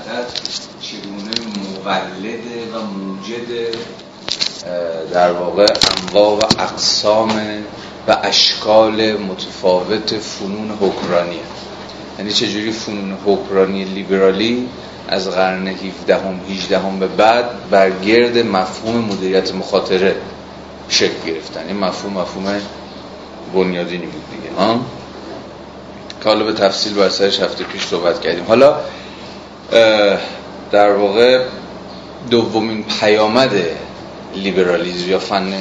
وحدت چگونه مولد و موجد در واقع انواع و اقسام و اشکال متفاوت فنون حکرانیه یعنی چجوری فنون حکرانی لیبرالی از قرن 17 هم 18 هم به بعد بر گرد مفهوم مدیریت مخاطره شکل گرفتن این مفهوم مفهوم بنیادینی بود دیگه ها؟ که حالا به تفصیل با سرش هفته پیش صحبت کردیم. حالا در واقع دومین پیامد لیبرالیزم یا فن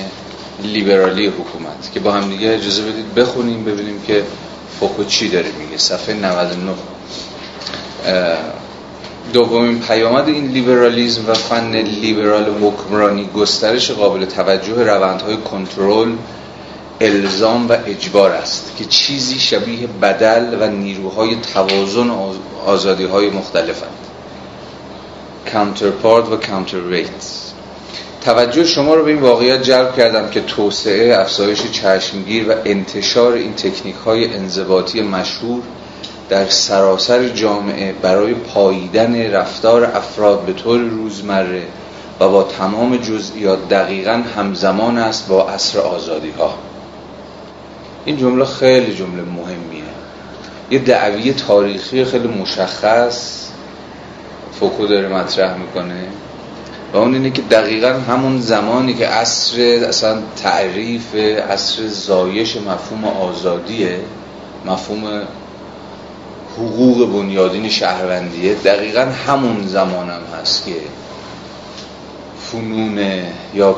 لیبرالی حکومت که با هم دیگه اجازه بدید بخونیم ببینیم که فوکو چی داره میگه. صفحه 99 دومین پیامد این لیبرالیزم و فن لیبرال حکمرانی گسترش قابل توجه روندهای کنترل الزام و اجبار است که چیزی شبیه بدل و نیروهای توازن آزادی های مختلفند. کانترپارت و کانتر توجه شما رو به این واقعیت جلب کردم که توسعه افزایش چشمگیر و انتشار این تکنیک های انضباطی مشهور در سراسر جامعه برای پاییدن رفتار افراد به طور روزمره و با تمام جزئیات دقیقا همزمان است با عصر آزادی ها این جمله خیلی جمله مهمیه. یه دعوی تاریخی خیلی مشخص فوکو داره مطرح می‌کنه. و اون اینه که دقیقا همون زمانی که عصر اصلا تعریف عصر زایش مفهوم آزادیه مفهوم حقوق بنیادین شهروندیه دقیقا همون زمانم هست که فنون یا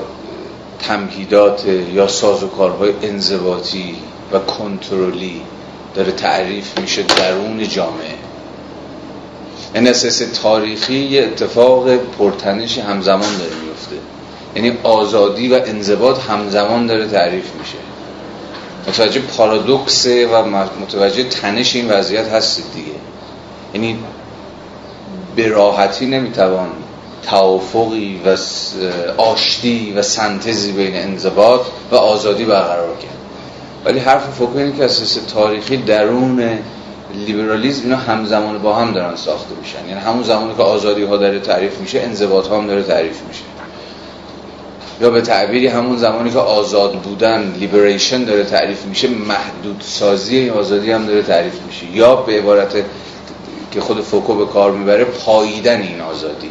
تمهیدات یا سازوکارهای انضباطی و کنترلی داره تعریف میشه درون جامعه. این اساس تاریخی یه اتفاق پرتنش همزمان داره میفته. یعنی آزادی و انضباط همزمان داره تعریف میشه. متوجه پارادوکس و متوجه تنش این وضعیت هستید دیگه. یعنی به راحتی نمی‌توان توافقی و آشتی و سنتزی بین انضباط و آزادی برقرار کرد. ولی حرف اینه که اساس تاریخی درون لیبرالیزم اینا همزمان با هم دارن ساخته میشن. یعنی همون زمانی که آزادی ها داره تعریف میشه انضباط ها هم داره تعریف میشه. یا به تعبیری همون زمانی که آزاد بودن لیبریشن داره تعریف میشه محدود سازی آزادی هم داره تعریف میشه. یا به عبارت که خود فوکو به کار می‌بره پاییدن این آزادی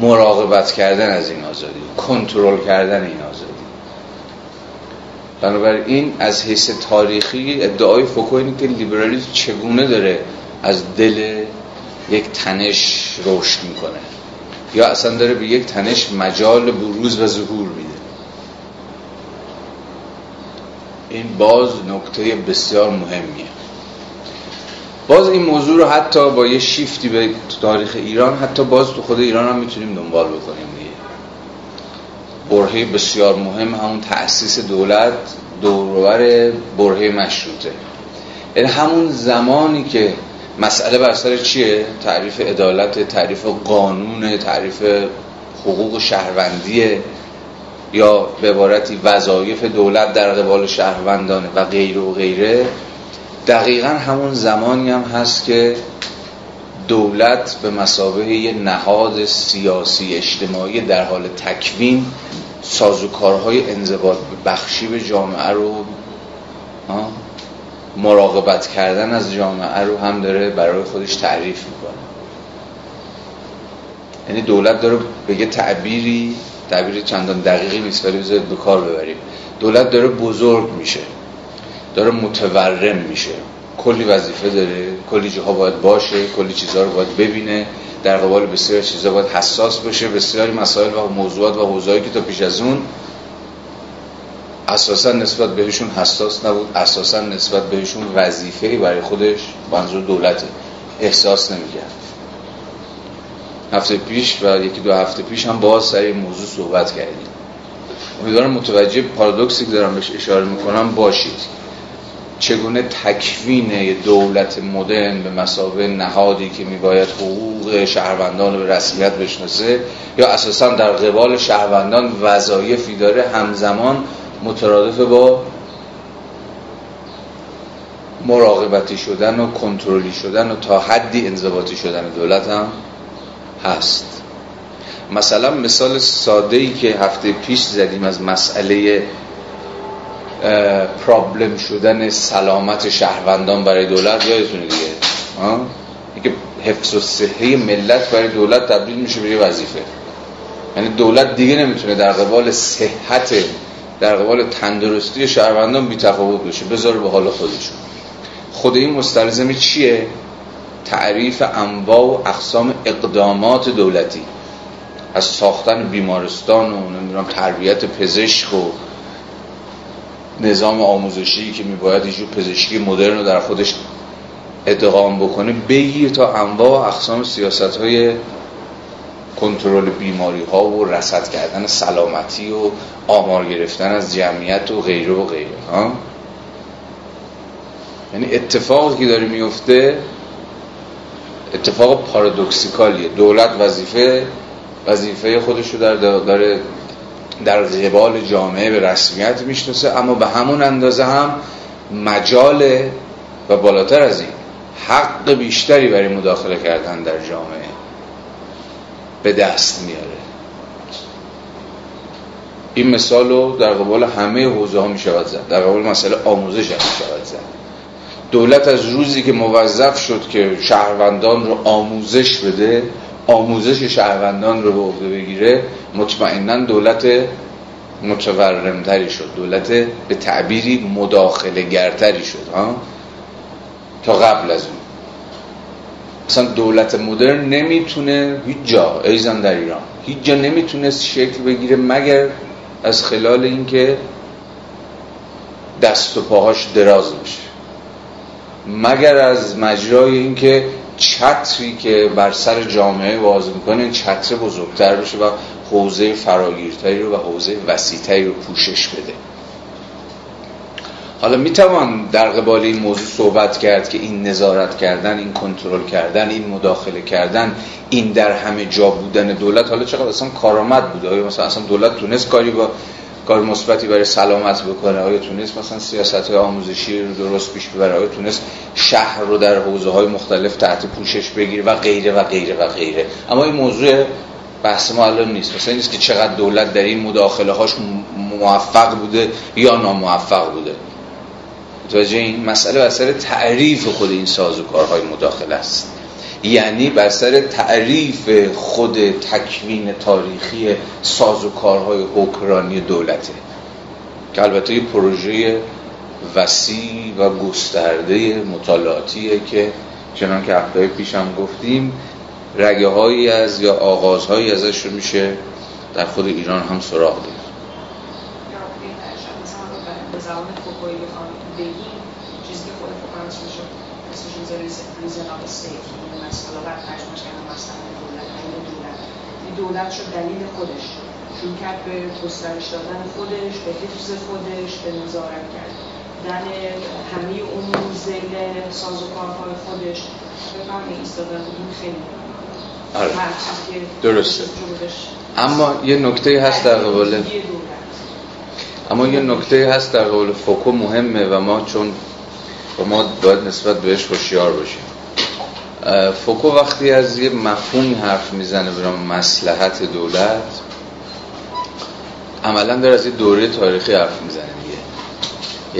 مراقبت کردن از این آزادی کنترل کردن این آزادی. بنابراین از حیث تاریخی ادعای فوکو اینه که لیبرالیسم چگونه داره از دل یک تنش رشد می‌کنه. یا اصلا داره به یک تنش مجال بروز و ظهور میده. این باز نکته بسیار مهمیه. باز این موضوع رو حتی با یه شیفتی به تاریخ ایران حتی باز تو خود ایران هم می‌تونیم دنبال بکنیم برهه بسیار مهم همون تأسیس دولت دورور برهه مشروطه. یعنی همون زمانی که مسئله بر سر چیه؟ تعریف عدالت تعریف قانون تعریف حقوق شهروندیه یا به عبارتی وظایف دولت در قبال شهروندانه و غیره و غیره. دقیقا همون زمانی هم هست که دولت به مسابقه یه نهاد سیاسی اجتماعی در حال تکوین سازوکارهای انضباط بخشی به جامعه رو مراقبت کردن از جامعه رو هم داره برای خودش تعریف می‌کنه. یعنی دولت داره بگه تعبیری تعبیر چندان دقیقی نیست ولی بذارید به کار ببریم. دولت داره بزرگ میشه داره متورم میشه. کلی وظیفه داره کلی جاها باید باشه کلی چیزها رو باید ببینه. در قبال بسیار چیزا باید حساس باشه بسیاری مسائل و موضوعات و حوزه‌ای که تا پیش از اون اساسا نسبت بهشون حساس نبود اساسا نسبت بهشون وظیفه‌ای برای خودش منظور دولت احساس نمی‌کرد. هفته پیش و یکی دو هفته پیش هم باز سر این موضوع صحبت کردیم. امیدوارم متوجه پارادوکسی که دارم بهش اشاره می‌کنم باشید. چگونه تکوین دولت مدرن به مسابقه نهادی که میباید حقوق شهروندان رو به رسمیت بشناسه یا اساسا در قبال شهروندان وظایفی داره همزمان مترادف با مراقبتی شدن و کنترلی شدن و تا حدی انضباطی شدن دولت هم هست. مثلا مثال ساده ای که هفته پیش زدیم از مسئله پرابلم شدن سلامت شهروندان برای دولت یادتونه دیگه. اینکه حفظ و صحه ملت برای دولت تبدیل میشه به وظیفه. یعنی دولت دیگه نمی‌تونه در قبال صحت در قبال تندرستی شهروندان بی تفاوت بشه بذاره به حال خودشون. خود این مستلزم چیه؟ تعریف انواع و اقسام اقدامات دولتی. از ساختن بیمارستان و نمی‌دونم تربیت پزشک و نظام آموزشی که میباید اینجور پزشکی مدرن رو در خودش ادغام بکنه بگیر تا انواع و اقسام سیاست های کنترل بیماری ها و رسد کردن سلامتی و آمار گرفتن از جمعیت و غیره و غیره ها؟ یعنی اتفاقی که داره میفته اتفاق پارادوکسیکالیه. دولت وظیفه وظیفه خودش رو در داره در قبال جامعه به رسمیت می‌شناسه اما به همون اندازه هم مجال و بالاتر از این حق بیشتری برای مداخله کردن در جامعه به دست میاره. این مثال رو در قبال همه حوزه ها می شود زد. در قبال مسئله آموزش هم می شود زد. دولت از روزی که موظف شد که شهروندان رو آموزش بده آموزش شهروندان رو به عهده بگیره مطمئنا دولت متورمتری شد دولت به تعبیری مداخله گرتری شد ها؟ تا قبل از اون. مثلا دولت مدرن نمی‌تونه هیچ جا ایزن در ایران هیچ جا نمی‌تونست شکل بگیره مگر از خلال اینکه دست و پاهاش دراز بشه. مگر از مجرای اینکه چتری که بر سر جامعه باز می‌کنه چتر بزرگتر بشه و حوزه فراگیرتری رو و حوزه وسیعتری رو پوشش بده. حالا می‌توان در قبال این موضوع صحبت کرد که این نظارت کردن این کنترل کردن این مداخله کردن این در همه جا بودن دولت. حالا چقدر اصلا کارآمد بوده؟ مثلا اصلا دولت تونست کاری با کار مثبتی برای سلامت بکنه. آیا تونست مثلا سیاست آموزشی رو درست پیش ببره؟ آیا تونست شهر رو در حوزه های مختلف تحت پوشش بگیره و غیره و غیره و غیره؟ اما این موضوع بحث ما الان نیست. مثلا نیست که چقدر دولت در این مداخله هاش موفق بوده یا ناموفق بوده. متوجه این مسئله سر تعریف خود این سازوکارهای مداخله است. یعنی بر سر تعریف خود تکوین تاریخی سازوکارهای حکرانی دولته که البته یه پروژه وسیع و گسترده مطالعاتیه که چنان که هفته پیش هم گفتیم رگه هایی از یا آغازهایی ازش رو میشه در خود ایران هم سراغ دید. دولت شد دلیل خودش. شروع کرد به گسترش دادن خودش به حفظ خودش به نظارت کردن همه اون زل سازوکارهای خودش. به ایستادن این خیلی آره. درسته. اما یه نکته هست در قبال اما یه نکته هست در قبال فوکو مهمه و ما چون و ما باید نسبت بهش هوشیار باشیم. فوکو وقتی از یه مفهومی حرف می‌زنه برام مسلحت دولت عملا داره از یه دوره تاریخی حرف می‌زنه دیگه.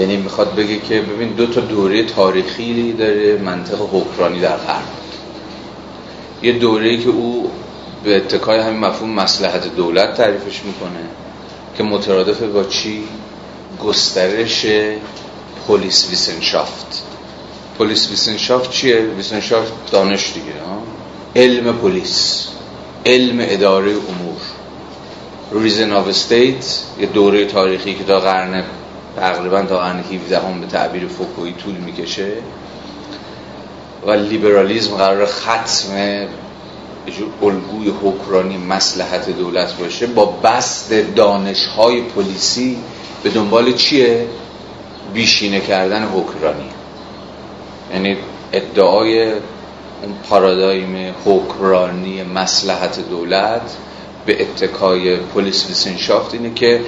یعنی می‌خواد بگه که ببین دو تا دوره تاریخی داره منطق حکرانی در غرب. یه دوره که او به اتکای همین مفهوم مسلحت دولت تعریفش می‌کنه که مترادف با چی؟ گسترش Polizeiwissenschaft. Polizeiwissenschaft چیه؟ Wissenschaft دانش دیگه علم پلیس علم اداره امور reason of state یه دوره تاریخی که تا قرن تقریبا تا قرن 17 هم به تعبیر فوکوی طول می‌کشه و لیبرالیزم قراره ختم الگوی حکمرانی مصلحت دولت باشه با بسط دانش های پلیسی به دنبال چیه؟ بیشینه کردن حکرانی یعنی ادعای اون پارادایم حکرانی مسلحت دولت به اتکای پلیس ویسنشافت اینه که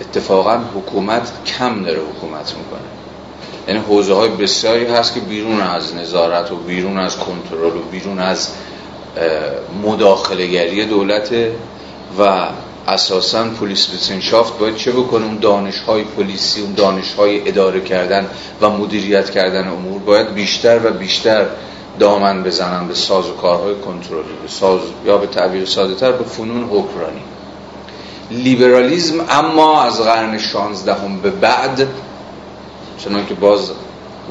اتفاقا حکومت کم داره حکومت می‌کنه. یعنی حوزه های بسیاری هست که بیرون از نظارت و بیرون از کنترل و بیرون از مداخلگری دولته و اساسا پلیس ویسنشافت باید چه بکنه؟ اون دانش های پلیسی اون دانش های اداره کردن و مدیریت کردن امور باید بیشتر و بیشتر دامن بزنن به ساز و کارهای کنترلی به ساز یا به تعبیر ساده تر به فنون حکرانی لیبرالیزم اما از قرن 16 هم به بعد چنان که باز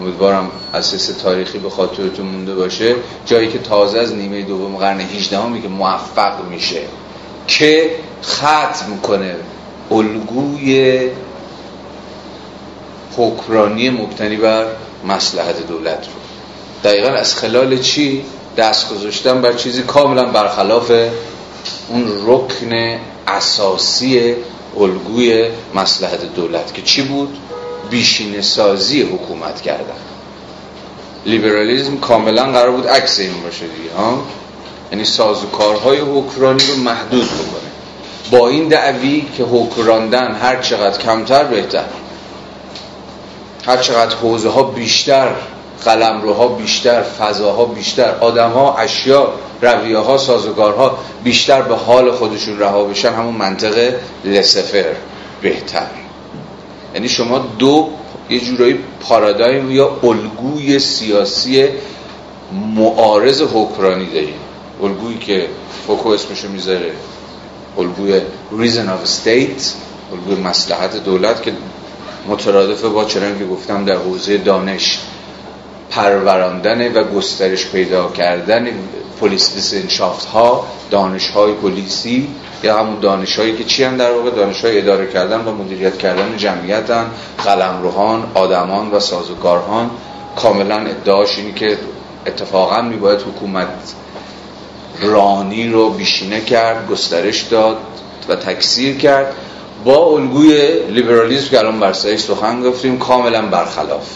امیدوارم اساس تاریخی به خاطرتون مونده باشه جایی که تازه از نیمه دوم قرن 18 همی که موفق میشه که ختم کنه. الگوی حکرانی مبتنی بر مسلحت دولت رو. دقیقا از خلال چی؟ دست گذاشتن بر چیزی کاملا برخلاف اون رکن اساسی الگوی مسلحت دولت که چی بود؟ بیشین سازی حکومت کردن. لیبرالیزم کاملا قرار بود عکس این باشه دیگه ها؟ یعنی سازوکارهای حکرانی رو محدود بکنه. با این دعوی که حکراندن هر چقدر کمتر بهتر. هر چقدر حوزه ها بیشتر قلمروها بیشتر فضاها بیشتر آدمها اشیا رویه ها سازوکارها بیشتر به حال خودشون رها بشن همون منطق لسفر بهتر. یعنی شما دو یه جورایی پارادایم یا الگوی سیاسی معارض حکرانی داریم الگویی که فوکو اسمشو می‌ذاره. الگوی reason of state الگوی مسلحت دولت که مترادف با چنان که گفتم در حوزه دانش پروراندن و گسترش پیدا کردن پلیس دیسنشافت ها دانش های پلیسی یا همون دانش هایی که چی هم در واقع؟ دانش های اداره کردن و مدیریت کردن جمعیت هم قلمروهان آدمان و سازوکارهان. کاملا ادعاش اینی که اتفاقا میباید حکومت رانی رو بیشینه کرد گسترش داد و تکثیر کرد. با الگوی لیبرالیسم که الان بر سخن گفتیم کاملا برخلاف.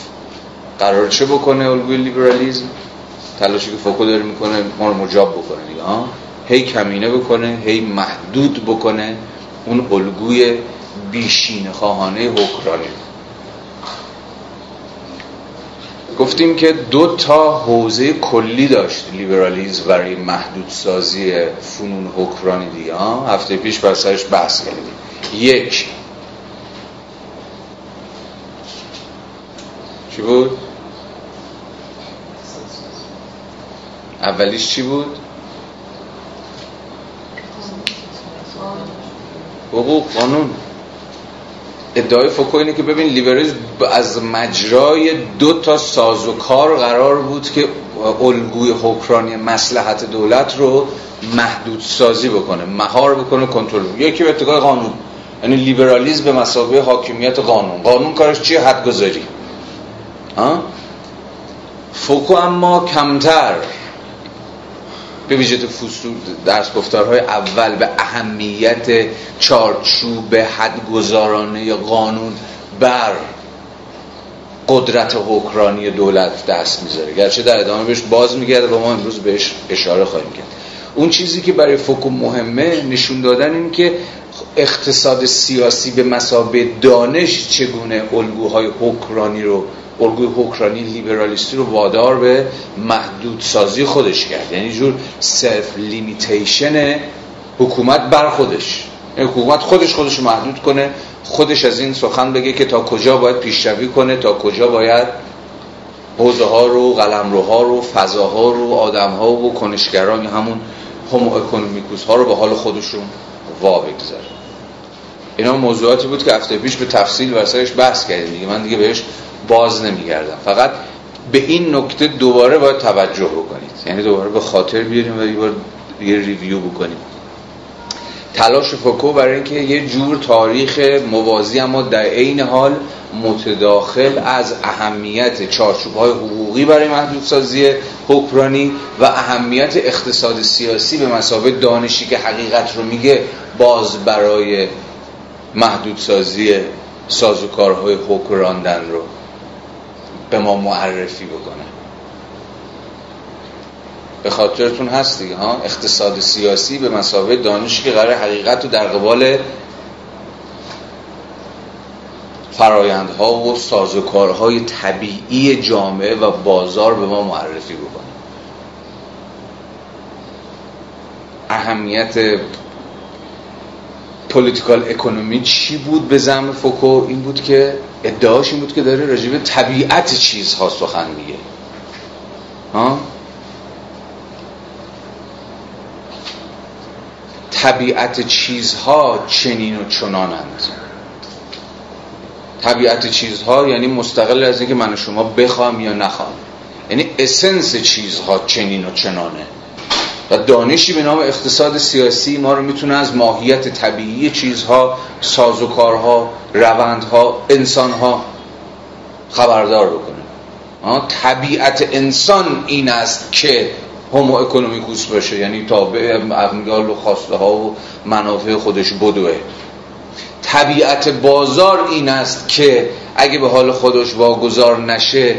قرار چه بکنه الگوی لیبرالیسم تلاشی که فوکو داره می‌کنه ما رو مجاب بکنه دیگه ها هی کمینه بکنه هی محدود بکنه اون الگوی بیشین خواهانه حکرانی. گفتیم که دو تا حوزه کلی داشت لیبرالیزم برای محدود سازی فنون حکرانی دیگه هفته پیش بر سرش بحث کردیم یک چی بود؟ اولیش چی بود؟ حقوق قانون ادعای فوکو اینه که ببین لیبرالیسم از مجرای دو تا سازوکار قرار بود که الگوی حکرانی مسلحت دولت رو محدود سازی بکنه مهار بکنه کنترل یکی به اتقای قانون. یعنی لیبرالیسم به مسابقه حاکمیت قانون. قانون کارش چیه؟ حد گذاری فوکو اما کمتر. به ویژه فصول درس گفتارهای اول به اهمیت چارچوب حدگذارانه قانون بر قدرت حکرانی دولت دست می‌ذاره. گرچه در ادامه بهش باز میگرده و ما امروز بهش اشاره خواهیم کرد. اون چیزی که برای فوکو مهمه نشون دادن این که اقتصاد سیاسی به مسابه دانش چگونه الگوهای حکرانی رو الگوی حکمرانی لیبرالیستی رو وادار به محدود سازی خودش کرد. یعنی جور self limitation حکومت بر خودش. یعنی حکومت خودش خودش محدود کنه خودش از این سخن بگه که تا کجا باید پیشروی کنه تا کجا باید حوزه ها رو قلمروها رو فضاها رو آدم ها و کنشگران همون homo economicus ها رو به حال خودشون وا بگذاره. اینا موضوعاتی بود که هفته پیش به تفصیل ورسایش بحث کردیم. دیگه من دیگه بهش باز نمیگردم. فقط به این نکته دوباره باید توجه بکنید. یعنی دوباره به خاطر بیاریم و یه بار یه ریویو بکنیم. تلاش فوکو برای اینکه یه جور تاریخ موازی اما در عین حال متداخل از اهمیت چارچوب های حقوقی برای محدودسازی حکمرانی و اهمیت اقتصاد سیاسی به مسابه دانشی که حقیقت رو میگه باز برای محدودسازی سازوکارهای حکراندن رو. به ما معرفی بکنه. به خاطرتون هست دیگه ها؟ اقتصاد سیاسی به مسابقه دانشی که قرار حقیقت رو در قبال فرایندها و سازوکارهای طبیعی جامعه و بازار به ما معرفی بکنه. اهمیت پولیتیکال اکونومی چی بود به زم فوکو؟ این بود که ادعاش این بود که داره راجع به طبیعت چیزها سخن میگه. ها؟ طبیعت چیزها چنین و چنانند. طبیعت چیزها یعنی مستقل از اینکه من و شما بخوام یا نخوام. یعنی اسنس چیزها چنین و چنانه. دانشی به نام اقتصاد سیاسی ما رو می‌تونه از ماهیت طبیعی چیزها سازوکارها روندها انسانها خبردار بکنه. طبیعت انسان این است که هومو اکونومیکوس باشه یعنی تابع امیال و خواسته ها و منافع خودش بدوه. طبیعت بازار این است که اگه به حال خودش واگذار نشه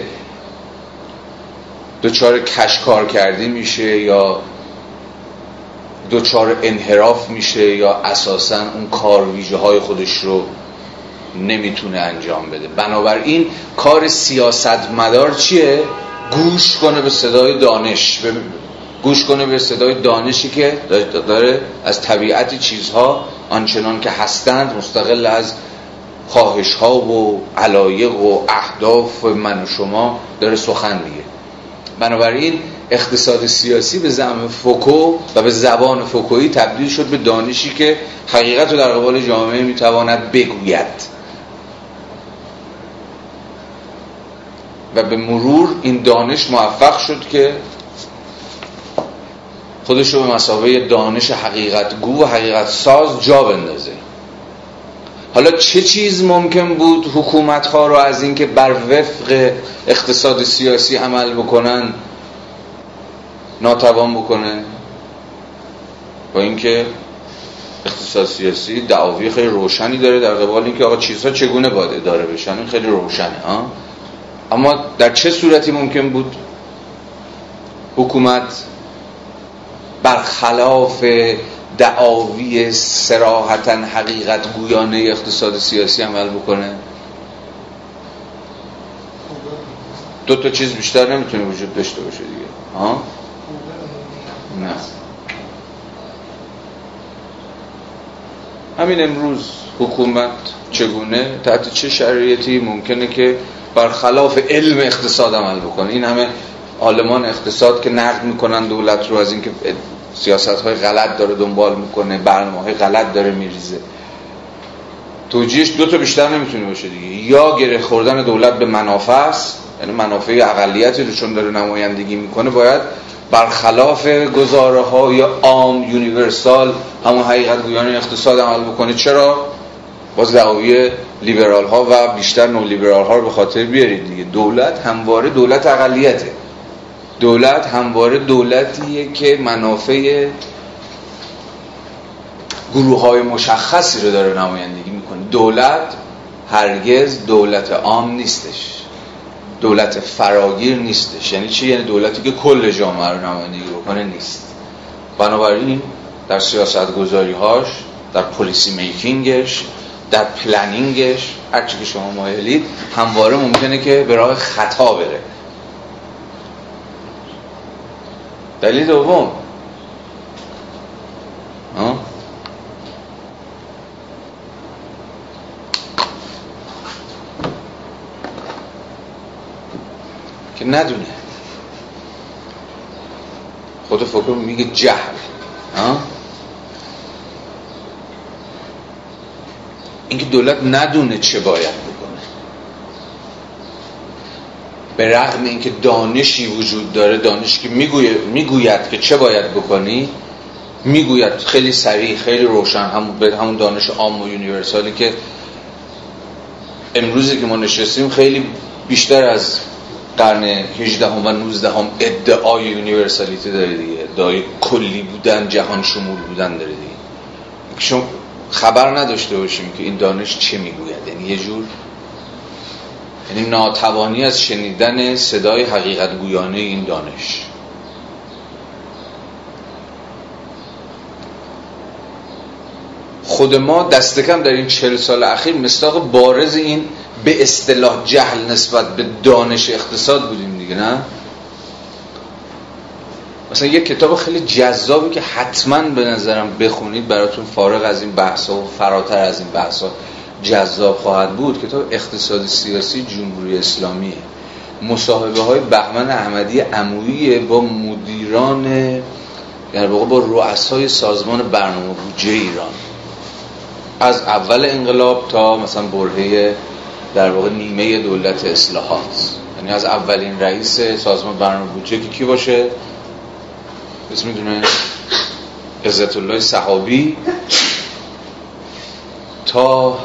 دچار کشکار کردی میشه یا دچار انحراف میشه یا اساسا اون کار ویژه های خودش رو نمی‌تونه انجام بده. بنابراین کار سیاست مدار چیه؟ گوش کنه به صدای دانش. گوش کنه به صدای دانشی که داره از طبیعت چیزها آنچنان که هستند مستقل از خواهش ها و علایق و اهداف من و شما داره سخن میگه. بنابراین اقتصاد سیاسی به زعم فوکو و به زبان فوکویی تبدیل شد به دانشی که حقیقت رو در قبال جامعه می‌تواند بگوید. و به مرور این دانش موفق شد که خودش رو به مسابقه دانش حقیقت گو و حقیقت ساز جا بندازه. حالا چه چیز ممکن بود حکومت ها رو از اینکه بر وفق اقتصاد سیاسی عمل بکنن ناتوان بکنه؟ با اینکه اقتصاد سیاسی دعاوی خیلی روشنی داره در قبال اینکه آقا چیزها چگونه باید اداره بشن این خیلی روشنه ها؟ اما در چه صورتی ممکن بود حکومت برخلاف دعاوی سراحتا حقیقت گویانه اقتصاد سیاسی عمل بکنه. دو تا چیز بیشتر نمی‌تونه وجود داشته باشه دیگه. ها؟ نه. همین امروز حکومت چگونه تحت چه شرایطی ممکنه که برخلاف علم اقتصاد عمل بکنه؟ این همه آلمان اقتصاد که نقد می‌کنن دولت رو از اینکه سیاست های غلط داره دنبال می‌کنه برنامه های غلط داره میریزه. توجیهش دو تا بیشتر نمی‌تونه باشه دیگه. یا گره خوردن دولت به منافع است یعنی منافع اقلیتی رو چون داره نمایندگی می‌کنه باید برخلاف گزاره های عام یونیورسال همون حقیقت گویان اقتصاد عمل بکنه. چرا؟ باز دعاوی لیبرال ها و بیشتر نو لیبرال ها رو به خاطر بیارید دیگه. دولت همواره دولت اقلیته. دولت همواره دولتیه که منافع گروه های مشخصی رو داره نمایندگی می‌کنه. دولت هرگز دولت عام نیستش. دولت فراگیر نیستش. یعنی چی؟ یعنی دولتی که کل جامعه رو نمایندگی بکنه نیست. بنابراین در سیاست گذاری هاش در پلیسی میکینگش در پلنینگش هرچی که شما مایلید همواره ممکنه که به راه خطا بره. دلیل دوم. که ندونه. خود فکر میگه جهل. اینکه دولت ندونه چه باید به رغم اینکه دانشی وجود داره دانش که می‌گوید که چه باید بکنی می‌گوید خیلی سریع خیلی روشن همون به همون دانش عام و یونیورسالی که امروزی که ما نشستیم خیلی بیشتر از قرن 18 و 19 هم ادعای یونیورسالیتی داره دیگه. ادعای کلی بودن جهان شمول بودن داره دیگه. شما خبر نداشته باشیم که این دانش چه می‌گوید. یعنی یه جور یعنی ناتوانی از شنیدن صدای حقیقت گویانه این دانش. خود ما دستکم در این چهل سال اخیر مستاق بارز این به اصطلاح جهل نسبت به دانش اقتصاد بودیم دیگه نه؟ مثلا یه کتاب خیلی جذابی که حتما به نظرم بخونید براتون فارغ از این بحثا و فراتر از این بحثا جذاب خواهد بود کتاب اقتصاد سیاسی جمهوری اسلامیه مصاحبه های بهمن احمدی عمویی با مدیران در واقع با رؤسای سازمان برنامه بودجه ایران. از اول انقلاب تا مثلا برهه در واقع نیمه دولت اصلاحات. یعنی از اولین رئیس سازمان برنامه بودجه کی باشه؟ اسم می‌دونه؟ عزت الله صحابی. تا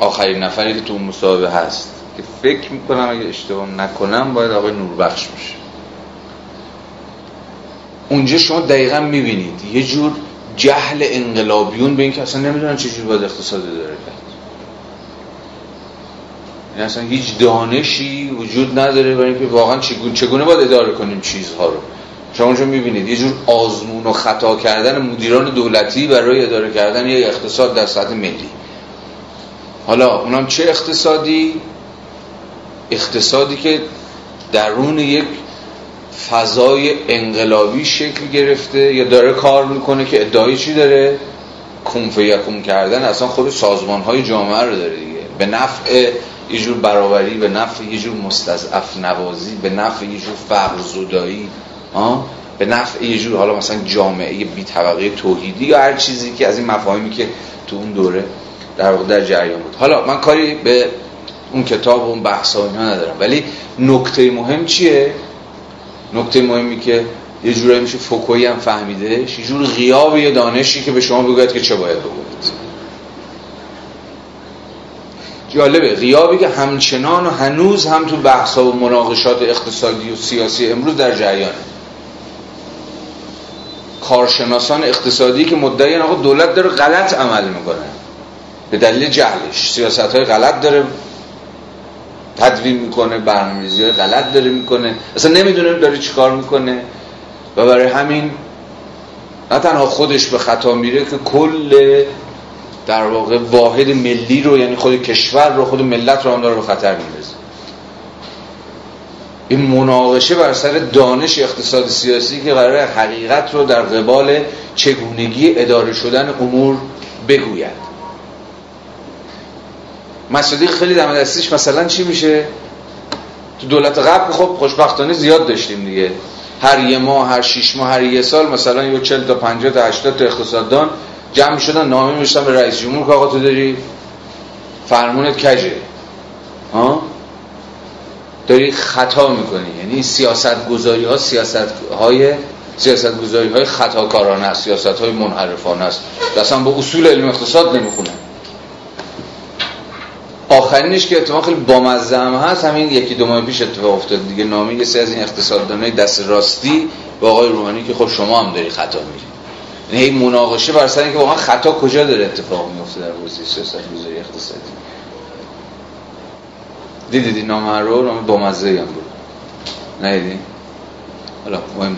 آخرین نفری که تو مصاحبه هست که فکر می‌کنم اگه اشتباه نکنم باید آقای نوربخش باشه. اونجا شما دقیقا می‌بینید. یه جور جهل انقلابیون به این که اصلا نمی‌دونن چجور باید اقتصاد داره کرد. یعنی اصلا هیچ دانشی وجود نداره برای اینکه واقعا چگونه, چگونه باید اداره کنیم چیزها رو. شما اونجا می‌بینید. یه جور آزمون و خطا کردن مدیران دولتی برای اداره کردن یه اقتصاد در سطح ملی. حالا اونم چه اقتصادی؟ اقتصادی که درون یک فضای انقلابی شکل گرفته یا داره کار می‌کنه که ادعای چی داره؟ کنفه یکون کردن. اصلا خود سازمان های جامعه رو داره دیگه. به نفع یه جور برابری به نفع یه جور مستضعف نوازی به نفع یه جور فقر زدایی به نفع یه جور حالا مثلا جامعه بی طبقه توحیدی یا هر چیزی که از این مفاهیمی که تو اون دوره در واقع در جریان بود. حالا من کاری به اون کتاب و اون بحث ها ندارم. ولی نکته مهم چیه؟ نکته مهمی که یه جورایی میشه فوکویی هم فهمیده یه جور غیاب یه دانشی که به شما بگوید که چه باید بگوید. جالبه غیابی که همچنان و هنوز هم تو بحث و مناقشات اقتصادی و سیاسی امروز در جریانه. کارشناسان اقتصادی که مدعی آقا دولت داره غلط عمل می‌کنه. به دلیل جهلش سیاست های غلط داره تدوین می‌کنه برنامه‌ریزی های غلط داره می‌کنه. اصلا نمی‌دونه داره چیکار می‌کنه. و برای همین نه تنها خودش به خطا میره که کل در واقع واحد ملی رو یعنی خود کشور رو خود ملت رو هم داره به خطر میرزه این مناقشه بر سر دانش اقتصاد سیاسی که قرار حقیقت رو در قبال چگونگی اداره شدن امور بگوید. مصادیق خیلی دم دستیش مثلا چی میشه؟ تو دولت قبل خب خوشبختانه زیاد داشتیم دیگه. هر یه ماه هر شیش ماه هر یه سال مثلا یه 40 تا 50 تا 80 تا اقتصاددان جمع شدن نامه میشتن به رئیس جمهور که آقا تو داری فرمونت کجه؟ ها؟ داری خطا می‌کنی. یعنی سیاست گذاری ها سیاست های سیاست گذاری های خطاکارانه است سیاست های منحرفانه است. اصلا با اصول علم اقتصاد نمی‌خونه. آخرینش که اتفاق خیلی بامزه هم هست همین یکی دو ماه پیش اتفاق افتاد دیگه. یه سری از این اقتصاددانای دست راستی با آقای روحانی که خب شما هم داری خطا میری یعنی این مناقشه بر سر که واقعا خطا کجا داره اتفاق میفته در حوزه سیاست گذاری اقتصادی. دیدید این نامه رو؟ نامه بامزه هم بود. ندیدی؟ حالا مهم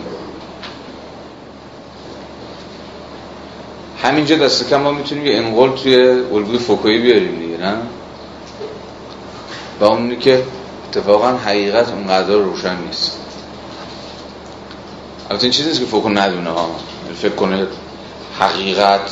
همینجا دست کم ما می‌تونیم یه انقل توی الگوی فوکویی بیاریم دیگه نه؟ و اونی که اتفاقا حقیقت اونقدر روشن نیست. البته این چیزی نیست که فوکو ندونه ها فکر کنه حقیقت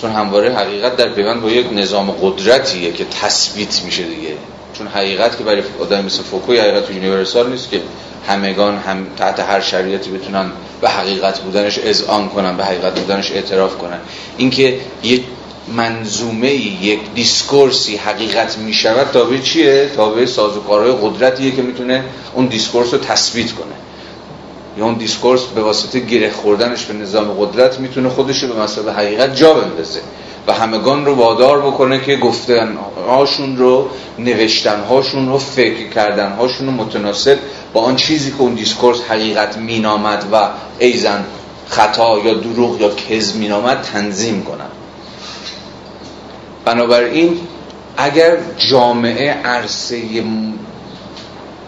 چون همواره حقیقت در پیوند با یک نظام قدرتیه که تثبیت میشه دیگه. چون حقیقت که برای آدم مثل فوکوی حقیقت universal نیست که همگان هم تحت هر شریعتی بتونن به حقیقت بودنش اذعان کنن به حقیقت بودنش اعتراف کنن. اینکه یه منظومه یک discourse ی حقیقت می شود تابع چیه؟ تابع سازوکارهای قدرتیه که می‌تونه اون discourse رو تثبیت کنه یا اون discourse به واسطه گره خوردنش به نظام قدرت می‌تونه خودش رو به مسئله حقیقت جا بندازه و همگان رو وادار بکنه که گفتن هاشون رو نوشتن هاشون رو فکر کردن هاشون رو متناسب با آن چیزی که اون discourse حقیقت مینامد و ایضا خطا یا دروغ یا کذب مینامد تنظیم کنن بنابراین اگر جامعه عرصه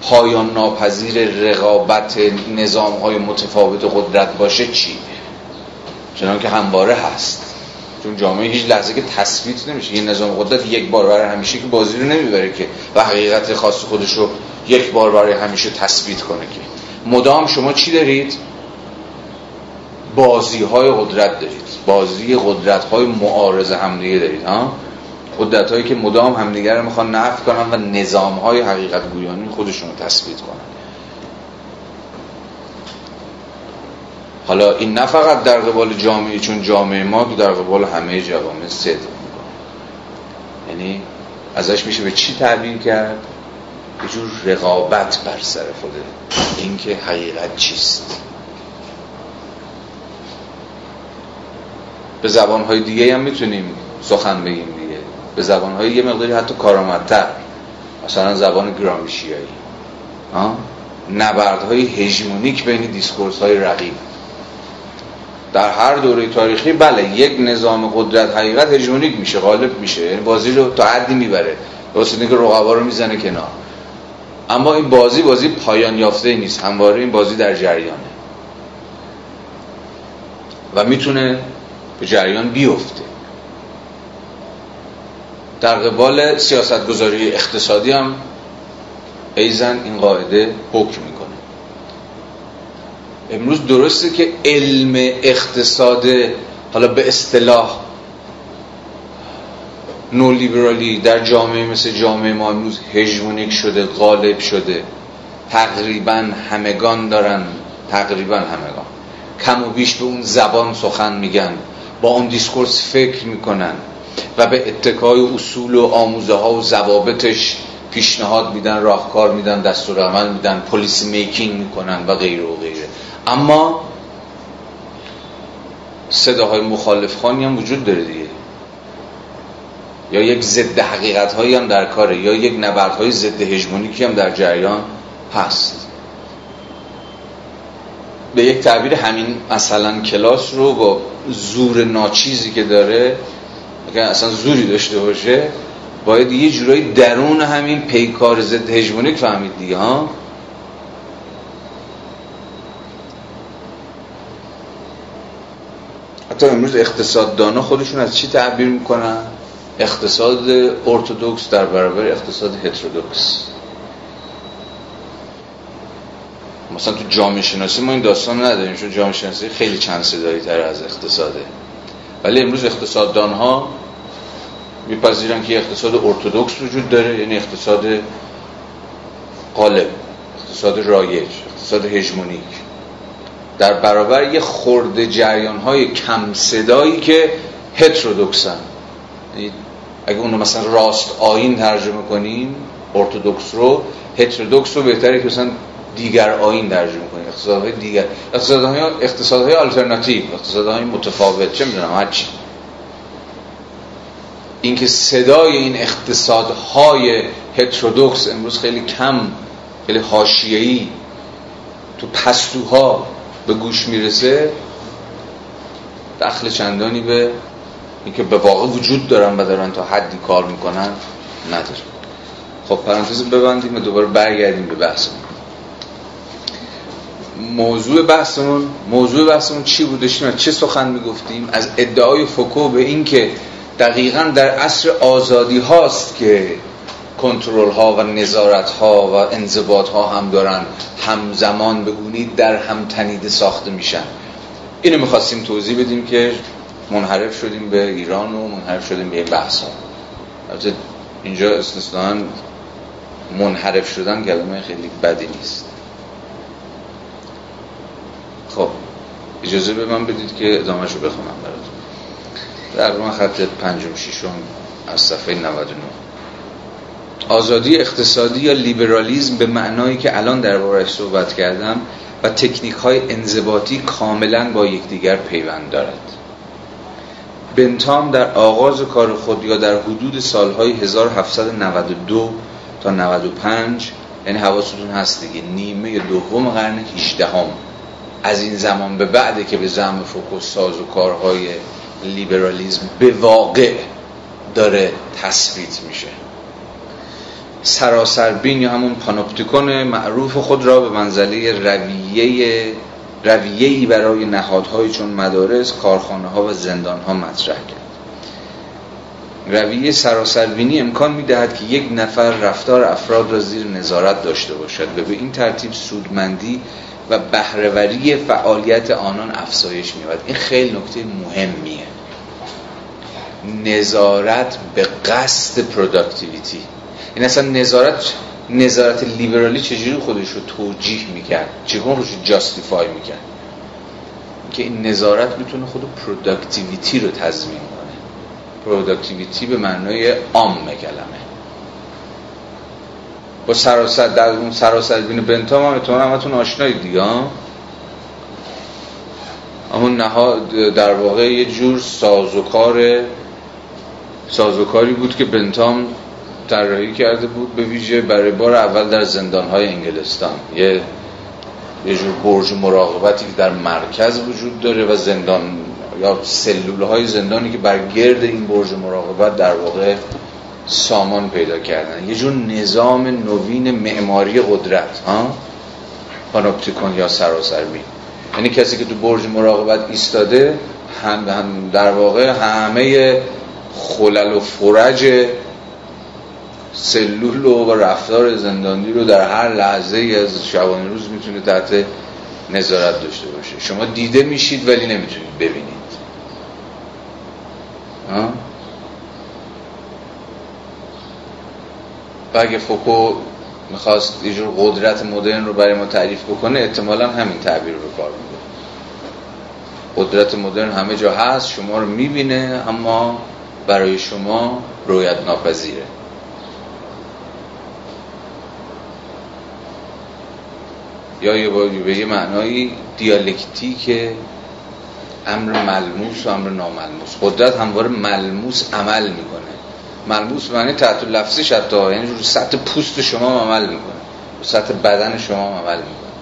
پایان ناپذیر رقابت نظام های متفاوت قدرت باشه چی؟ چنان که همواره هست. چون جامعه هیچ لحظه که تثبیت نمیشه. یه نظام قدرت یک بار برای همیشه که بازی رو نمی‌بره که و حقیقت خاص خودش رو یک بار برای همیشه تثبیت کنه که. مدام شما چی دارید؟ بازی های قدرت دارید. بازی قدرت های معارض همدیگه دارید ها؟ قدرت هایی که مدام همدیگه رو می‌خوان نفت کنن و نظام های حقیقت گویانی خودشون رو تثبیت کنن. حالا این نه فقط در قبال جامعه چون جامعه ما تو در قبال همه جوامع صدق یعنی ازش میشه به چی تعبیر کرد؟ یه جور رقابت بر سر خوده اینکه حقیقت چیست. به زبانهای دیگه هم می‌تونیم سخن بگیم دیگه. به زبانهای یه مقداری حتی کارآمدتر. مثلا زبان گرامشیایی. نبردهای هژمونیک بین discourse های رقیب. در هر دوره تاریخی بله یک نظام قدرت حقیقت هژمونیک میشه غالب میشه. یعنی بازی رو تا حدی می‌بره. واسه که رقبا رو می‌زنه کنار. اما این بازی بازی پایان یافته نیست. همواره این بازی در جریانه. و می‌تونه به جریان بیفته. در قبال سیاست گذاری اقتصادی هم ایضا این قاعده حکم می‌کنه. امروز درسته که علم اقتصاد حالا به اصطلاح نولیبرالی در جامعه مثل جامعه ما امروز هژمونیک شده غالب شده. تقریبا همگان دارن تقریبا همگان. کم و بیش به اون زبان سخن میگن. با اون discourse فکر می‌کنن و به اتکای اصول و آموزه ها و ضوابطش پیشنهاد میدن راهکار میدن دستور عمل میدن پلیسی میکینگ می‌کنن و غیره و غیره. اما صداهای مخالف خانی هم وجود داره دیگه. یا یک ضد حقیقت هایی هم در کاره یا یک نبرد های ضد هژمونیکی هم در جریان هست. به یک تعبیر همین مثلا کلاس رو با زور ناچیزی که داره اگر اصلا زوری داشته باشه باید یه جورایی درون همین پیکار ضد هژمونیک فهمید دیگه ها؟ حتی امروز اقتصاددانا خودشون از چی تعبیر می‌کنن؟ اقتصاد ارتودکس در برابر اقتصاد هترودکس. مثلا تو جامعه شناسی ما این داستان نداریم چون جامعه شناسی خیلی چند صدایی تر از اقتصاده. ولی امروز اقتصاددان ها میپذیرن که اقتصاد ارتودکس وجود داره یعنی اقتصاد قالب اقتصاد رایج اقتصاد هژمونیک. در برابر یه خورده جریان های کم صدایی که هترودکسن. یعنی اگه اونو مثلا راست آین ترجمه کنیم ارتودکس رو هترودکس رو بهتره که مثلا دیگر آین ترجمه کنیم. اقتصادهای دیگر. اقتصادهای اقتصادهای آلترناتیو. اقتصادهای متفاوت. چه می‌دونم هر چی. اینکه صدای این اقتصادهای هترودکس امروز خیلی کم خیلی حاشیه‌ای تو پستوها به گوش می‌رسه دخل چندانی به اینکه به واقع وجود دارن و دارن تا حدی کار می‌کنن نداره خب پرانتز ببندیم و دوباره برگردیم به بحثمون. موضوع بحثمون موضوع بحثمون چی بودش چه سخن می‌گفتیم؟ از ادعای فوکو به اینکه دقیقا در عصر آزادی هاست که کنترل ها و نظارت ها و انضباط ها هم دارن همزمان بگونید در هم تنیده ساخته میشن. اینو می‌خواستیم توضیح بدیم که منحرف شدیم به ایران و منحرف شدیم به بحث ها اینجا استثنان منحرف شدن کلمه خیلی بدی نیست. خب اجازه به من بدید که ادامه رو بخونم براتون. در من خط پنجم شیشم از صفحه 99 آزادی اقتصادی یا لیبرالیزم به معنایی که الان دربارش صحبت کردم و تکنیک های انضباطی کاملا با یکدیگر پیوند دارد. بنتام در آغاز کار خود یا در حدود سالهای 1792 تا 95 یعنی حواستون هست دیگه نیمه دوم قرن 18 هم از این زمان به بعده که به زعم فوکو ساز و کارهای لیبرالیزم به واقع داره تثبیت میشه سراسربین یا همون پانوپتیکون معروف خود را به منزله رویه رویه‌ای برای نهادهای چون مدارس، کارخانه ها و زندان ها مطرح کرد. رویه سراسربینی امکان می‌دهد که یک نفر رفتار افراد را زیر نظارت داشته باشد و به این ترتیب سودمندی و بهرهوری فعالیت آنان افزایش می‌یابد. این خیلی نکته مهمیه. نظارت به قصد productivity این اصلا نظارت نظارت لیبرالی چجوری خودش رو توجیه می‌کرد؟ چگونه خودش رو justify می‌کرد؟ که این نظارت می‌تونه خود productivity رو تضمین کنه. productivity به معنای عام کلمه. با سراسر در اون سراسر بین بنتام هم اتمنى همتون آشنایی دیگه همون نهاد در واقع یه جور سازوکار سازوکاری بود که بنتام طراحی کرده بود به ویژه برای بار اول در زندانهای انگلستان. یه یه جور برج مراقبتی که در مرکز وجود داره و زندان یا سلول های زندانی که بر گرد این برج مراقبت در واقع سامان پیدا کردن. یه جور نظام نوین معماری قدرت ها؟ پانوپتیکون یا سراسربین یعنی کسی که تو برج مراقبت ایستاده هم, هم در واقع همه خلل و فرج سلول و رفتار زندانی رو در هر لحظه ای از شبانه روز می‌تونه تحت نظارت داشته باشه. شما دیده میشید ولی نمی‌تونید ببینید. و اگه فوکو می‌خواست یه جور قدرت مدرن رو برای ما تعریف بکنه احتمالا همین تعبیر رو کار میده قدرت مدرن همه جا هست شما رو می‌بینه اما برای شما رویت ناپذیره. یا یه به یه معنایی دیالکتیک امر ملموس و امر ناملموس. قدرت همواره ملموس عمل می‌کنه. ملموس معنی تحت لفظی حتی یعنی رو سطح پوست شما عمل می‌کنه. رو سطح بدن شما عمل می‌کنه.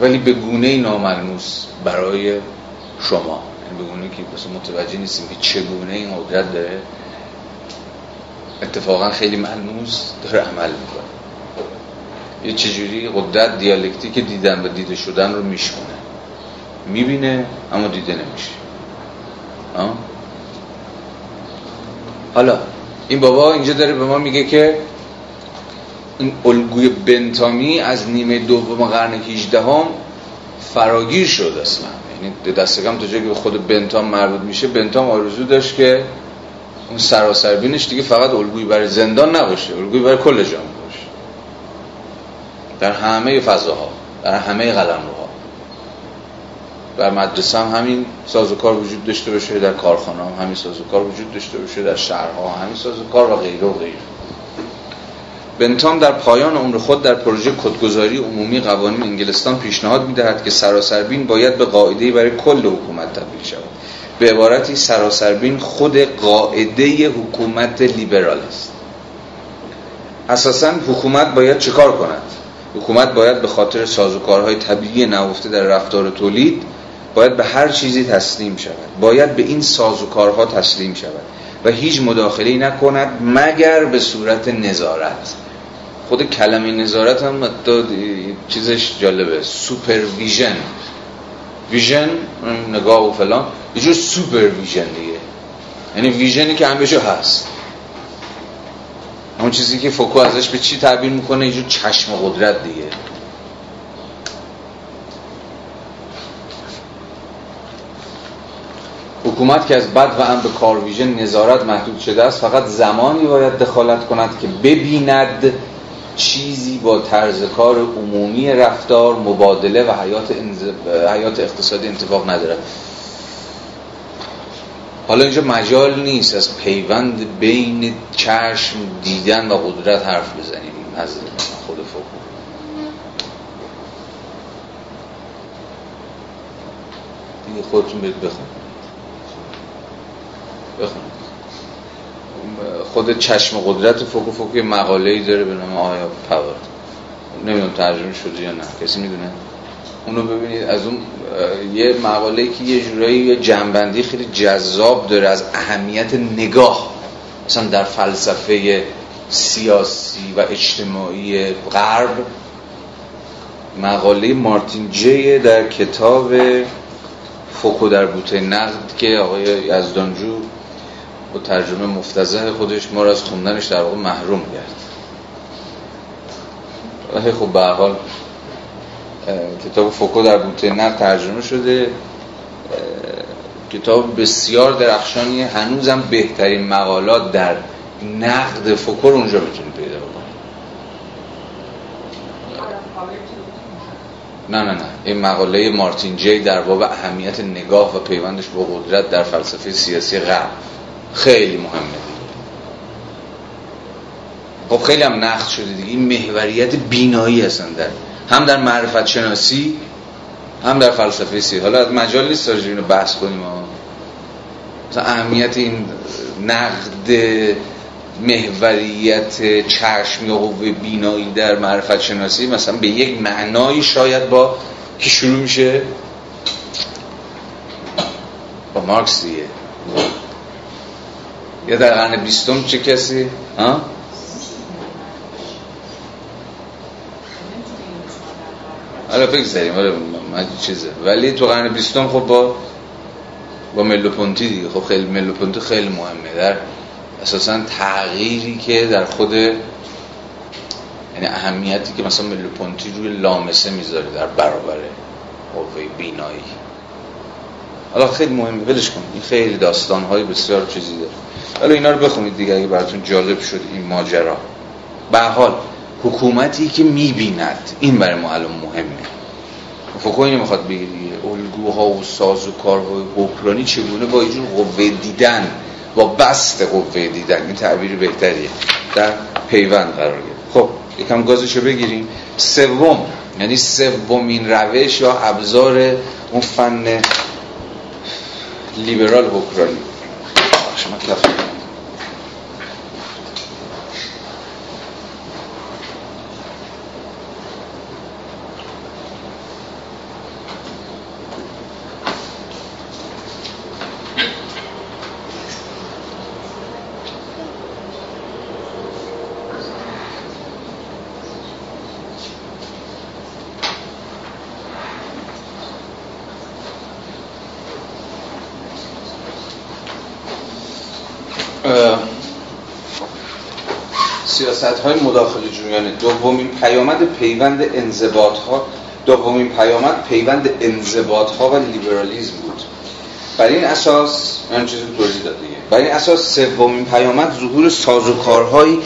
ولی به گونه ناملموس برای شما یعنی به گونه که بس متوجه نیستیم که چگونه این قدرت داره اتفاقا خیلی ملموس داره عمل می‌کنه. یه چجوری قدرت دیالکتیک دیدن و دیده شدن رو میشونه می‌بینه اما دیده نمیشه. حالا این بابا اینجا داره به ما میگه که این الگوی بنتامی از نیمه دوم قرن 18 هم فراگیر شد اصلا. یعنی دستگم تا جایی که خود بنتام مربوط میشه بنتام آرزو داشت که اون سراسر بینش دیگه فقط الگویی برای زندان نباشه الگویی برای کل جامعه باشه. در همه فضاها در همه قلمروها. در مدرسه هم همین سازوکار وجود داشته باشه در کارخانه هم همین سازوکار وجود داشته باشه در شهرها همین سازوکار و غیره و غیره. بنتام در پایان عمر خود در پروژه کدگذاری عمومی قوانین انگلستان پیشنهاد می‌دهد که سراسربین باید به قاعده برای کل حکومت تبدیل شود. به عبارتی سراسربین خود قاعده حکومت لیبرال است. اساسا حکومت باید چکار کند؟ حکومت باید به خاطر سازوکارهای طبیعی نهفته در رفتار تولید باید به هر چیزی تسلیم شود. باید به این سازوکارها تسلیم شود. و هیچ مداخله نکند مگر به صورت نظارت. خود کلمه نظارت هم چیزش جالبه. supervision vision نگاه و فلان یه جور super vision دیگه. یعنی ویژنی که همه هست. اون چیزی که فوکو ازش به چی تعبیر می‌کنه؟ یه جور چشم قدرت دیگه. حکومت که از بد و هم به کارویژن نظارت محدود شده است فقط زمانی باید دخالت کند که ببیند چیزی با طرز کار عمومی رفتار مبادله و حیات, حیات اقتصادی اتفاق ندارد حالا اینجا مجال نیست از پیوند بین چشم دیدن و قدرت حرف بزنیم. از خود فوق. دیگه خودتون بخون خود چشم قدرت فوق و فوق مقاله ای داره به نام آیا پاور نمی‌دونم ترجمه شده یا نه. کسی می‌دونه؟ اونو ببینید. از اون یه مقاله که یه جورایی یه جنبندی خیلی جذاب داره از اهمیت نگاه. مثلا در فلسفه سیاسی و اجتماعی غرب مقاله مارتین جی در کتاب فوکو در بوته نقد که آقای یزدانجو با ترجمه مفتزه خودش ما را از خوندنش در واقع محروم کرد. خب به حال کتاب فوکو در بوته نقد ترجمه شده. کتاب بسیار درخشانی هنوزم بهترین مقالات در نقد فوکو رو اونجا می‌تونی پیدا بکنی نه نه نه. این مقاله مارتین جی در باب اهمیت نگاه و پیوندش با قدرت در فلسفه سیاسی غرب. خیلی مهمه. خب خیلی هم نقد شده دیگه. این محوریت بینایی هستن در هم در معرفت شناسی هم در فلسفه سی. حالا از مجال نیست اینو بحث کنیم مثلا اهمیت این نقد محوریت چشم یا قوه بینایی در معرفت شناسی مثلا به یک معنایی شاید با که شروع میشه با مارکس دیگه یا در قرن بیستم چه کسی؟ ها؟ حالا بگذاریم حالا چیزه. ولی تو قرن بیستم خب با با ملوپونتی دیگه. خب خیلی ملوپونتی خیلی مهمه. در اساسا تغییری که در خود یعنی اهمیتی که مثلا ملوپونتی روی لامسه می‌ذاره در برابر قوه بینایی. حالا خیلی مهمه. ولش کن. این خیلی داستان های بسیار چیزی داره. حالا اینا رو بخونید دیگه اگه براتون جالب شد این ماجرا. به حال حکومتی که می‌بیند این برای ما الان مهمه. فکر اینو می‌خواد بگیری الگوها و ساز و کارهای حکرانی چگونه با اینجور قوه دیدن با بست قوه دیدن؟ این تعبیر بهتریه. در پیوند قرار گرفت. خب یکم گازشو بگیریم. سوم یعنی سومین روش یا ابزار اون فن لیبرال حکرانی شما سیاست های مداخل جویانه دومین پیوند انضباط ها دومین پیامد پیوند انضباط ها و لیبرالیزم بود. بر این اساس من چیزی توضیح داد دیگه بر این اساس سومین پیامد ظهور سازوکارهایی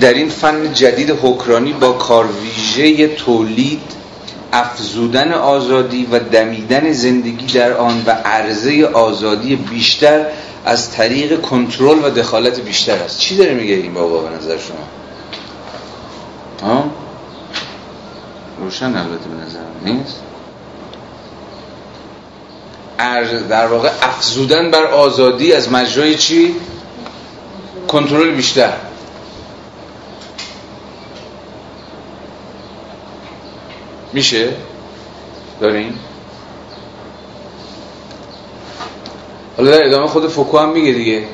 در این فن جدید حکرانی با کارویژه تولید افزودن آزادی و دمیدن زندگی در آن و عرضه آزادی بیشتر از طریق کنترل و دخالت بیشتر است. چی داره میگه این بابا به نظر شما؟ ها؟ روشن البته به نظر نیست. در واقع افزودن بر آزادی از مجرای چی؟ کنترل بیشتر. میشه؟ داریم حالا در ادامه خود فوکو هم میگه دیگه.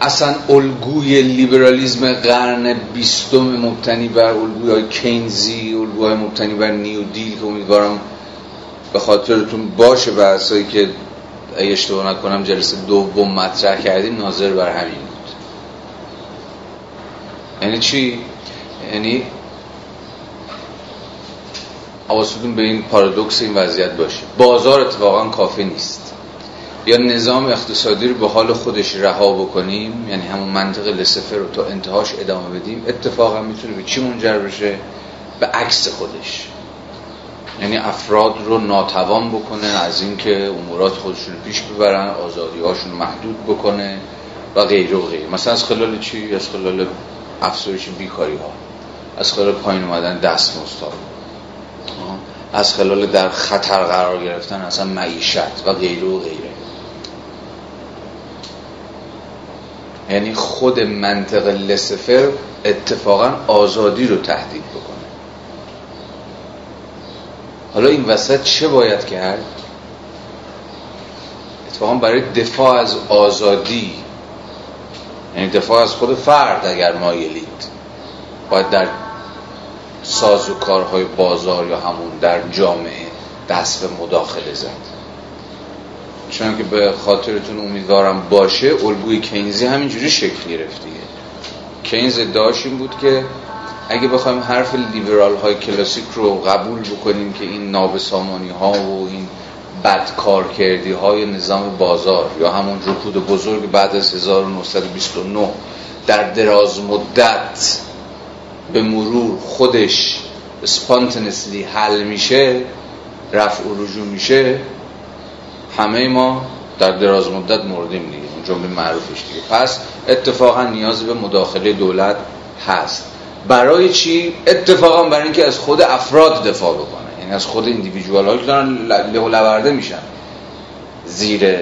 اصلا الگوی لیبرالیزم قرن بیستم مبتنی بر الگوی کینزی الگوهای مبتنی بر New Deal که امیدوارم به خاطرتون باشه بحثایی که اگه اشتباه نکنم جلسه دوم مطرح کردیم ناظر بر همین بود. یعنی چی؟ یعنی حواستون به این پارادوکس این وضعیت باشه. بازار اتفاقا کافی نیست. یا نظام اقتصادی رو به حال خودش رها بکنیم یعنی همون منطق لسفر رو تا انتهاش ادامه بدیم اتفاقا می‌تونه به چی منجر بشه؟ به عکس خودش. یعنی افراد رو ناتوان بکنه از اینکه امورات خودشون رو پیش ببرن آزادی هاشون محدود بکنه و غیره و غیره. مثلا از خلال چی؟ از خلال افزایش بیکاری ها از خلال پایین اومدن دست مستاد از خلال در خطر قرار گرفتن اصلا معیشت و غیره و غیره. یعنی خود منطق لسفر اتفاقا آزادی رو تهدید بکنه حالا این وسط چه باید کرد؟ اتفاقا برای دفاع از آزادی یعنی دفاع از خود فرد اگر مایلید باید در ساز و کارهای بازار یا همون در جامعه دست به مداخله زد چون که به خاطرتون امیدوارم باشه الگوی کینزی همینجوری شکل گرفت دیگه. کینز ادعاش این بود که اگه بخوایم حرف لیبرال های کلاسیک رو قبول بکنیم که این نابسامانی ها و این بدکار کردی های نظام بازار یا همون رکود بزرگ بعد از 1929 در دراز مدت به مرور خودش سپانتنسلی حل میشه رفع و رجوع میشه همه ما در دراز مدت مردیم دیگه. اون جمله معروفش دیگه. پس اتفاقا نیاز به مداخله دولت هست. برای چی؟ اتفاقا برای اینکه از خود افراد دفاع بکنه. یعنی از خود ایندیویدوال که دارن له لورده میشن. زیر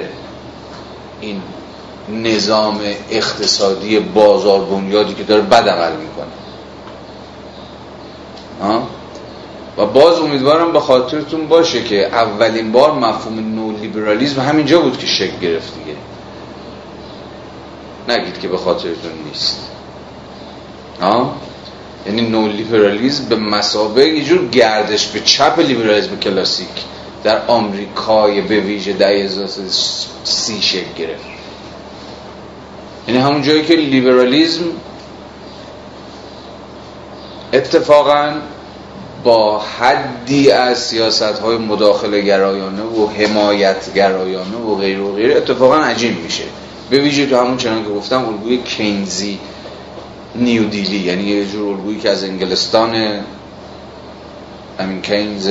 این نظام اقتصادی بازار بنیادی که داره بد عمل می‌کنه و باز امیدوارم به خاطرتون باشه که اولین بار مفهوم نو لیبرالیزم همینجا بود که شکل گرفت دیگه. نگید که به خاطرتون نیست. ها یعنی نو لیبرالیزم به مسابقه یه جور گردش به چپ لیبرالیزم کلاسیک در آمریکای به ویژه ده سی شکل گرفت. یعنی همون جایی که لیبرالیزم اتفاقا با حدی از سیاست های مداخله گرایانه و حمایت گرایانه و غیر و غیر اتفاقا عجیب میشه. به ویژه تو همون چنان که گفتم الگوی کینزی نیودیلی یعنی یه جور الگویی که از انگلستان همین کینز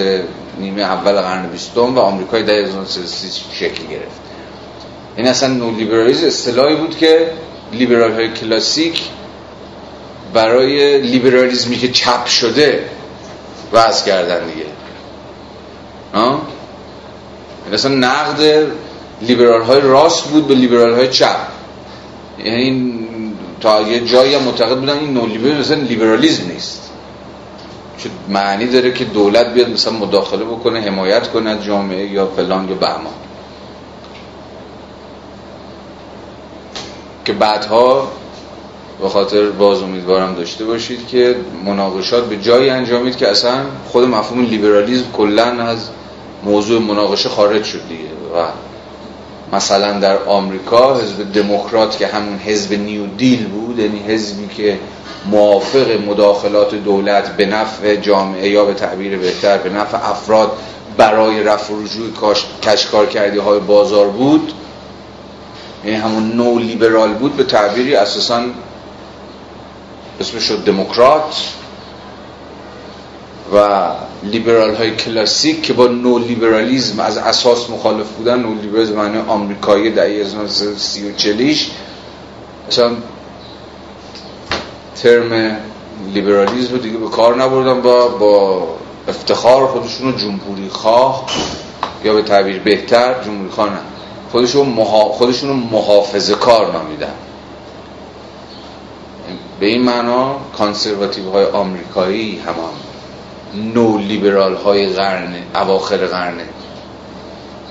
نیمه اول قرن بیستم و آمریکای ده شکل گرفت. این اصلا نو لیبرالیز اصطلاحی بود که لیبرال های کلاسیک برای لیبرالیزمی که چپ شده وضع کردن دیگه. ها؟ اصلا نقد لیبرال های راست بود به لیبرال های چپ. یعنی تا یه جایی هم معتقد بودن این نو لیبرالیسم لیبرالیزم نیست. چه معنی داره که دولت بیاد مثلا مداخله بکنه حمایت کنه جامعه یا فلان یا بهمان؟ که بعدها به خاطر باز امیدوارم داشته باشید که مناقشات به جایی انجامید که اصلا خود مفهوم لیبرالیزم کلا از موضوع مناقشه خارج شد دیگه. و مثلا در آمریکا حزب دموکرات که همون حزب نیو دیل بود یعنی حزبی که موافق مداخلات دولت به نفع جامعه یا به تعبیر بهتر به نفع افراد برای رفع رجوع کشکار کردی های بازار بود یعنی همون نو لیبرال بود به تعبیری اساسا اسمش شد دموکرات و لیبرال های کلاسیک که با نو لیبرالیزم از اساس مخالف بودن نو لیبرالیزم معنی آمریکایی دهه سی و چلیش مثلا ترم لیبرالیزم رو دیگه به کار نبردن با با افتخار خودشون رو جمهوری خواه یا به تعبیر بهتر جمهوری خواه نه. خودشون, محا... خودشون رو محافظه کار نامیدن. به این معنا کانسرواتیو های آمریکایی همان نو لیبرال های قرن اواخر قرن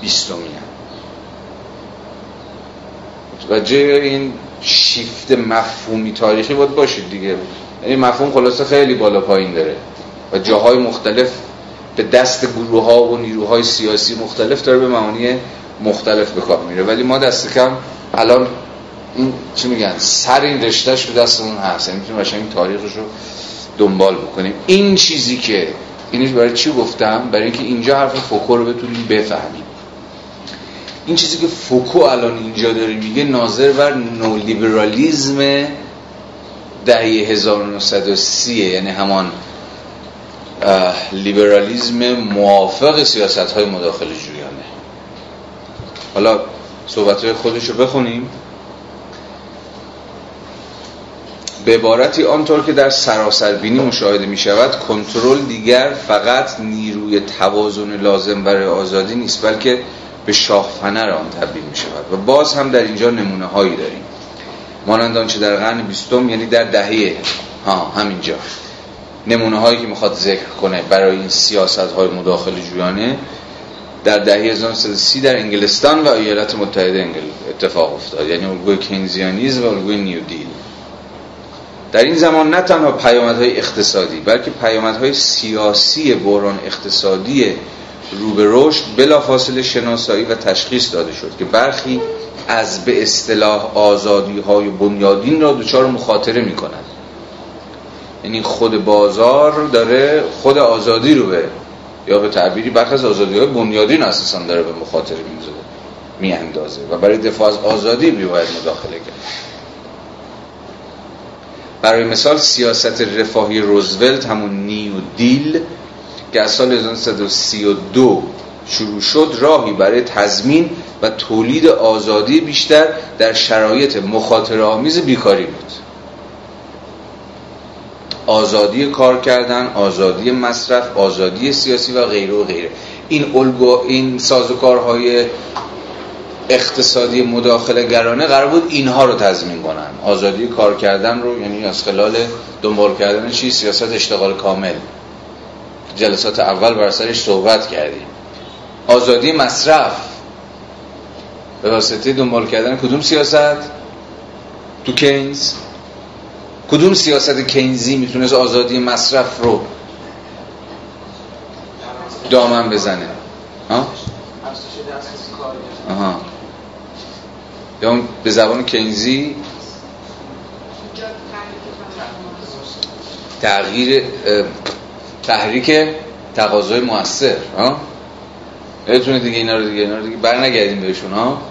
بیستمی متوجه این شیفت مفهومی تاریخی باید باشید دیگه. این مفهوم خلاصه خیلی بالا پایین داره. و جاهای مختلف به دست گروه ها و نیروهای سیاسی مختلف داره به معانی مختلف به کار میره. ولی ما دست کم الان این چی میگن سر این رشتهش به دستمون هست. یعنی می‌تونیم این تاریخش رو دنبال بکنیم. این چیزی که اینش برای چی گفتم؟ برای اینکه اینجا حرف فوکو رو بتونیم بفهمیم. این چیزی که فوکو الان اینجا داره میگه ناظر بر نولیبرالیزم دهه 1930 یعنی همان لیبرالیزم موافق سیاست های مداخل جویانه حالا صحبت های خودش رو بخونیم. به عبارتی آنطور که در سراسر بینی مشاهده می شود کنترل دیگر فقط نیروی توازن لازم برای آزادی نیست بلکه به شاه فنر آن تبدیل می شود و باز هم در اینجا نمونه هایی داریم. مانند آنچه در قرن بیستم یعنی در دهه ها همینجا. نمونه هایی که می‌خواد ذکر کنه برای این سیاست های مداخل جویانه در دهه 1930 در انگلستان و ایالات متحده انگل اتفاق افتاد. یعنی الگوی کینزیانیزم و الگوی نیو دیل. در این زمان نه تنها پیامدهای اقتصادی بلکه پیامدهای سیاسی بحران اقتصادی رو به رشد بلافاصله شناسایی و تشخیص داده شد که برخی از به اصطلاح آزادی های بنیادین را دچار مخاطره می کند یعنی خود بازار داره خود آزادی رو به یا به تعبیری برخی از آزادی های بنیادین اساسا داره به مخاطر می اندازه و برای دفاع از آزادی باید مداخله کرد. برای مثال سیاست رفاهی روزولت همون نیو دیل که از سال 1932 شروع شد راهی برای تضمین و تولید آزادی بیشتر در شرایط مخاطر آمیز بیکاری بود. آزادی کار کردن آزادی مصرف آزادی سیاسی و غیره و غیره. این الگو این سازوکارهای اقتصادی مداخله گرانه قرار بود اینها رو تضمین کنن. آزادی کار کردن رو یعنی از خلال دنبال کردن چی؟ سیاست اشتغال کامل. جلسات اول بر سرش صحبت کردیم. آزادی مصرف. به واسطه دنبال کردن کدوم سیاست؟ تو کینز. کدوم سیاست کینزی می‌تونست آزادی مصرف رو دامن بزنه؟ ها؟ آها. یا به زبان کینزی تغییر تحریک تقاضای موثر ها؟ یادتونه دیگه اینا رو دیگه اینا رو دیگه برنگردیم بهشون ها؟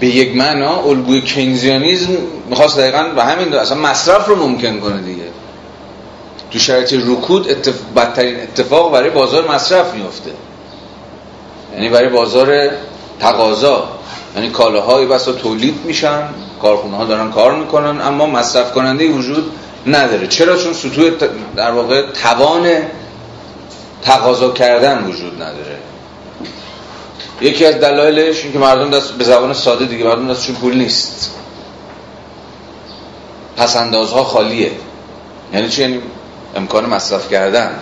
به یک معنا الگوی کینزیانیزم می‌خواست دقیقا به همین دو اصلا مصرف رو ممکن کنه دیگه. تو شرایط رکود اتف... بدترین اتفاق برای بازار مصرف میفته یعنی برای بازار تقاضا. یعنی کالاهای بسا تولید میشن کارخونه ها دارن کار می‌کنن اما مصرف کننده وجود نداره. چرا؟ چون سطوح در واقع توان تقاضا کردن وجود نداره. یکی از دلایلش این که مردم دست به زبان ساده دیگه مردم دستشون پول نیست. پسندازها خالیه. یعنی چی؟ یعنی امکان مصرف کردن.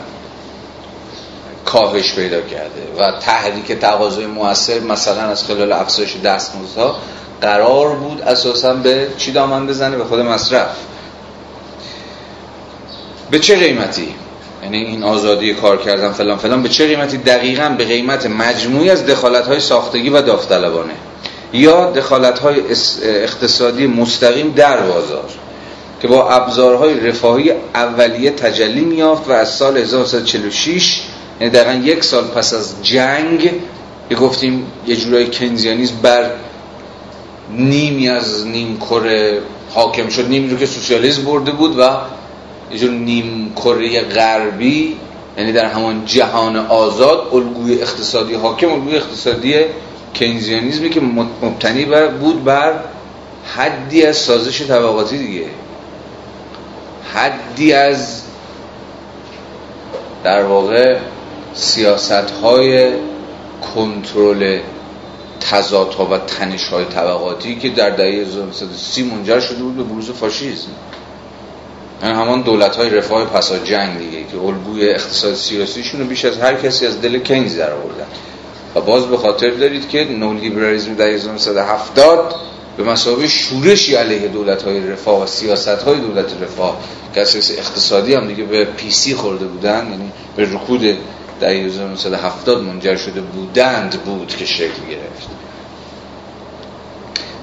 کاهش پیدا کرده و تحریک تقاضای موثر مثلا از خلال افزایش دستمزدها قرار بود اساسا به چی دامن بزنه؟ به خود مصرف. به چه قیمتی؟ یعنی این آزادی کار کردن فلان فلان به چه قیمتی دقیقا؟ به قیمت مجموعی از دخالت های ساختگی و داوطلبانه. یا دخالت های اقتصادی مستقیم در بازار که با ابزارهای رفاهی اولیه تجلی میافت و از سال 1946 یعنی دقیقا یک سال پس از جنگ یه گفتیم یه جورای کنزیانیزم بر نیمی از نیم کره حاکم شد نیمی رو که سوسیالیسم برده بود و یه جور نیم کره غربی یعنی در همان جهان آزاد الگوی اقتصادی حاکم الگوی اقتصادی کینزیانیزمی که مبتنی بود بر حدی از سازش طبقاتی دیگه. حدی از در واقع سیاست های کنترل تضادها و تنش های طبقاتی که در دهه 1930 منجر شده بود به بروز فاشیسم یعنی همان دولت های رفاه پسا جنگ دیگه که الگوی اقتصاد سیاسیشون رو بیش از هر کسی از دل کینز در آوردن. و باز به خاطر دارید که نولیبرالیسم در 1970 به مسابقه شورشی علیه دولت های رفاه و سیاست های دولت رفاه که اساس اقتصادی هم دیگه به پیسی خورده بودن یعنی به رکود در 1970 منجر شده بودند بود که شکل گرفت.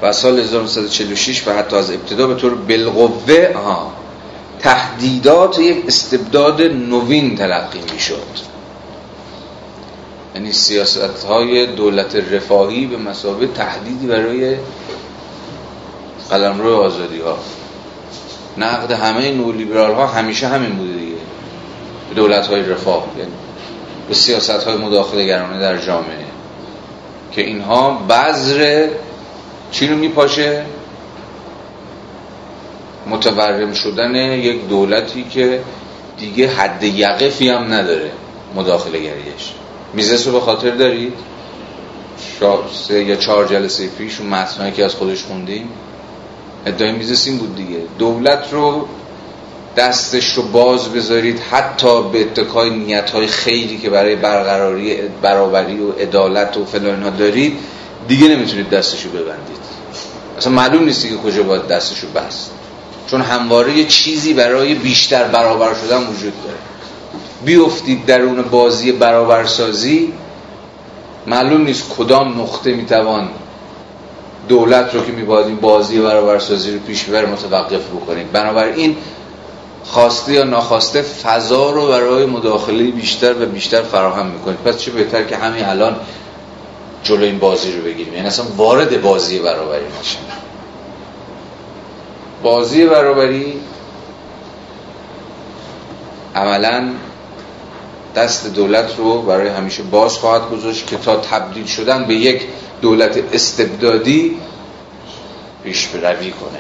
و سال 1946 و حتی از ابتدا به طور بالقوه تهدیدات یک استبداد نوین تلقی می شد یعنی سیاست های دولت رفاهی به مسابقه تهدیدی برای قلمرو آزادی ها نقد همه نولیبرال ها همیشه همین بوده دیگه. دولت های رفاه یعنی به سیاست های مداخله گرانه در جامعه که اینها بذر چی رو میپاشه؟ متورم شدن یک دولتی که دیگه حد یقفی هم نداره مداخله گریش. میزس رو به خاطر دارید؟ سه یا چهار جلسه پیش اون متنهایی که از خودش خوندیم ادعای میزس این بود دیگه. دولت رو دستش رو باز بذارید حتی به اتکای نیت های خیلی که برای برقراری برابری و عدالت و فلان دارید دیگه نمی‌تونید دستشو ببندید. اصلا معلوم نیستی که کجا باید دستشو بست. چون همواره یه چیزی برای بیشتر برابر شدن وجود داره. بیفتید در اون بازی برابرسازی معلوم نیست کدام نقطه می‌توان دولت رو که میباید این بازی برابرسازی رو پیش ببره متوقف بکنیم بنابراین خواسته یا ناخواسته فضا رو برای مداخله بیشتر و بیشتر فراهم می‌کنید پس چه بهتر که همین الان جلو این بازی رو بگیریم. یعنی اصلا وارد بازی برابری نشیم. بازی برابری عملا دست دولت رو برای همیشه باز خواهد گذاشت که تا تبدیل شدن به یک دولت استبدادی پیش روی کنه.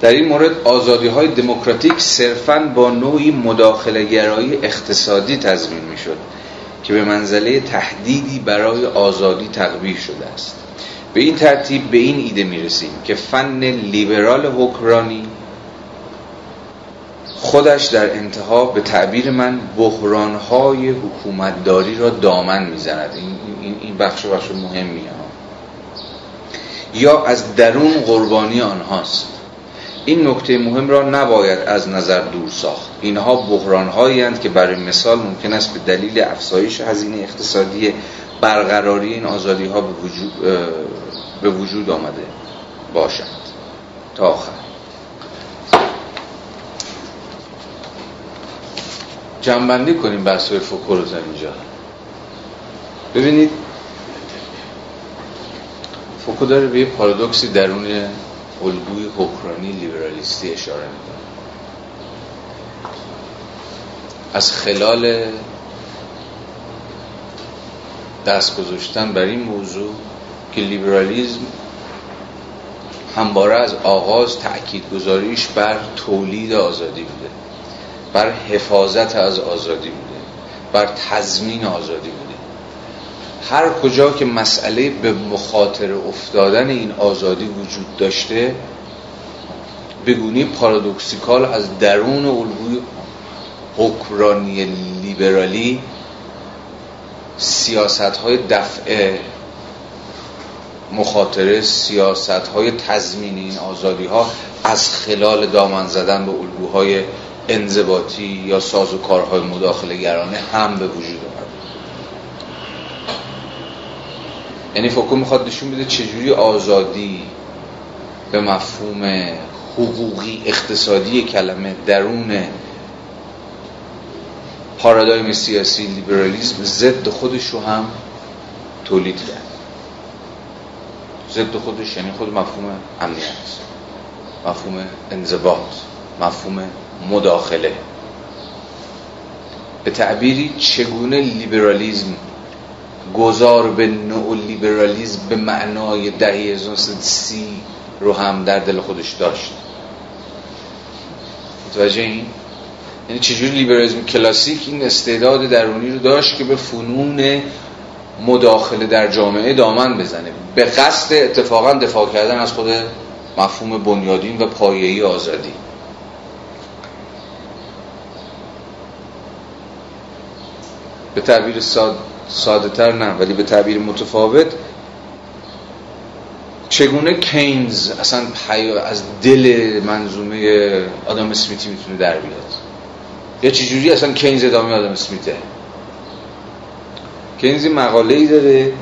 در این مورد آزادی های دموکراتیک صرفا با نوعی مداخله گرایی اقتصادی تضمین می شد که به منزله تهدیدی برای آزادی تقبیح شده است. به این ترتیب به این ایده می رسیم که فن لیبرال حکرانی خودش در انتها به تعبیر من بحرانهای حکومتداری را دامن می‌زند. این, این بخش بخش مهمیه یا از درون قربانی آنهاست. این نکته مهم را نباید از نظر دور ساخت. اینها بحران هایی که برای مثال ممکن است به دلیل افزایش هزینه اقتصادی برقراری این آزادی ها به وجود, به وجود آمده باشند. تا آخر. جنبندی کنیم بحث های فوکو اینجا. ببینید فوکو داره به یه پارادوکسی درون الگوی حکرانی لیبرالیستی اشاره می‌کنه. از خلال دست گذاشتن بر این موضوع که لیبرالیزم همواره از آغاز تأکید گذاریش بر تولید آزادی بوده بر حفاظت از آزادی بوده بر تضمین آزادی بوده. هر کجا که مسئله به مخاطر افتادن این آزادی وجود داشته بگونی پارادوکسیکال از درون الگوی حکرانی لیبرالی سیاست های دفع مخاطره سیاست های تضمین این آزادی ها از خلال دامن زدن به الگوهای انضباطی یا ساز و کارهای مداخله گرانه هم به وجود یعنی فوکو می‌خواد نشون بده چجوری آزادی به مفهوم حقوقی اقتصادی کلمه درون پارادایم سیاسی لیبرالیزم ضد خودش رو هم تولید کرد. ضد خودش یعنی خود مفهوم امنیت مفهوم انضباط مفهوم مداخله. به تعبیری چگونه لیبرالیزم گذار به نوع لیبرالیزم به معنای دهه سی رو هم در دل خودش داشت. متوجه این؟ یعنی چجوری لیبرالیزم کلاسیک این استعداد درونی رو داشت که به فنون مداخله در جامعه دامن بزنه؟ به قصد اتفاقا دفاع کردن از خود مفهوم بنیادین و پایه‌ای آزادی. به تعبیر ساد ساده تر نه ولی به تعبیر متفاوت. چگونه کینز اصلا از دل منظومه آدم اسمیتی می‌تونه در بیاد؟ یا چجوری اصلا کینز ادامه آدم اسمیته؟ کینز مقاله ای داره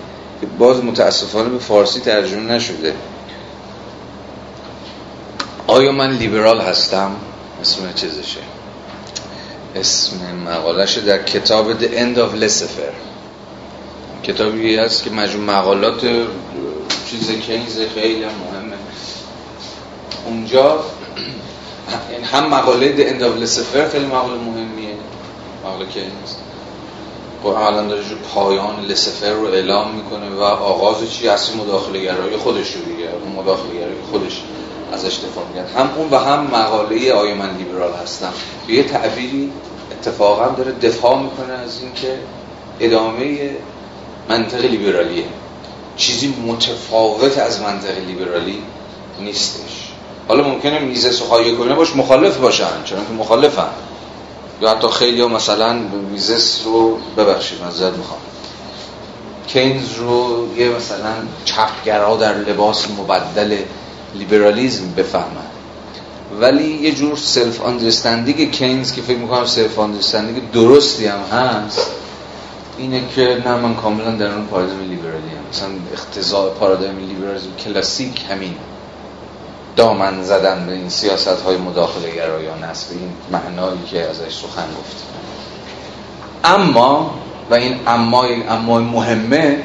که باز متاسفانه به فارسی ترجمه نشده. آیا من لیبرال هستم؟ اسم چیزشه. اسم مقالهش در کتاب The End of Laissez-faire کتابی هست که مجموع مقالات چیز کینز خیلی مهمه. اونجا هم مقاله The End Laissez-faire خیلی مقاله مهمیه. مقاله کینز اولا داره جو پایان لسفر رو اعلام می‌کنه و آغاز چی؟ اصلی مداخله گرایی خودش رو دیگه. اون مداخله گرایی خودش ازش دفاع میگن هم اون و هم مقاله آیا من لیبرال هستم به یه تعبیری اتفاقا داره دفاع می‌کنه از اینکه ادامه منطق لیبرالیه. چیزی متفاوت از منطق لیبرالی نیستش. حالا ممکنه میزه سخایی کنه باش مخالف باشن چون که مخالفن. یا حتی خیلی ها مثلا میزس رو ببخشید من می‌خوام. کینز رو یه مثلا چپگرا در لباس مبدل لیبرالیزم بفهمن. ولی یه جور self-understanding کینز که فکر می‌کنم self-understanding درستی هم هست اینه که نه من کاملا در اون پارادایم لیبرالی هم مثلا اقتضای پارادایم لیبرالیسم کلاسیک همین دامن زدن به این سیاست های مداخله گرایانه است به این معنایی که ازش سخن گفت. اما و این امای امای مهمه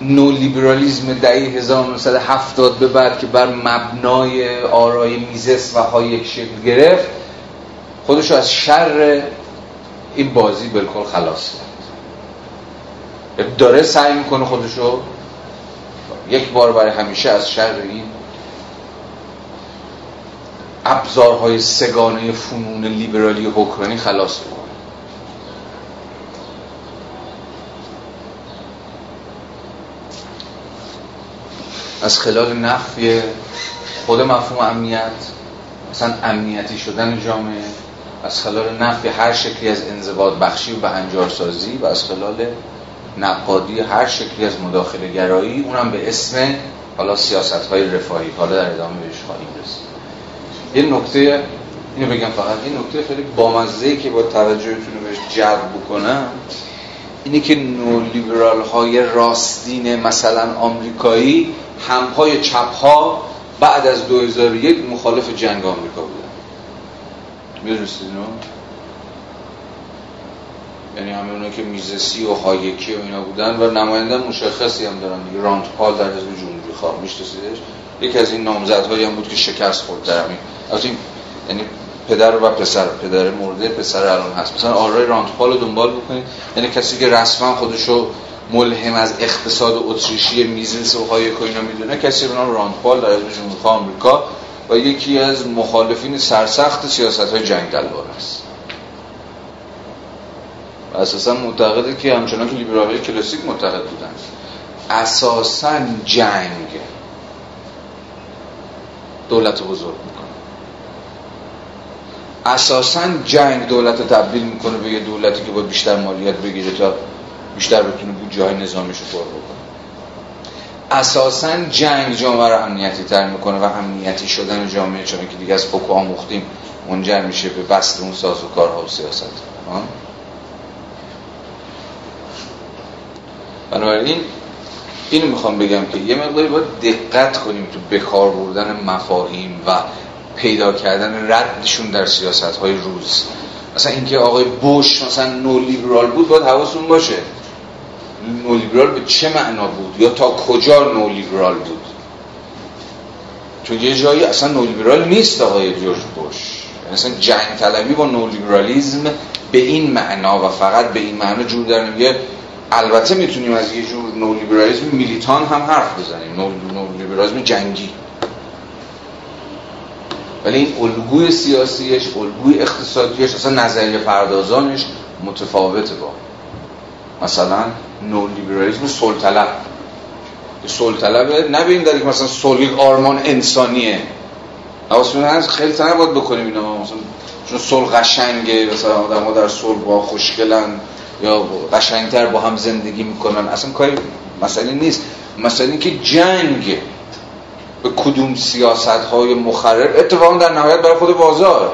نو لیبرالیزم دهه 1970 به بعد که بر مبنای آرای میزس و هایک شکل گرفت خودش از شر این بازی بالکل خلاص کرد. داره سعی می‌کنه خودشو یک بار برای همیشه از شر این ابزارهای سگانه فنون لیبرالی حکمرانی خلاص کنه. از خلال نفی خود مفهوم امنیت مثلا امنیتی شدن جامعه از خلال نفی هر شکلی از انضباط بخشی و انجارسازی و از خلال نقادی هر شکلی از مداخله گرایی اونم به اسم حالا سیاست های رفاهی. حالا در ادامه بهش خواهیم رسید. یه نکته اینو بگم فقط این نکته خیلی بامزه که با توجهتون بهش جلب بکنم اینه که نولیبرال های راستین مثلا آمریکایی همپای چپ ها بعد از 2001 مخالف جنگ آمریکا بودن. می‌دونستید؟ یعنی همه اونا که میزسی و هایکی و اینا بودن و نماینده مشخصی هم دارن دیگه. راند پال در حزب جمهوری خواه میشناسیدش؟ یکی از این نامزدهایی هم بود که شکست خورد در همین. یعنی پدر و پسر پدر مرده پسر الان هست. مثلا آرای راندپال رو دنبال بکنید. یعنی کسی که رسما خودشو ملهم از اقتصاد اتریشی میزنس و های اینا می‌دونه کسی به نام راندپال در حزب جمهوری آمریکا و یکی از مخالفین سرسخت سیاست های جنگ دلوار است. و اساسا معتقده که همچنان که لیبرال کلاسیک معتقد بودن. اساسا جنگ دولت بزرگ اساسا جنگ دولت رو تبدیل می‌کنه به یه دولتی که باید بیشتر مالیات بگیره تا بیشتر بتونه بودجه های نظامیش رو پر بکنه. اساسا جنگ جامعه رو امنیتی تر می‌کنه و امنیتی شدن جامعه چون که دیگه از فوکو آموختیم منجر میشه به بست اون ساز و کارها و بنابراین اینو می‌خوام بگم که یه مقداری باید دقت کنیم تو بکار بردن مفاهیم و پیدا کردن ردشون در سیاست های روز. مثلا اینکه آقای بوش مثلا نولیبرال بود باید حواستون باشه. نولیبرال به چه معنا بود؟ یا تا کجا نولیبرال بود؟ چون یه جایی اصلا نولیبرال نیست آقای جورج بوش مثلا جنگ طلبی با نولیبرالیزم به این معنا و فقط به این معنا جور در نمیگه البته می‌تونیم از یه جور نولیبرالیزم میلیتان هم حرف بزنیم. نولیبرالیزم جنگی. ولی این الگوی سیاسیش الگوی اقتصادیش اصلا نظریه پردازانش متفاوته با. مثلا نولیبرالیسم سلطلب. سلطلبه نبینیم در که مثلا صلح آرمان انسانیه. حواسمون هست خیلی تنه باید بکنیم اینا. مثلا چون صلح قشنگه مثلا آدم ها در صلح با خوشگلن. یا قشنگتر با هم زندگی می‌کنن. اصلا کاری مسئله نیست. مسئله این که جنگ به کدوم سیاست های مخرب اتفاقا در نهایت برای خود بازار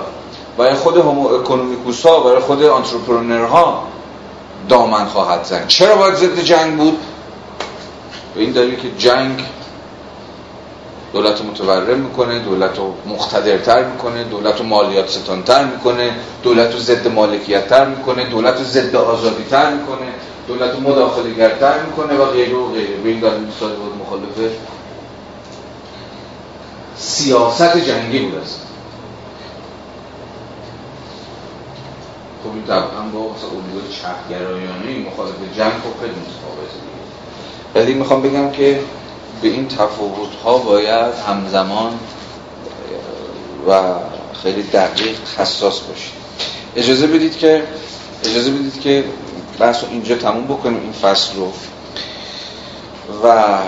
برای خود همو اکونومیکوس ها برای خود ها دامن خواهد زن چرا باید ضد جنگ بود؟ به این دلیل که جنگ دولت متورم می‌کنه دولت رو مختدرتر می‌کنه دولت رو مالیات ستانتر می‌کنه دولت رو ضد مالکیتتر می‌کنه دولت رو ضد آزادیتر می‌کنه دولت رو مداخله گرتر می‌کنه و غیره و غیره. به این دلیل مخالفه سیاست جنگی بود است خب این طبعا با الگوی چپگرایانه مخالف جنگ خب خیلی متفاوته ولی می‌خوام بگم که به این تفاوت ها باید همزمان و خیلی دقیق حساس باشید اجازه بدید که اجازه بدید که بحث رو اینجا تموم بکنیم این فصل رو. و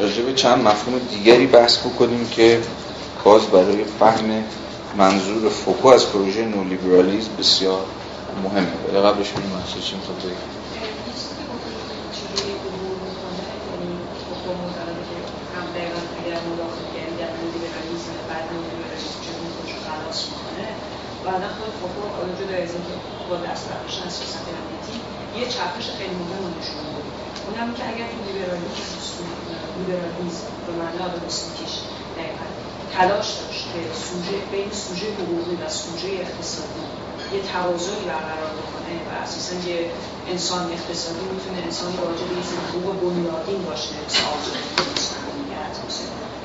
راجع به چند مفهوم دیگری بحث بکنیم که باز برای فهم منظور فوکو از پروژه نولیبرالیزم بسیار مهمه. ولی قبلش چی می‌خواد بگیم تماس می‌کنه بعدا خود فوکو جدا از اینکه با دست برداشتن سیاست امنیتی یه چرخش خیلی مهم رو نشون بود اونم که اگر تو لیبرالیسم لیبرالیسم به معنی آدموسمیکیش دقیقا تلاش داشت که سوژه بین سوژه حقوقی و سوژه اقتصادی یه توازنی برقرار بکنه و اساسا یه انسان اقتصادی می‌تونه انسانی راجع به این حقوق بنیادین باشه مثل آزادی مثل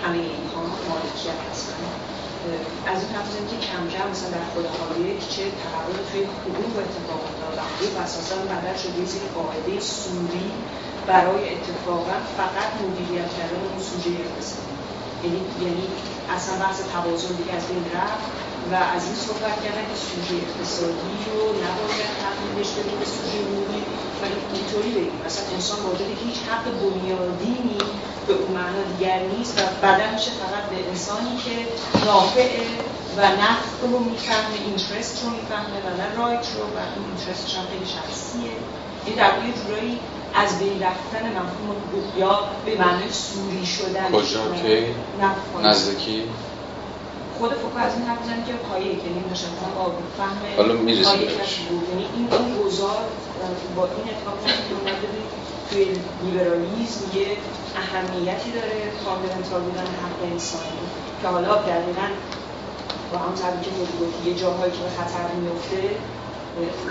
همه اینها مالکیت هستن. از این طرف که کم کم مثلا در خود یک چه تحول توی حقوق اتفاق افتاد و حقوق اساسا بدل شده یه سری قاعده سوری برای اتفاقا فقط مدیریت کردن اون سوژه اقتصادی. یعنی یعنی اصلا بحث توازن دیگه از بین رفت. و از این صحبت کردن که سوژه اقتصادی رو نباید تبدیلش بدیم به سوژه عمومی و اینطوری بگیم. مثلا انسان واجده که هیچ حق بنیادینی به اون معنا دیگر نیست و بدل میشه فقط به انسانی که رافعه و نفت رو می‌فهمه اینترست رو می‌فهمه و نه رایت رو و این اینترستش هم خیلی شخصیه. این در یه جورایی از بین رفتن مفهوم یا به معنی سوری شدن کجا؟ که نزدیکی خود فوکو از این حرف که پایه که یعنی مشخصا با فهم حالا می‌رسیم یعنی این اون گذار با این اتفاق که اومده توی لیبرالیزم یه اهمیتی داره فاندامنتال بودن حق انسانی. که حالا دقیقا با هم که یه جاهایی که به خطر میفته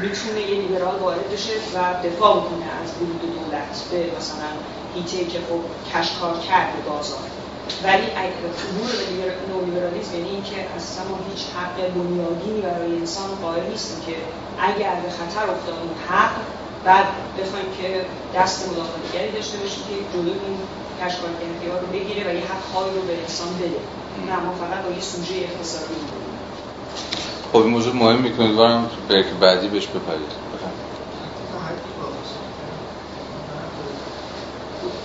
می‌تونه یه لیبرال وارد بشه و دفاع کنه از ورود دولت. به مثلا هیته که خب کشکار کرد بازار. ولی به نولیبرالیسم یعنی اینکه اصلا ما هیچ حق بنیادینی برای انسان قائل نیستیم که اگر به خطر افتاد اون حق بعد بخوایم که دست مداخلگری داشته باشیم که جلوی این کشکارکردی ها رو بگیره و یه حق رو به انسان بده. نه ما فقط با یه سوژه اقتصادی خب این موضوع مهم می‌کنید. برم به بعدی بهش بپرید.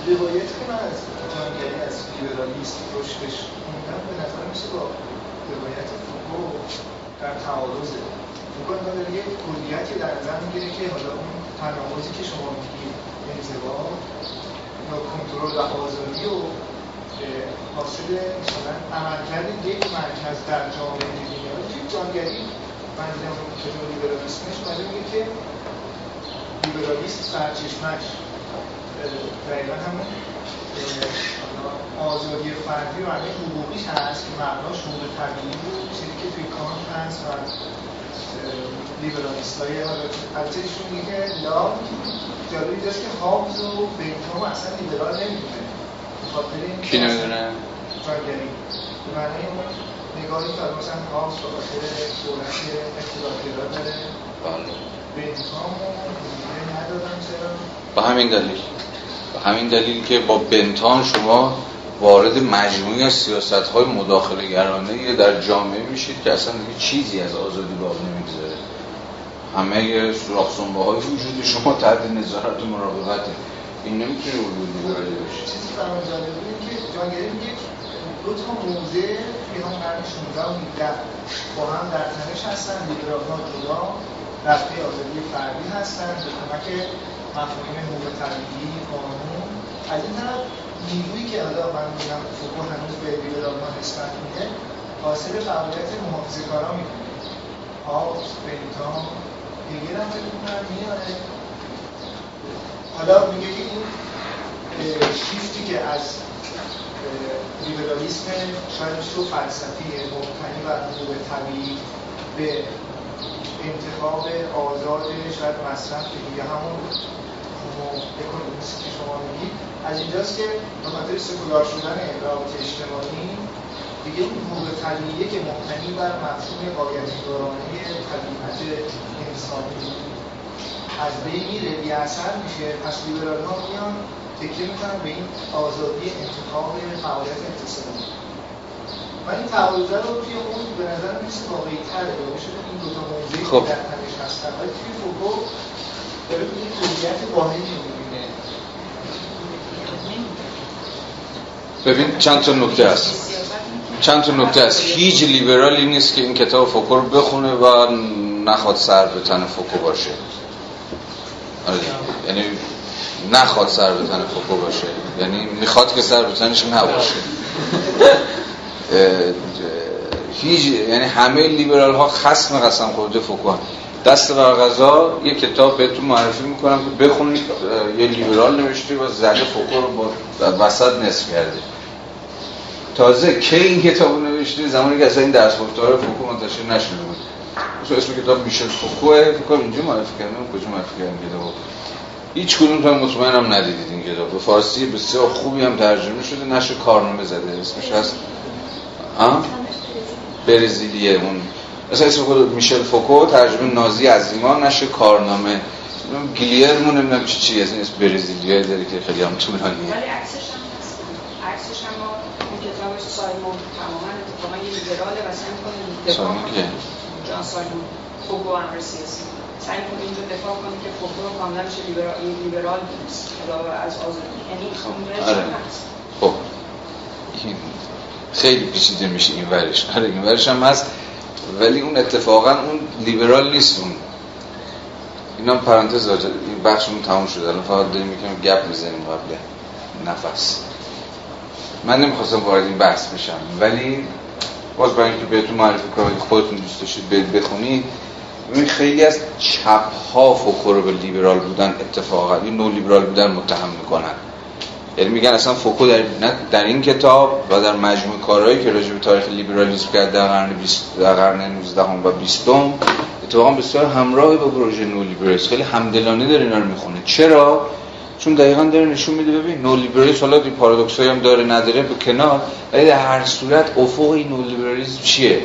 روایت که من از جانگری از لیبرالیسم رشدش خوندم به نظر میشه با روایت فوکو در تعارضه فوکو داره یه کلیتی در نظر می‌گیره که حالا اون تناقضی که شما میگید انزوا یا کنترل و آزادی و حاصل مثلا عملکرد یک مرکز در جامعه میاد توی جانگری من دیدم کتاب لیبرالیسمش اومده میگه که لیبرالیسم سرچشمش دقیقا همون آزادی فردی و معنی حقوقیش هست که مبناش حقوق طبیعی بود. چیزی که توی کانت هست و لیبرالیست های البته ایشون میگه لا جالبی داشت که هابز و بینتام اصلا لیبرال نمی‌دونه خاطر این کی نمی‌دونه؟ جانگری. به معنی اون نگاهی که مثلا هابز به خاطر دولت اختلافگرا داره. بله. رو ندادن چرا؟ با همین دلیل. همین دلیل که با بنتان شما وارد مجموعی از سیاست های مداخله گرانه در جامعه میشید که اصلا دیگه چیزی از آزادی باقی نمی‌گذاره. همه سراخ های وجود شما تحت نظارت و مراقبته. این نمی‌تونه وجود لیبرالی باشه. چیزی فرمان جالبه که جانگری میگه دو تا موزه توی هم قرن 16 و 17 با هم در تنش هستن لیبرال ها جدا رفته آزادی فردی هستن. به کمک مفاهیم حقوق طبیعی قانون. از این طرف نیرویی که حالا من میگم فوکو هنوز به لیبرالها نسبت میده حاصل فعالیت محافظه کارا می‌کنه هاوس بنتام دیگه هم فکر می‌کنم میاره حالا میگه که این شیفتی که از لیبرالیسم شاید تو فلسفی مبتنی بر حقوق طبیعی به انتخاب آزاد شاید مصرف که دیگه همون اکونومیست که شما میگید از اینجاست که به خاطر سکولار شدن روابط اجتماعی دیگه اون حقوق طبیعیه که مبتنی بر مفهوم قایت دورانه طبیعت انسانی. از بین میره بی اثر میشه. پس لیبرال ها میان تکیه می‌کنن به این آزادی انتخاب فعالیت اقتصادی. من این تعارضه رو توی اون به نظر می‌رسه واقعی تره این دو تا موضوعی خب. در تنش هستن. ولی توی فوکو داره ببین چند تا نکته هست. چند تا نکته هست. هیچ لیبرالی نیست که این کتاب فوکو بخونه و نخواد سر به تن فوکو باشه. آره یعنی نخواد سر به تن فوکو باشه. یعنی می‌خواد که سر به تنش نباشه. هیچ یعنی همه لیبرال ها خصم قسم خورده فوکو دست بر قضا یه کتاب بهتون معرفی می‌کنم که بخونید یه لیبرال نوشته و زده فوکو رو از وسط نصف کرده. تازه کی این کتاب نوشته؟ زمانی که اصلا این درس گفتار فوکو منتشر نشده بود. اسم کتاب میشل فوکوه فکر اینجا معرفی کردم کجا معرفی کردم کتابو هیچ کدوم تا مطمئنم ندیدید این کتاب به فارسی بسیار خوبی هم ترجمه شده نشر کارنامه زده اسمش هست برزیلیه اون مثلا اسم خود میشل فوکو ترجمه نازی از ایمان نشه کارنامه. گلیرمون نمی‌دونم چی چی از این اسم برزیلیه داره که خیلی هم طولانیه ولی عکسش هم هست. عکسش هم اون کتابش سایمون تماما اتفاقا یه لیبراله و سعی می‌کنه سایمون که؟ جان سایمون. فوکو امر سیاسی سعی کنه اینجا دفاع کنه که فوکو کاملا چه لیبرال لیبرال نیست از آزادی. یعنی خب آره. خب. خیلی پیچیده میشه این ورش. آره این ورش هم هست. ولی اون اتفاقا اون لیبرال نیست اون اینا پرانتز این بخشمون تموم شده. الان فقط داریم می‌کنیم گپ می‌زنیم قبل نفس. من نمی‌خواستم وارد این بحث بشم. ولی باز برای اینکه بهتون معرفی کنم خودتون دوست داشتید برید بخونید. خیلی از چپ ها فوکو به لیبرال بودن اتفاقا. این نو لیبرال بودن متهم می‌کنن. یعنی میگن اصلا فوکو در, در این کتاب و در مجموع کارهایی که راجع به تاریخ لیبرالیسم کرد در قرن 20 در قرن 19 و 20 اتفاقا بسیار همراه با پروژه نو لیبرالیسم. خیلی همدلانه داره اینا رو می‌خونه. چرا؟ چون دقیقا داره نشون میده ببین نو لیبرالیسم حالا این پارادوکسایی هم داره نداره به کنار. ولی در هر صورت افق این نو لیبرالیسم چیه؟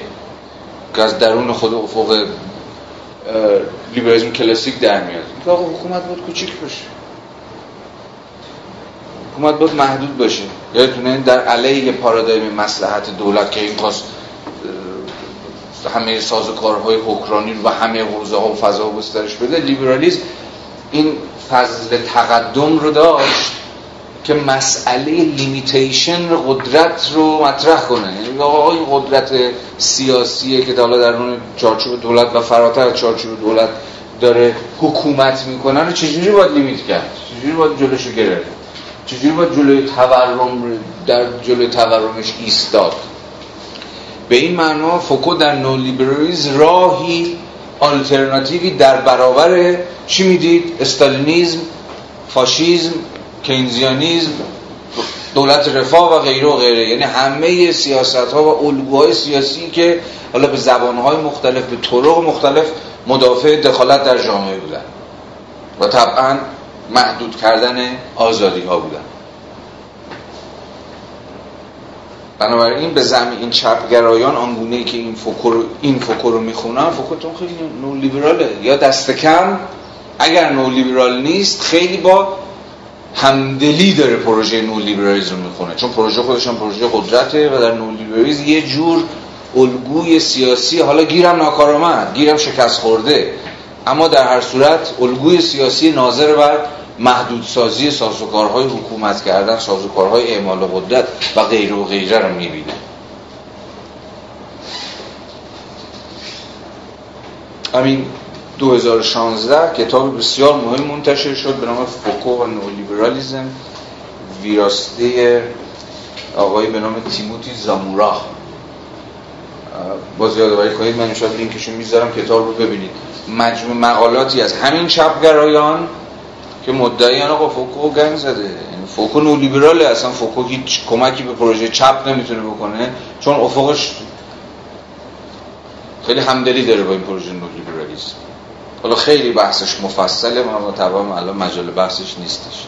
که از درون خود افق لیبرالیسم کلاسیک در میاد. حکومت بود کوچیک باشه. حکومت بود محدود باشه. یادتونه در علیه پارادایم مسلحت دولت که این خواست همه سازوکارهای حکرانی و همه حوزه ها و فضا گسترش بده لیبرالیسم این فضل تقدم رو داشت که مسئله limitation قدرت رو مطرح کنه. یعنی آقا این قدرت سیاسیه که حالا در اون چارچوب دولت و فراتر چارچوب دولت داره حکومت می‌کنه رو چجوری باید limit کرد؟ چجوری باید جلوشو گرفت؟ چجوری باید جلوی تورم در جلوی تورمش ایستاد؟ به این معنا فوکو در نولیبرالیسم راهی آلترناتیوی در برابر چی می‌دید؟ استالینیزم فاشیزم کینزیانیزم دولت رفاه و غیره و غیره. یعنی همه سیاست ها و الگوهای سیاسی که حالا به زبان های مختلف به طرق مختلف مدافع دخالت در جامعه بودن. و طبعا محدود کردن آزادی ها بودن. بنابراین به زمین این چپگرایان آنگونه که این فکر این فکر رو می‌خونن فکرتون خیلی نو لیبراله یا دست کم اگر نو لیبرال نیست خیلی با همدلی داره پروژه نو لیبرالیسم می‌خونه. چون پروژه خودش هم پروژه قدرته و در نو لیبرالیسم یه جور الگوی سیاسی حالا گیرم ناکارآمد گیرم شکست خورده. اما در هر صورت الگوی سیاسی ناظر بر محدودسازی سازوکارهای حکومت کردن سازوکارهای اعمال قدرت و غیره و غیره رو می‌بینه. همین 2016 کتاب بسیار مهم منتشر شد به نام فوکو و نولیبرالیزم ویراسته آقای به نام تیموتی زامورا. باز یادآوری کنید من شاید لینکشو می‌ذارم کتاب رو ببینید. مجموع مقالاتی از همین چپگرایان که مدعی آقا فوکو گند زده. یعنی فوکو نولیبراله اصلا فوکو هیچ کمکی به پروژه چپ نمی‌تونه بکنه چون افقش خیلی همدلی داره با این پروژه نولیبرالیسم. حالا خیلی بحثش مفصله ما طبعا الان مجال بحثش نیستش.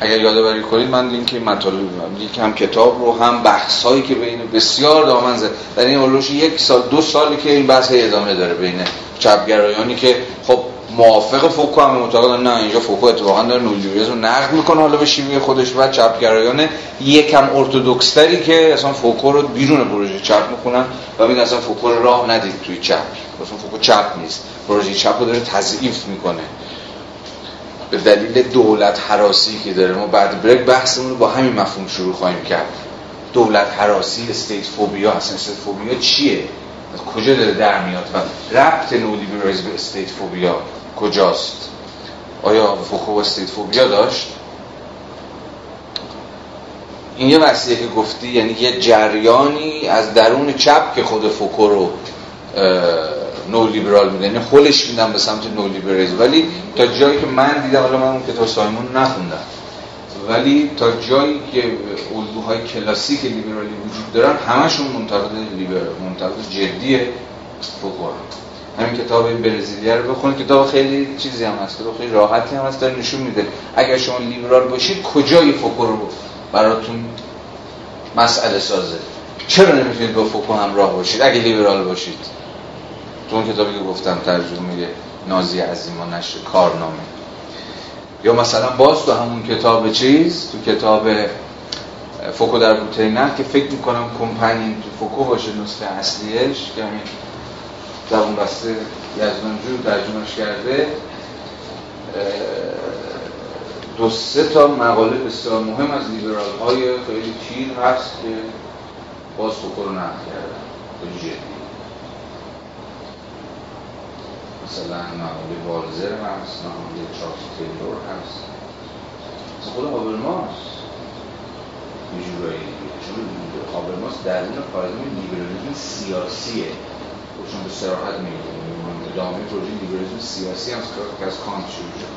اگر یادآوری کنید من لینک مطالب لینک هم کتاب رو هم بحث هایی که بین بسیار دامن زد. در این اولوش یک سال دو سالی که این بحث ادامه داره بین چپگرایانی که خب موافق فوکو هم معتقدن نه اینجا فوکو اتفاقا داره رو نقد می‌کنه حالا به شیوه خودش و چپگرایان یکم ارتدکس‌تری که اصلا فوکو رو بیرون پروژه چپ می‌کنن و میگن اصلا فوکو رو راه ندید توی چپ. اصلا فوکو چپ نیست. پروژه چپ رو داره تضعیف می‌کنه. به دلیل دولت هراسی که داره. ما بعد break بحثمون رو با همین مفهوم شروع خواهیم کرد. دولت هراسی state phobia هست state phobia چیه؟ از کجا داره در میاد؟ و ربط نولیبرالیسم به state phobia کجاست؟ آیا فوکو state phobia داشت؟ این یه وسیله که گفتی یعنی یه جریانی از درون چپ که خود فوکو رو نو لیبرال میده. یعنی هلش میدن به سمت نو لیبرالیسم ولی تا جایی که من دیدم حالا من اون کتاب سایمون نخوندم. ولی تا جایی که الگوهای کلاسیک لیبرالی وجود دارن همشون منتقد لیبرال منتقد جدی فوکو همین کتاب برزیلیا رو بخونید کتاب خیلی چیزی هم هست خیلی راحتی هم هست داره نشون میده. اگر شما لیبرال باشید کجای فوکو رو براتون مسئله سازه؟ چرا نمی‌تونید با فوکو همراه باشید؟ اگه لیبرال باشید. تو اون کتابی که گفتم ترجمه نازی عظیما نشر کارنامه. یا مثلا باز تو همون کتاب چیز تو کتاب فوکو در بوته که فکر می‌کنم کمپانین تو فوکو باشه نسخه اصلیش که اون بسته یزدانجو ترجمهش کرده. دو سه تا مقاله بسیار مهم از لیبرال های خیلی پیر هست که باز فوکو رو نقل کردن. مثلا مقاله والزر هست مقاله چارلز تیلور هست. مثلا خود هابرماس یه جورایی چون هابرماس درون پارادایم لیبرالیسم سیاسیه. چون به سراحت میگه ادامه پروژه لیبرالیسم سیاسی هم که از کانت شروع شد.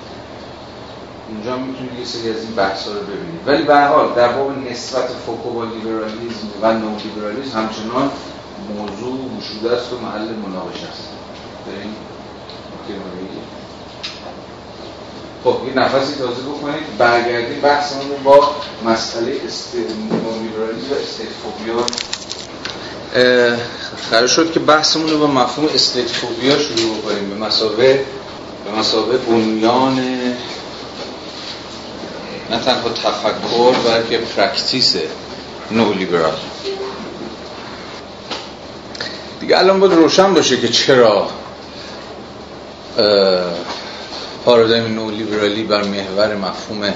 اونجا می‌تونید یه سری از این بحث رو ببینید. ولی به حال در باب نسبت فوکو با لیبرالیسم و نو لیبرالیسم همچنان موضوع گشوده است و محل مناقشه است. خب یه نفسی تازه بکنید. برگردیم بحثمون با مسئله است... لیبرالیسم و قرار شد که بحثمون رو با مفهوم state phobia شروع بکنیم به مثابه به مثابه بنیان نه تنها تفکر بلکه practice نو لیبرال. دیگه الان باید روشن باشه که چرا پارادایم نو لیبرالی بر محور مفهوم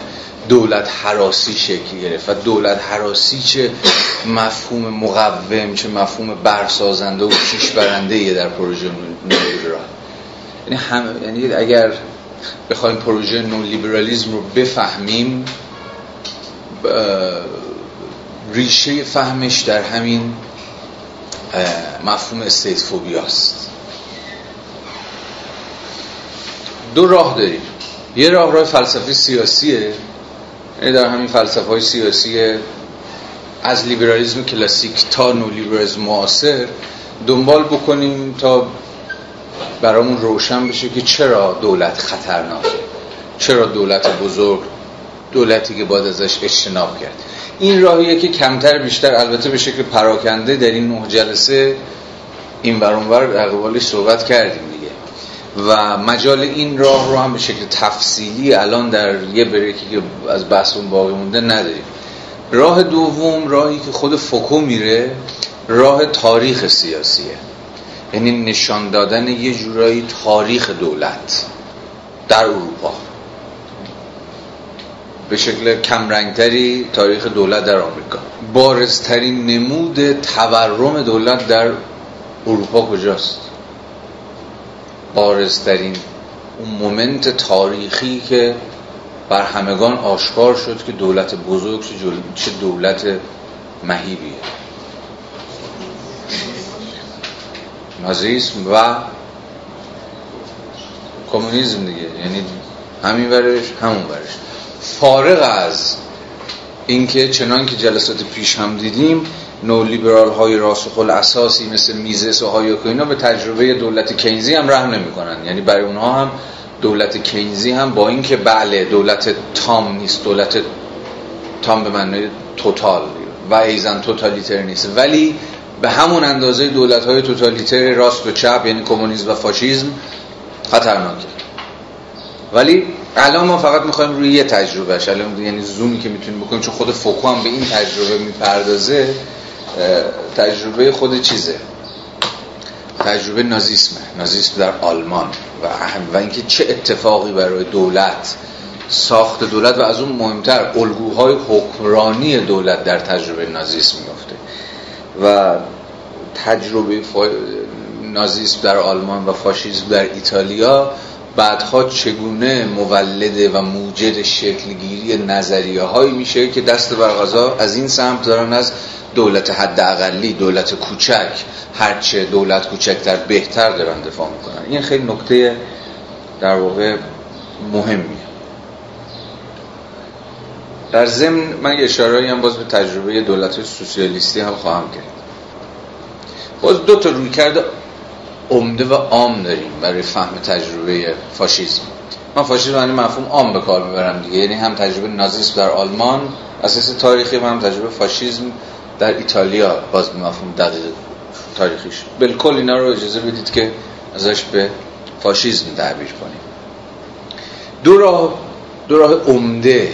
دولت حراسی شکل گرفت. و دولت حراسی چه مفهوم مقوم چه مفهوم برسازنده و پیش برنده در پروژه نو لیبرال یعنی, هم... یعنی اگر بخوایم پروژه نو لیبرالیزم رو بفهمیم ریشه فهمش در همین مفهوم استیت فوبیاست دو راه داریم. یه راه راه فلسفه سیاسیه. در همین فلسفه های سیاسی از لیبرالیزم کلاسیک تا نو لیبرالیزم معاصر دنبال بکنیم تا برامون روشن بشه که چرا دولت خطرناکه چرا دولت بزرگ دولتی که باید ازش اجتناب کرد. این راهیه که کمتر بیشتر البته به شکل پراکنده در این نه جلسه این برانور در صحبت کردیم و مجال این راه رو هم به شکل تفصیلی الان در یه بریکی که از بحثمون باقی مونده نداریم. راه دوم راهی که خود فوکو میره راه تاریخ سیاسیه. یعنی نشان دادن یه جورایی تاریخ دولت در اروپا. به شکل کمرنگتری تاریخ دولت در آمریکا. بارزترین نمود تورم دولت در اروپا کجاست؟ بارزترین اون مومنت تاریخی که بر همگان آشکار شد که دولت بزرگ چه دولت مهیبیه. نازیسم و کمونیسم دیگه یعنی همین ورش همون ورش. فارغ از اینکه چنان که جلسات پیش هم دیدیم نو لیبرال های راسخ اساسی مثل میزس و هایوکو اینا به تجربه دولت کینزی هم رحم نمی‌کنن. یعنی برای اونها هم دولت کینزی هم با اینکه بله دولت تام نیست دولت تام به معنی توتال و ایزن توتالیتر نیست ولی به همون اندازه دولت های توتالیتر راست و چپ یعنی کمونیسم و فاشیسم خطرناکه ولی الان ما فقط می‌خوایم روی یه تجربه الان یعنی زومی که می‌تونیم بکنیم چون خود فوکو هم به این تجربه می‌پردازه تجربه خود چیزه؟ تجربه نازیسمه. نازیسم در آلمان. و و اینکه چه اتفاقی برای دولت ساخت دولت و از اون مهمتر الگوهای حکمرانی دولت در تجربه نازیسم میفته و تجربه فا... نازیسم در آلمان و فاشیسم در ایتالیا بعدها چگونه مولده و موجد شکلگیری نظریه هایی میشه که دست برغذا از این سمت دارن از دولت حد اقلی دولت کوچک هرچه دولت کوچکتر بهتر دارن دفاع می‌کنن. این خیلی نکته در واقع مهمیه. در ضمن من اشاره هم باز به تجربه دولت سوسیالیستی هم خواهم کرد. باز دو تا روی کرده عمده و عام داریم برای فهم تجربه فاشیسم من فاشیسم یعنی مفهوم عام به کار می‌برم دیگه. یعنی هم تجربه نازیسم در آلمان اساس تاریخی و هم تجربه فاشیسم در ایتالیا. باز به مفهوم دقیق تاریخیش. بالکل اینا رو اجازه بدید که ازش به فاشیسم تعبیر کنیم. دو راه دو راه عمده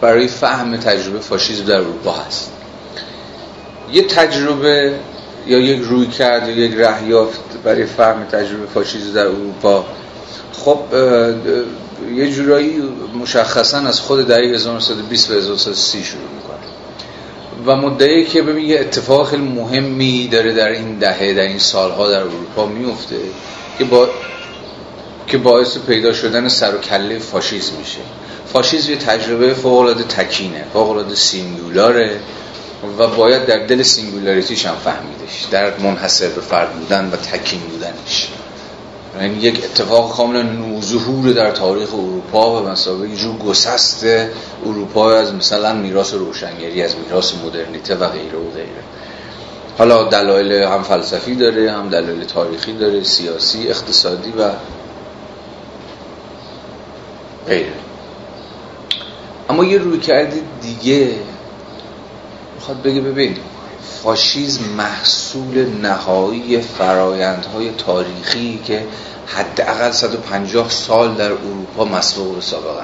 برای فهم تجربه فاشیسم در اروپا هست. یه تجربه یا یک روی کرد یا یک رهیافت برای فهم تجربه فاشیسم در اروپا. خب یه جورایی مشخصا از خود دهه 1920 و 1930 شروع می‌کنه. و مدعی که ببین یه اتفاق خیلی مهمی داره در این دهه در این سالها در اروپا میفته که با که باعث پیدا شدن سر و کله فاشیسم میشه. فاشیسم یه تجربه فوق تکینه فوق العاده singular ه و باید در دل singularity ش هم فهمیدش در منحصر به فرد بودن و تکین بودنش. یعنی یک اتفاق کاملا نوظهور در تاریخ اروپا و به مثابه یه جور گسست اروپا از مثلا میراث روشنگری از میراث مدرنیته و غیره و غیره. حالا دلایل هم فلسفی داره هم دلایل تاریخی داره سیاسی اقتصادی و غیره. اما یه روی کرده دیگه می‌خواد بگه ببین فاشیزم محصول نهایی فرایندهای تاریخی که حداقل 150 سال در اروپا مسبوق به سابقه.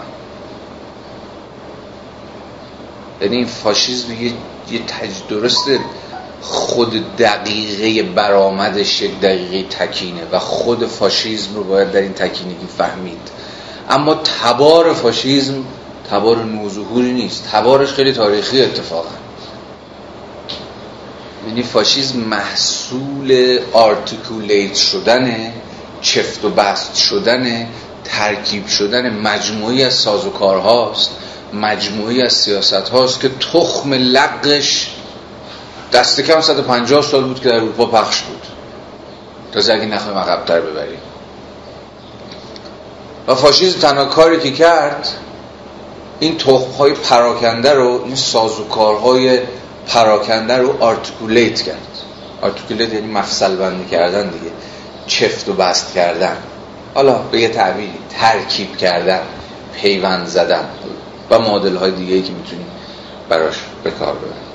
یعنی این فاشیزم یه, یه خود دقیقه برآمدش یک دقیقه تکینه و خود فاشیزم رو باید در این تکینگی فهمید. اما تبار فاشیزم تبار نوظهوری نیست. تبارش خیلی تاریخی اتفاقا. یعنی فاشیزم محصول articulate شدن چفت و بست شدن ترکیب شدن مجموعی از سازوکارهاست مجموعی از سیاست هاست که تخم لقش دست کم 150 سال بود که در اروپا پخش بود. تا اگه نخواهیم عقبتر ببریم. و فاشیزم تنها کاری که کرد این تخم های پراکنده رو این سازوکارهای پراکنده رو articulate کرد. articulate یعنی مفصل بندی کردن دیگه. چفت و بست کردن. حالا به یه تعبیری ترکیب کردن پیوند زدن و مدل های دیگه که می‌تونیم براش به کار ببریم.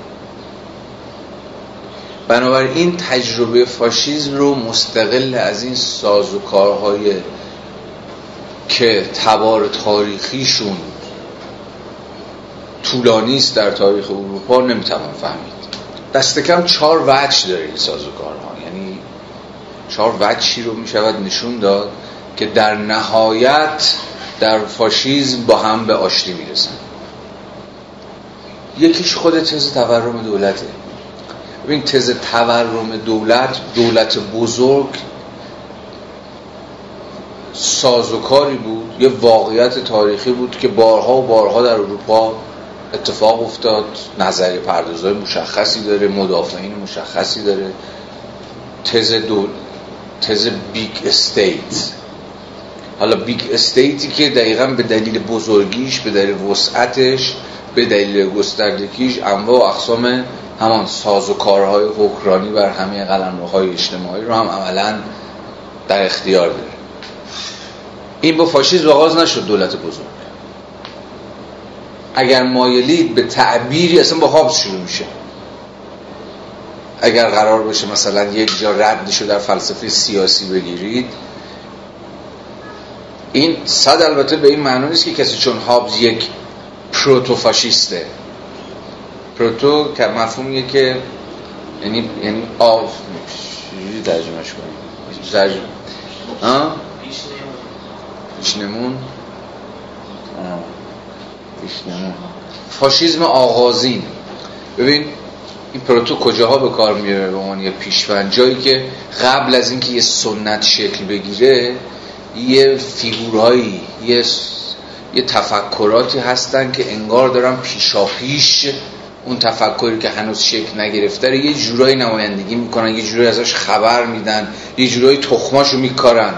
بنابراین تجربه فاشیزم رو مستقل از این سازوکارهای که تبار تاریخیشون طولانی است در تاریخ اروپا نمی‌توان فهمید. دست کم چهار وجه داره این سازوکارها یعنی چهار وجهی رو می‌شود نشون داد که در نهایت در فاشیزم با هم به آشتی می‌رسن یکیش خود تز تورم دولته. ببین تز تورم دولت دولت بزرگ سازوکاری بود یه واقعیت تاریخی بود که بارها و بارها در اروپا اتفاق افتاد نظری پردازهای مشخصی داره مدافعین مشخصی داره. تز دولت تز big state. حالا big state ی که دقیقا به دلیل بزرگیش به دلیل وسعتش به دلیل گستردگیش انواع و اقسام همان ساز و کارهای حکرانی بر همه قلمروهای اجتماعی رو هم عملا در اختیار داره. این با فاشیسم آغاز نشد دولت بزرگ. اگر مایلید به تعبیری اصلا با هابز شروع میشه. اگر قرار باشه مثلا یک جا ردشو در فلسفه سیاسی بگیرید. این صد البته به این معنی نیست که کسی چون هابز یک پروتو فاشیسته پروتو که مفهومیه که یعنی یعنی آف چجوری ترجمهش کنیم ترجمه ها پیشنمون فاشیزم آغازین ببین این پروتو کجاها به کار میره به عنوان یه پیشوند. جایی که قبل از اینکه یه سنت شکل بگیره یه فیگورهایی یه یه تفکراتی هستن که انگار دارن پیشاپیش اون تفکری که هنوز شکل نگرفته یه جورایی نمایندگی می‌کنن یه جورایی ازش خبر میدن یه جورایی تخماشو میکارن.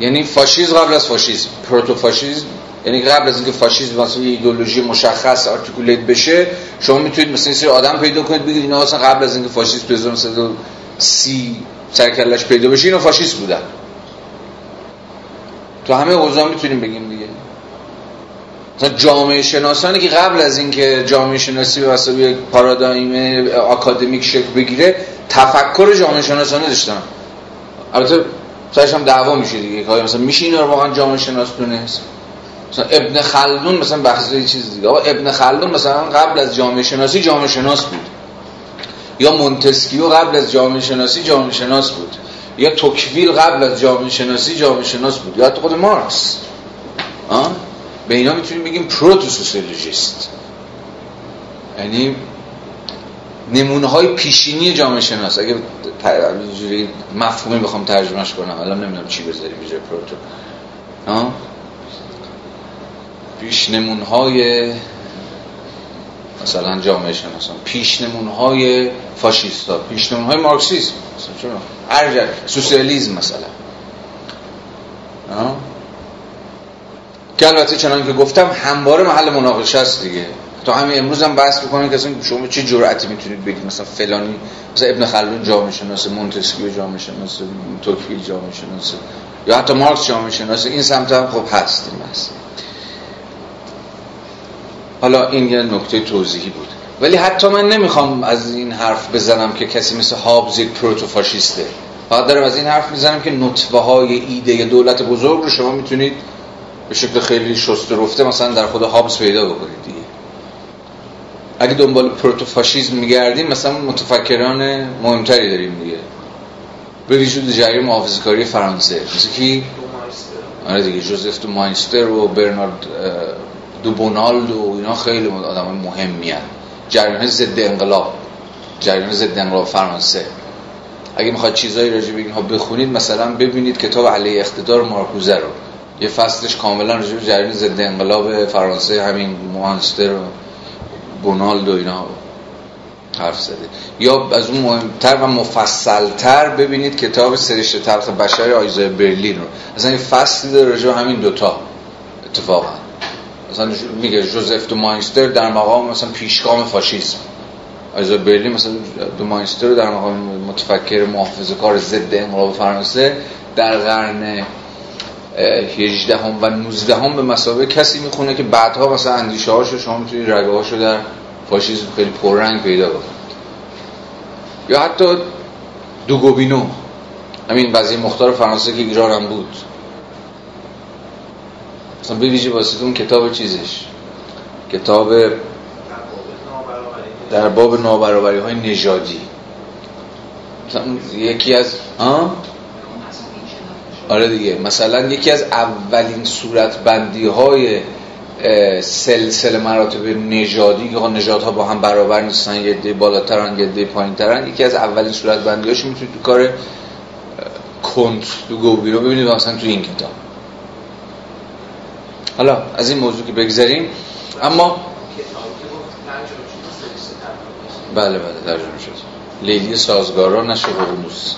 یعنی فاشیسم قبل از فاشیسم proto-fascism یعنی قبل از اینکه فاشیسم به مثابه یه ایدئولوژی مشخص articulate بشه شما می‌تونید مثلا این سری آدم پیدا کنید بگید اینا اصلا قبل از اینکه فاشیسم به 1930 سر و کلش پیدا بشه اینا فاشیست بودن. تو همه حوزه می‌تونیم بگیم دیگه. مثلا جامعه شناسانی که قبل از اینکه جامعه شناسی به مثابه یک پارادایم آکادمیک شکل بگیره تفکر جامعه شناسانه داشتن. البته سرش هم دعوا میشه دیگه مثلا میشه اینا رو واقعا جامعه شناس دونست؟ مثلا ابن خلدون مثلا بحث چیز دیگه. آقا ابن خلدون مثلا قبل از جامعه شناسی جامعه شناس بود. یا مونتسکیو قبل از جامعه شناسی جامعه شناس بود. یا توکویل قبل از جامعه شناسی جامعه شناس بود. یا خود مارکس. آه؟ به اینا می‌تونیم بگیم proto-sociologist یعنی نمونه های پیشینی جامعه شناس. اگه اینجوری مفهومی بخوام ترجمهش کنم. الان نمی‌دونم چی بذاریم اینجا پروتو. پیش نمونه های مثلا جامعه شناسان. پیش نمونه های فاشیستا. پیش نمونه های مارکسیسم. مثلا هر سوسیالیسم مثلا. که البته چنان که گفتم همواره محل مناقشه است دیگه. تا همین امروز هم بحث بکنیم که شما چه جرأتی می‌تونید بگید؟ مثلا فلانی مثلا ابن خلدون جامعه شناسه مونتسکیو جامعه شناسه توکویل جامعه شناسه یا حتی مارکس جامعه شناسه این سمت هم خب هست این بحث. حالا این یه نکته توضیحی بود. ولی حتی من نمی‌خوام از این حرف بزنم که کسی مثل هابز یک پروتوفاشیسته. فقط دارم از این حرف می‌زنم که نطفه های ایده دولت بزرگ رو شما می‌تونید به شکل خیلی شست رفته مثلا در خود هابز پیدا بکنید. دیگه اگه دنبال پروتوفاشیسم میگردیم مثلا متفکران مهمتری داریم دیگه. به وجود جریان محافظه‌کاری فرانسه. مثل کی؟ آره دیگه جوزف دو ماینستر و برنارد دو بونالد و اینا خیلی آدم مهمی هست جریان ضد انقلاب. جریان ضد انقلاب فرانسه. اگه می‌خواد چیزایی راجع به اینها بخونید مثلا ببینید کتاب علیه اقتدار مارکوزه رو. یه فصلش کاملا راجع به جریان ضد انقلاب فرانسه همین مانستر و بونالد و اینا حرف زده یا از اون مهمتر و مفصلتر ببینید کتاب سرشت تلخ بشر آیزای برلین رو. اصلا این فصلی داره راجع همین دوتا اتفاقا. مثلا میگه جوزف دو ماینستر در مقام مثلا پیشگام فاشیسم. از برلین مثلا دو ماینستر در مقام متفکر محافظه کار ضد انقلاب فرانسه در قرن 18 هم و 19 هم به مسابقه کسی می‌خونه که بعدها مثلا اندیشه هاشو شما می‌تونید رگه هاشو در فاشیسم خیلی پررنگ پیدا کنید یا حتی دوگوبینو. همین وزیر مختار فرانسه که ایران بود. مثلا به ویژه واسه اون کتاب چیزش. کتاب در باب نابرابری. های نژادی. یکی از آه؟ آره دیگه. مثلا یکی از اولین صورت بندی های سلسله مراتب نژادی که نژادها با هم برابر نیستن یه دی بالاترن یه دی پایینترن یکی از اولین صورت بندی هاشو می‌تونید تو کار کنت تو گوبی رو ببینید مثلا تو این کتاب. حالا از این موضوع که بگذاریم اما بله بله ترجمه شد. لیلی سازگاران نشه قرنوس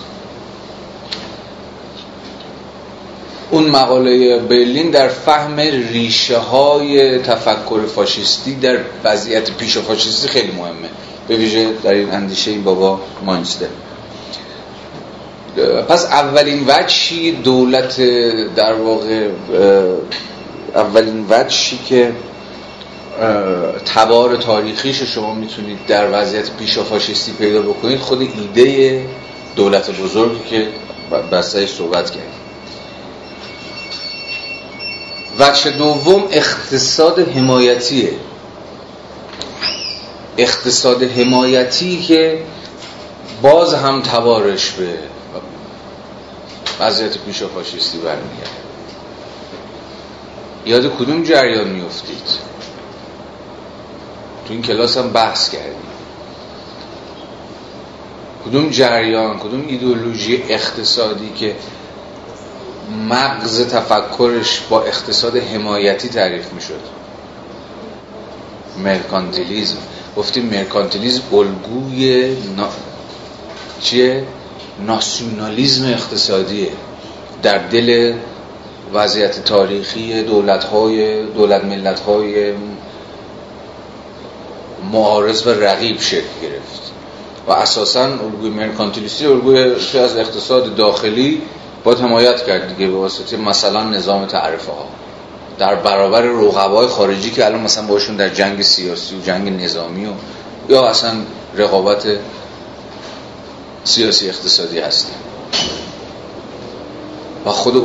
اون مقاله برلین در فهم ریشه های تفکر فاشیستی در وضعیت پیش فاشیستی خیلی مهمه. به ویژه در این اندیشه این بابا ماینستر پس اولین وجهی دولت در واقع اولین وجهی که تبار تاریخیش شما می‌تونید در وضعیت پیشا فاشیستی پیدا بکنید خود ایده دولت بزرگی که بسته صحبت کردیم وجه دوم اقتصاد حمایتیه. اقتصاد حمایتی که باز هم تبارش به وضعیت پیشا فاشیستی برمیگرده. یاد کدوم جریان میفتید تو این کلاس هم بحث کردیم. کدوم جریان کدوم ایدولوژی اقتصادی که مغز تفکرش با اقتصاد حمایتی تعریف می‌شد. مرکانتیلیزم. گفتیم مرکانتیلیزم الگوی نا... چیه؟ ناسیونالیزم اقتصادیه. در دل وضعیت تاریخی دولت های دولت ملت های معارض و رقیب شکل گرفت. و اساسا الگوی مرکانتیلیستی الگوی از اقتصاد داخلی باید حمایت کرد دیگه به واسطه مثلا نظام تعرفه ها در برابر رقبای خارجی که الان مثلا باشون در جنگ سیاسی و جنگ نظامی و یا اصلا رقابت سیاسی اقتصادی هستیم و خود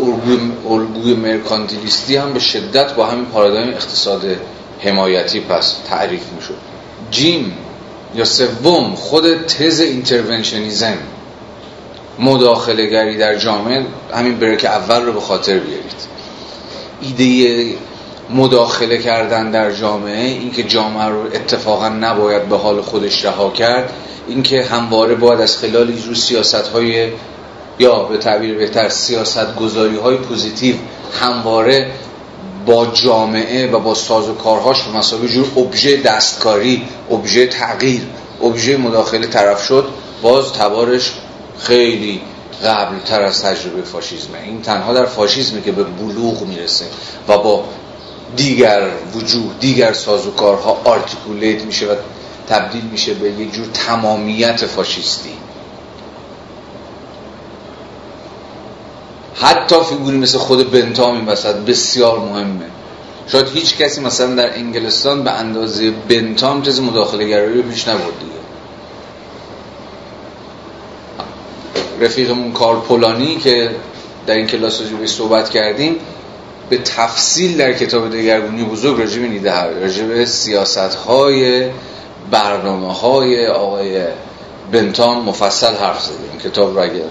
الگوی مرکانتیلیستی هم به شدت با همین پارادایم اقتصاد حمایتی پس تعریف می‌شد. جیم یا سوم خود تز interventionism. مداخله گری در جامعه همین بریک اول رو به خاطر بیارید. ایده مداخله کردن در جامعه اینکه جامعه رو اتفاقا نباید به حال خودش رها کرد اینکه همواره باید از خلال اینجور سیاست های یا به تعبیر بهتر سیاست گذاری های positive همواره با جامعه و با ساز و کارهاش به مثابه یه جور ابژه دستکاری ابژه تغییر ابژه مداخله طرف شد باز تبارش خیلی قبل تر از تجربه فاشیزمه. این تنها در فاشیزمه که به بلوغ می‌رسه و با دیگر وجوه دیگر سازوکارها articulate میشه و تبدیل میشه به یک جور تمامیت فاشیستی. حتی فیگوری مثل خود بنتام این وسط بسیار مهمه. شاید هیچ کسی مثلا در انگلستان به اندازه بنتام تز مداخله گرایی رو پیش نبرد دیگه رفیقمون کار پولانی که در این کلاس رو صحبت کردیم به تفصیل در کتاب دگرگونی بزرگ راجع نیده راجع به سیاست های برنامه های آقای بنتام مفصل حرف زده. این کتاب را اگر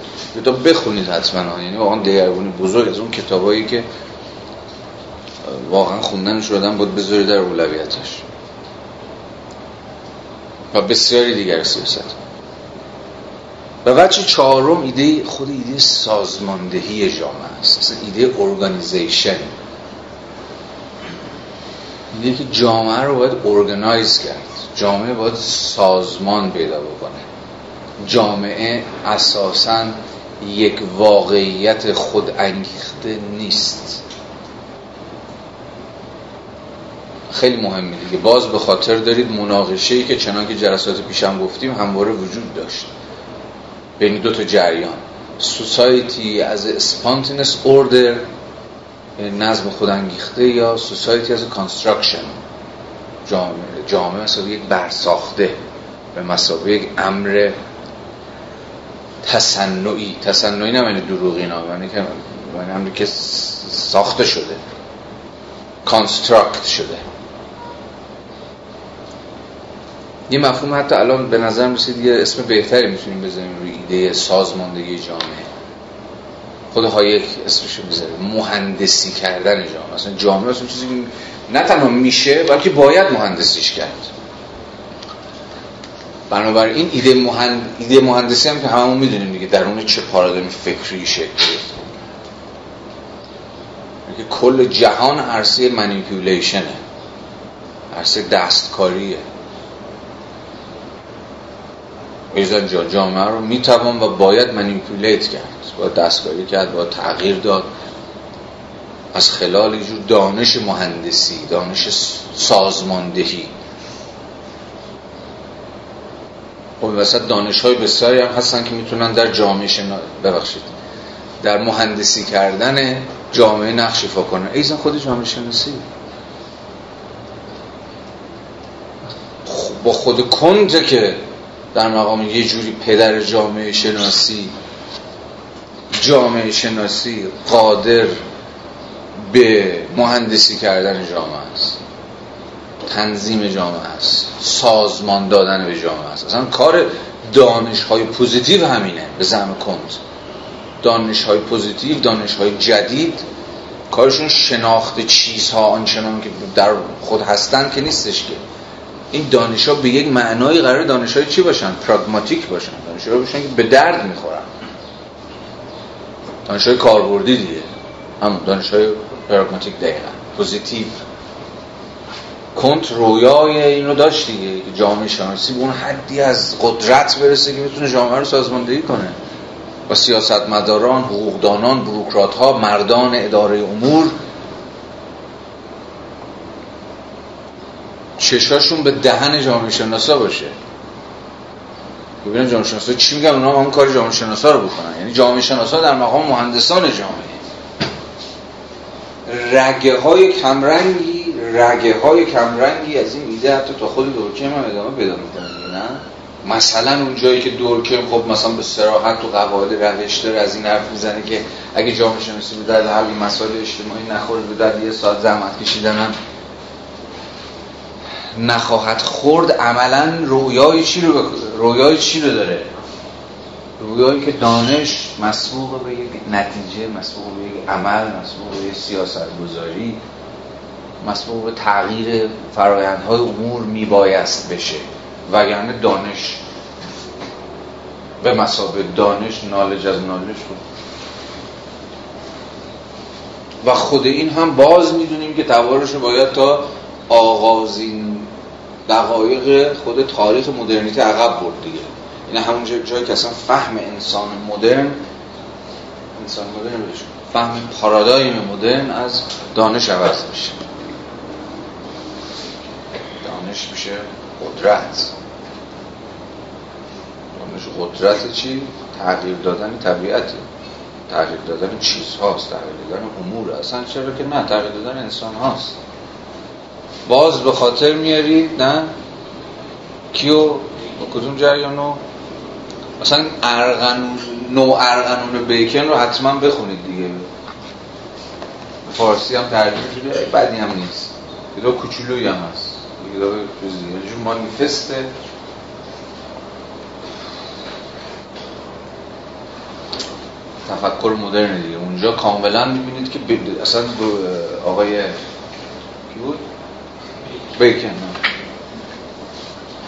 کتاب بخونید حتما یعنی واقعا دگرگونی بزرگ از اون کتابایی که واقعا خوندنش رو بود بذاری در اولویتش. و بسیاری دیگر سیاست. و وچه چهارم ایده خود ایده سازماندهی جامعه است. ایده ارگانیزیشن ایده که جامعه رو باید organize کرد. جامعه باید سازمان پیدا بکنه. جامعه اساسا یک واقعیت خود انگیخته نیست. خیلی مهمه دیگه. باز به خاطر دارید مناقشه ای که چنان که جلسات پیشم گفتیم همواره وجود داشت. بین دو تا جریان. society as spontaneous order نظم خودانگیخته یا society as construction جامعه جامعه مثلا یک برساخته. به مثابه یک امر تصنعی تصنعی نه یعنی دروغی نه یعنی که یعنی امری که ساخته شده. construct شده. یه مفهوم حتی الان به نظر میرسید یه اسم بهتری می‌تونیم بزنیم روی ایده سازماندهی جامعه. خود هایک اسمش می‌ذاره. مهندسی کردن جامعه. اصلا جامعه اصلا چیزی نه تنها میشه بلکه باید مهندسیش کرد. بنابراین ایده, مهند... ایده مهندسی هم که همون می‌دونیم دیگه درون چه پارادایم فکری شکل که کل جهان عرصه منیپیولیشنه عرصه دستکاریه. ایزان جا جامعه رو. می‌توان و باید منیپولیت کرد. باید دستکاری کرد باید تغییر داد. از خلال یه دانش مهندسی دانش سازماندهی. خب وسط دانش های بسیاری هم هستن که می‌تونن در جامعه شنا... ببخشید. در مهندسی کردن جامعه نقش ایفا کنن. ایزن خود جامعه شناسی. با خود کنته که در مقام یه جوری پدر جامعه شناسی جامعه شناسی قادر به مهندسی کردن جامعه است. تنظیم جامعه است. سازمان دادن به جامعه است. اصلا کار دانش های positive همینه. به زعم کنت. دانش های positive دانش های جدید کارشون شناخت چیزها آنچنان که در خود هستن که نیستش که. این دانش ها به یک معنای قرار دانش های چی باشن؟ پراگماتیک باشن. دانش ها باشن که به درد می‌خورن. دانش های کاربردی دیگه. هم دانش های پراگماتیک دقیقا. positive کنت رویای اینو داشت دیگه که جامعه شناسی به اون حدی از قدرت برسه که می‌تونه جامعه رو سازماندهی کنه. و سیاستمداران، حقوقدانان، بروکرات ها، مردان اداره امور چشاشون به دهن جامعه شناسا باشه. ببینم جامعه شناسا چی میگن؟ اونا هم کار جامعه شناسا رو بکنن. یعنی جامعه شناسا در مقام مهندسان جامعه. رگه های کمرنگی رگه های کمرنگی از این ایده حتی تا خود دورکیم هم ادامه پیدا می‌کنه نه؟ مثلا اون جایی که دورکیم خب مثلا به سراحت و قواعد روش داره از این حرف می‌زنه که اگه جامعه شناسی به درد حل مسائل اجتماعی نخوره به درد یه ساعت زحمت کشیدن هم نخواهد خورد عملا رویای چی رو رویای چی رو داره؟ رویایی که دانش مسبوق به یک نتیجه مسبوق به یک عمل مسبوق به یک سیاست گذاری مسبوق به تغییر فرایندهای امور میبایست بشه. وگرنه دانش. به مسابه دانش نالج از نالج بود. و خود این هم باز می‌دونیم که تبارش باید تا آغازین دقایق خود تاریخ مدرنیته عقب برد دیگه. این همون جایی که اصلا فهم انسان مدرن انسان مدرن بشه فهم پارادایم مدرن از دانش عوض میشه. دانش میشه قدرت. دانش قدرت چی؟ تغییر دادن طبیعت تغییر دادن چیزهاست. تغییر دادن امور. اصلا چرا که نه؟ تغییر دادن انسان هاست باز به خاطر میارید نه. کیو؟ با کدوم جریانو؟ مثلا ارغنون نو ارغنون بیکن رو حتما بخونید دیگه. فارسی هم ترجمه شده. بدی هم نیست. کتاب کوچولویی هم هست. کتاب چیزی. مانیفسته. تفکر مدرن دیگه. اونجا کاملا می‌بینید که اصلا آقای کی بود؟ بیکن.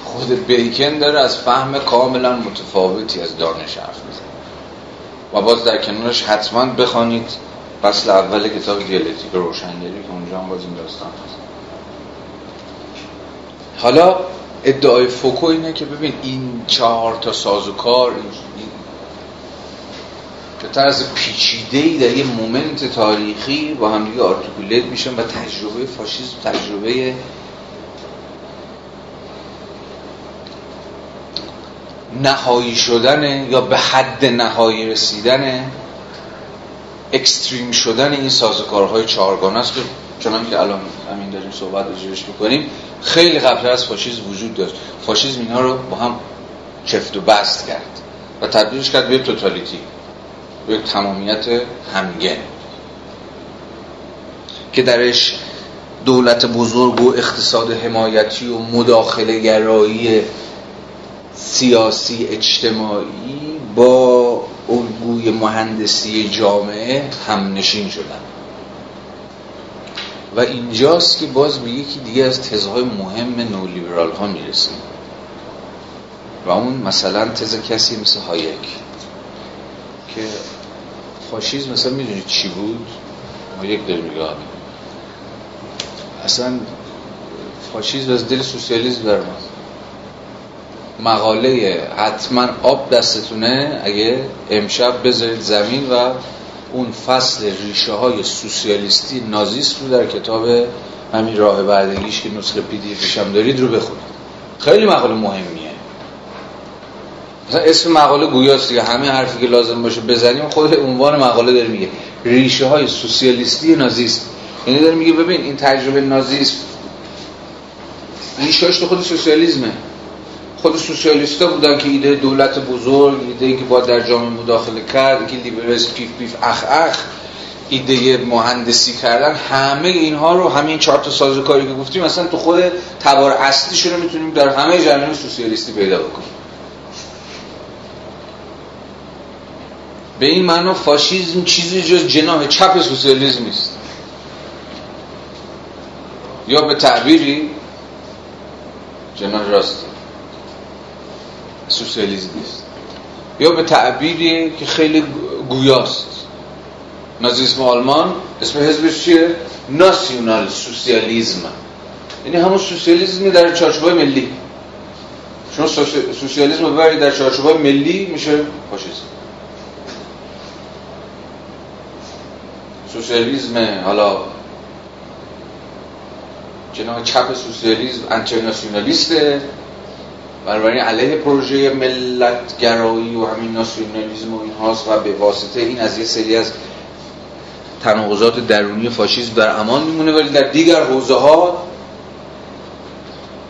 خود بیکن داره از فهم کاملا متفاوتی از دانش حرف می‌زنه. و باز در کنارش حتما بخوانید فصل اول کتاب دیالکتیک روشنگری که اونجا هم باز این داستان هست. حالا ادعای فوکو اینه که ببین این چهار تا سازوکار این به طرز پیچیده ای در یه moment تاریخی با هم دیگه articulate میشن و تجربه فاشیسم تجربه نهایی شدن یا به حد نهایی رسیدن extreme شدن این سازوکارهای چهارگانه است که چنان که الان همین داریم صحبت راجعش می‌کنیم خیلی قبل از فاشیسم وجود داشت. فاشیسم اینها رو با هم چفت و بست کرد و تبدیلش کرد به توتالیتی به تمامیت همگن. که درش دولت بزرگ و اقتصاد حمایتی و مداخله گرایی سیاسی اجتماعی با الگوی مهندسی جامعه هم نشین شدن. و اینجاست که باز به یکی دیگه از تزهای مهم نولیبرال ها می‌رسیم. و اون مثلا تز کسی مثل هایک که فاشیزم مثلا می‌دونید چی بود؟ ما یک داریم نگاه اصلا فاشیزم از دل سوسیالیسم در مقاله حتما آب دستتونه اگه امشب بذارید زمین و اون فصل ریشه های سوسیالیستی نازیست رو در کتاب همین راه بردگیش که نسخه پی دی هم دارید رو بخونید. خیلی مقاله مهمیه. مثلا اسم مقاله گویاست دیگه. همه حرفی که لازم باشه بزنیم خود عنوان مقاله داره میگه ریشه های سوسیالیستی نازیست. یعنی داره میگه ببین این تجربه نازیست ریشه تو خود سوسیالیسمه خود سوسیالیستا بودن که ایده دولت بزرگ ایده که باید در جامعه مداخله کرد که لیبرس پیف پیف اخ اخ ایده مهندسی کردن همه اینها رو همین چهار تا سازوکاری که گفتیم مثلا تو خود تبار اصلیش رو می‌تونیم در همه جریان سوسیالیستی پیدا بکنیم. به این معنا فاشیزم چیزی جز جناح چپ سوسیالیسم نیست. یا به تعبیری جناح راست سوسیالیسم نیست یا به تعبیری که خیلی گویاست. نازیسم آلمان اسم حزبش چیه؟ ناسیونال سوسیالیزم. یعنی همون سوسیالیزمی در چارچوب ملی. شما سوسیالیسم ببرید در چارچوب ملی میشه فاشیسم سوسیالیسم حالا جناح چپ سوسیالیسم انترناسیونالیسته. بنابراین علیه پروژه ملتگرایی و همین ناسیونالیسم و این هاست و به واسطه این از یه سری از تناقضات درونی فاشیسم در امان میمونه ولی در دیگر حوزه ها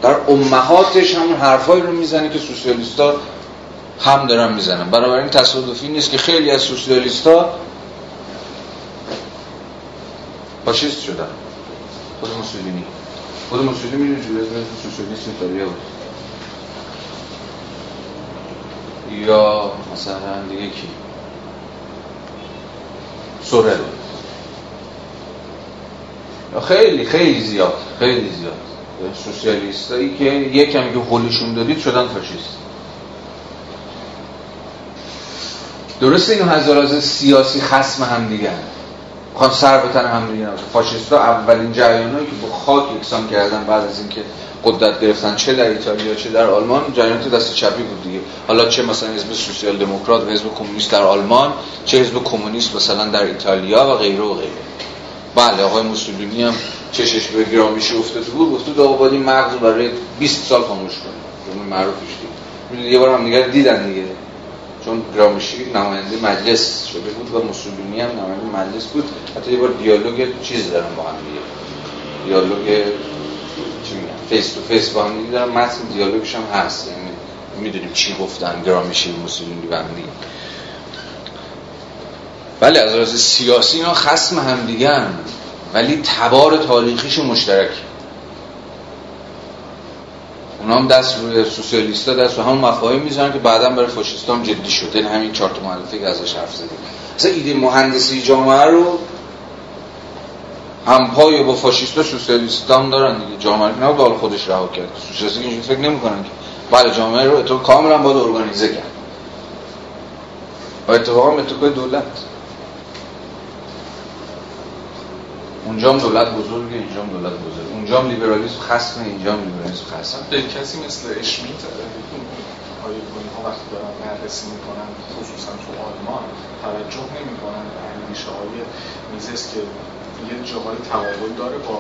در امهاتش همون حرفایی رو می‌زنه که سوسیالیستا هم دارن می‌زنن. بنابراین تصادفی نیست که خیلی از سوسیالیستا فاشیست شدن. خود موسولینی. خود موسولینی می‌دونی جوری سوسیالیست ایتالیا بود یا مثلا دیگه کی؟ سورل خیلی خیلی زیاد خیلی زیاد. سوسیالیستایی که یکم که حلشون دادید شدن فاشیست. درست اینو هزار سیاسی خسم هم دیگه می‌خوان سر بتن هم دیگه فاشیستا اولین جریانایی که با خاک یکسان کردن بعد از اینکه قدرت گرفتن چه در ایتالیا چه در آلمان جریانات دست چپی بود دیگه. حالا چه مثلا حزب سوسیال دموکرات و حزب کمونیست در آلمان چه حزب کمونیست مثلا در ایتالیا و غیره و غیره. بله آقای موسولینی هم چشش به گرامیشی افتاده بود گفت تو آقا مغز برای 20 سال خاموش کنه. جمله معروفش دید یه بار هم دیگه دیدن دیگه. چون گرامشی نماینده مجلس شده بود و موسولینی هم نماینده مجلس بود. حتی یه بار دیالوگ چیز دارن با هم دیگه. دیالوگ face to face با هم دارن متن دیالوگش هم هست. یعنی می‌دونیم چی گفتن موسولینی با هم دیگه ولی از لحاظ سیاسی اینا خصم هم دیگه ولی تبار تاریخیش مشترک. اونا هم دست روی سوسیالیستا دست رو همون مفاهیم می‌زنن که بعدا برای فاشیستا هم جدی شده. این همین چهار تا که ازش حرف زدیم. مثلا ایده مهندسی جامعه رو هم پای با فاشیستا سوسیالیستا هم دارن دیگه. جامعه نه به خودش رها کرد. سوسیالیستا اینجوری فکر نمی‌کنن که. بله جامعه رو تو کاملا باید ارگانیزه کرد. و اتفاقا اتفاق دولت. اونجا هم دولت بزرگه هم دولت بزرگه. اونجا هم لیبرالیسم خصم هم لیبرالیسم خصم به کسی مثل اشمیت های ها وقتی دارن بررسی می‌کنن خصوصا تو آلمان توجه نمی‌کنن به اندیشه های میزس که یه جاهای تقابل داره با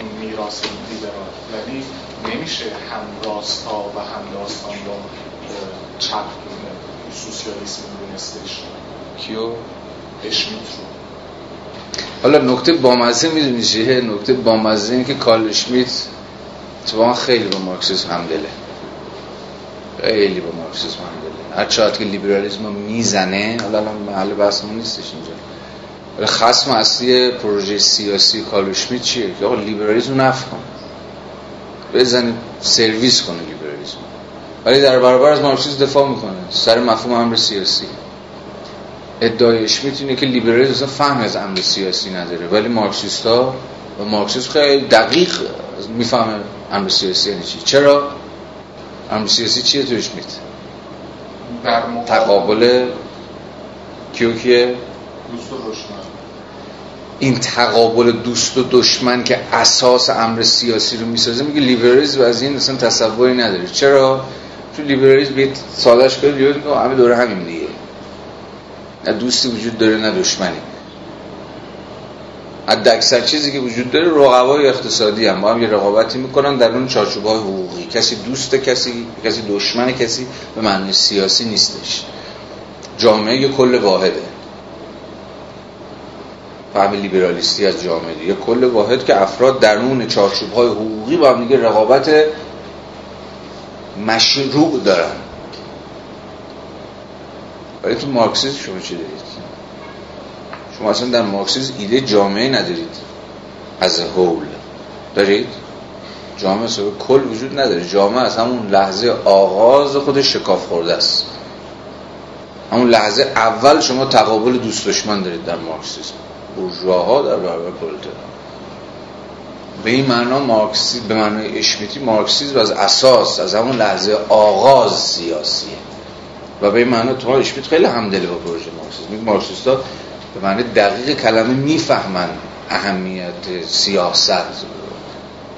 اون میراث لیبرال. ولی نمیشه هم راستا و هم داستان با چپ سوسیالیسم دونستش. کیو؟ اشمیت رو. حالا نکته بامزه می‌دونی چیه؟ نکته بامزه اینه که کارل اشمیت اتفاقا خیلی با مارکسیسم همدله. خیلی با مارکسیسم همدله. هر چقدر که لیبرالیسم می‌زنه حالا الان محل بحثمون نیستش اینجا. خصم اصلی پروژه سیاسی کارل اشمیت چیه؟ که آقا لیبرالیسم نفت کن. بزنه سرویس کنه لیبرالیسم ولی در برابر از مارکسیسم دفاع می‌کنه. سر مفهوم امر سیاسی ادعای اشمیت اینه که لیبرالیسم اصلا فهم از امر سیاسی نداره. ولی مارکسیستا و مارکسیسم خیلی دقیق می‌فهمه امر سیاسی یعنی چی. چرا؟ امر سیاسی چیه تو اشمیت تقابل کیو کیه؟ دوست این تقابل دوست و دشمن که اساس امر سیاسی رو می‌سازه میگه لیبرالیسم از این اصلا تصوری نداره. چرا؟ چون لیبرالیسم بیت سادهش کنه دیگه همه دوره همین دیگه. نه دوستی وجود داره نه دشمنی. از اکثر چیزی که وجود داره رقبای اقتصادی هم. با هم یه رقابتی می‌کنن در اون چارچوب های حقوقی. کسی دوست کسی کسی دشمن کسی به معنی سیاسی نیستش. جامعه یه کل واحده. فهم لیبرالیستی از جامعه یه کل واحد که افراد درون چارچوب های حقوقی با هم دیگه رقابت مشروع دارن. ولی تو مارکسیسم شما چی دارید؟ شما اصلا در مارکسیسم ایده جامعه ندارید. از هول دارید؟ جامعه اصلا کل وجود نداره. جامعه از همون لحظه آغاز خودش شکاف خورده است. همون لحظه اول شما تقابل دوست دشمن دارید در مارکسیسم بورژواها در برابر پرولتارا به این معنا مارکسی به معنای اشمیتی مارکسیزم از اساس از همون لحظه آغاز سیاسیه. و به این معنا تو اشمیت خیلی همدلی با پروژه مارکسیسم مارکسیستا به معنی دقیق کلمه می‌فهمن اهمیت سیاست رو.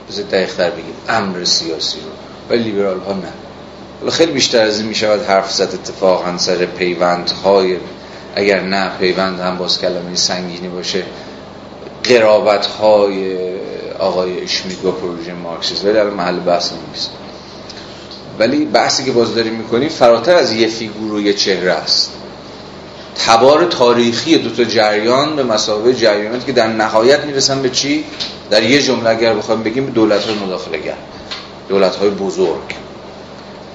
بذار دقیق تر بگیم امر سیاسی رو. ولی لیبرال ها نه خیلی بیشتر از این می‌شود حرف زد اتفاقا سر های اگر نه پیوند هم باز کلمه سنگینی باشه قرابت های آقای اشمیت با پروژه مارکسیسم. ولی در محل بحث نیست. ولی بحثی که باز داریم می‌کنیم فراتر از یه فیگور و یه چهره است. تبار تاریخی دو تا جریان به مسابقه جریاناتی که در نهایت می‌رسن به چی؟ در یه جمله اگر بخوایم بگیم دولت های مداخله گر دولت های بزرگ.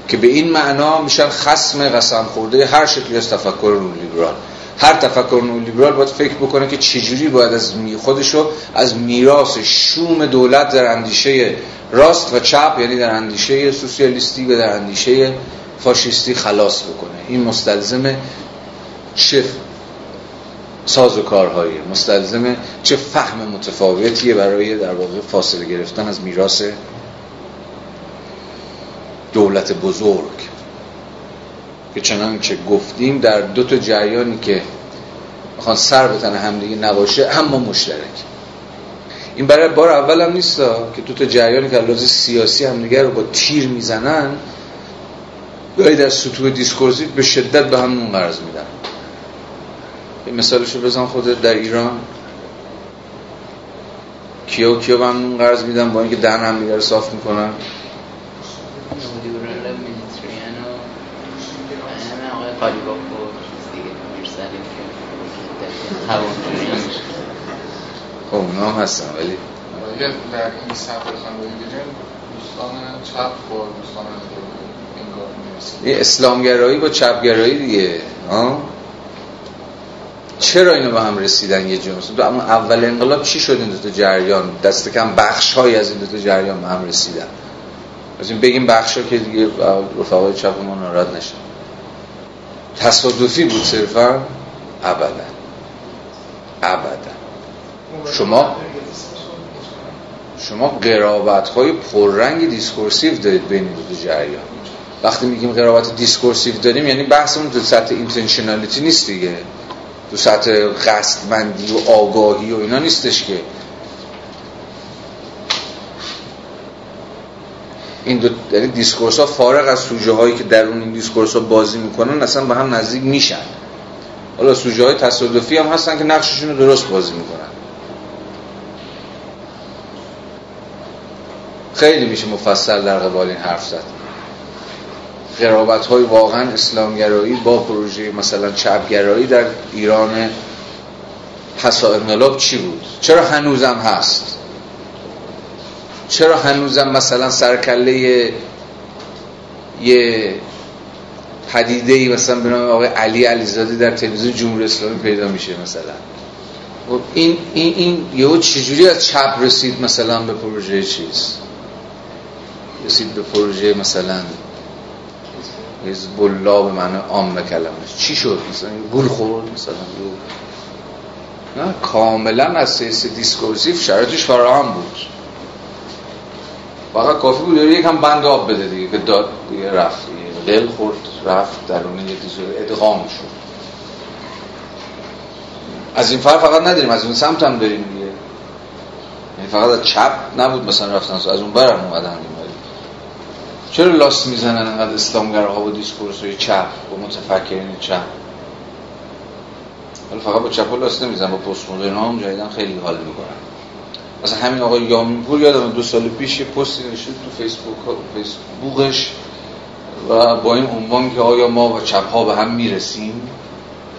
که به این معنا میشن خسم قسم خورده. هر شکلی از تفکر لیبرال هر تفکر لیبرال باید فکر بکنه که چجوری باید از خودش رو از میراث شوم دولت در اندیشه راست و چپ یعنی در اندیشه سوسیالیستی و در اندیشه فاشیستی خلاص بکنه. این مستلزم چه ساز و کارهایی مستلزم چه فهم متفاوتیه برای در واقع فاصله گرفتن از میراث دولت بزرگ. که چنانچه گفتیم در دو تا جریانی که می‌خوان سر بتن همدیگه نباشه اما مشترک. این برای بار اول هم نیست که دو تا جریانی که لحاظ سیاسی همدیگه رو با تیر می‌زنن گاهی در سطوح discursive به شدت به هم قرض میدن. این مثالش رو بزن خودت در ایران. کیا و کیا به هم قرض میدن با اینکه دهن هم رو صاف می‌کنن. خب اونا هم هستن ولی در این سفر بگیریم دوستان چپ با دوستان این اسلامگرایی با چپگرایی دیگه ها؟ چرا اینو به هم رسیدن یه جمعه اما اول انقلاب چی شد این دو جریان؟ دست کم بخش های از این دو جریان به هم رسیدن. از این بگیم بخش ها که دیگه رفقای چپ ما ناراحت نشن. تصادفی بود صرفا؟ ابدا. ابدا. شما شما قرابت های پررنگ discursive دارید بین دو جریان. وقتی میگیم قرابت discursive داریم یعنی بحثمون تو سطح intentionality نیست دیگه. تو سطح قصدمندی و آگاهی و اینا نیستش که. این دو یعنی discourse ها فارغ از سوژه هایی که درون این discourse ها بازی می‌کنن اصلا به هم نزدیک میشن. حالا سوژه های تصادفی هم هستن که نقششون رو درست بازی می‌کنن. خیلی میشه مفصل در قبال این حرف زد. قرابت های واقعا اسلامگرایی با پروژه مثلا چپگرایی در ایران پسا انقلاب چی بود؟ چرا هنوزم هست؟ چرا هنوزم مثلا سرکله یه پدیده ای مثلا به نام آقای علی علیزاده در تلویزیون جمهوری اسلامی پیدا میشه مثلا؟ خب این این این یهو چجوری از چپ رسید مثلا به پروژه چیز؟ رسید به پروژه مثلا حزب الله به معنی عام کلمش چی شد مثلا؟ گول خورد مثلا؟ نه کاملا از سطح discursive شرایطش فراهم بود. فقط کافی بود. یکم بند آب بده دیگه که داد دیگه رفت. دل خورد رفت درون یه دیزور ادغام شد. از این فرق فقط نداریم از اون سمت هم داریم دیگه. یعنی فقط از چپ نبود مثلا رفتن از اون برم اومدن چرا لاست می‌زنن انقدر اسلامگرها با دیسکورس های چپ با متفکرین چپ؟ ولی فقط با چپ لاست نمی‌زنن با پست مدرن هم جایدن خیلی حال می‌کنن. مثلا همین آقای یامینپور یادم دو سال پیش یه پستی نشد تو فیسبوک فیسبوکش و با این عنوان که آیا ما و چپ ها به هم می‌رسیم؟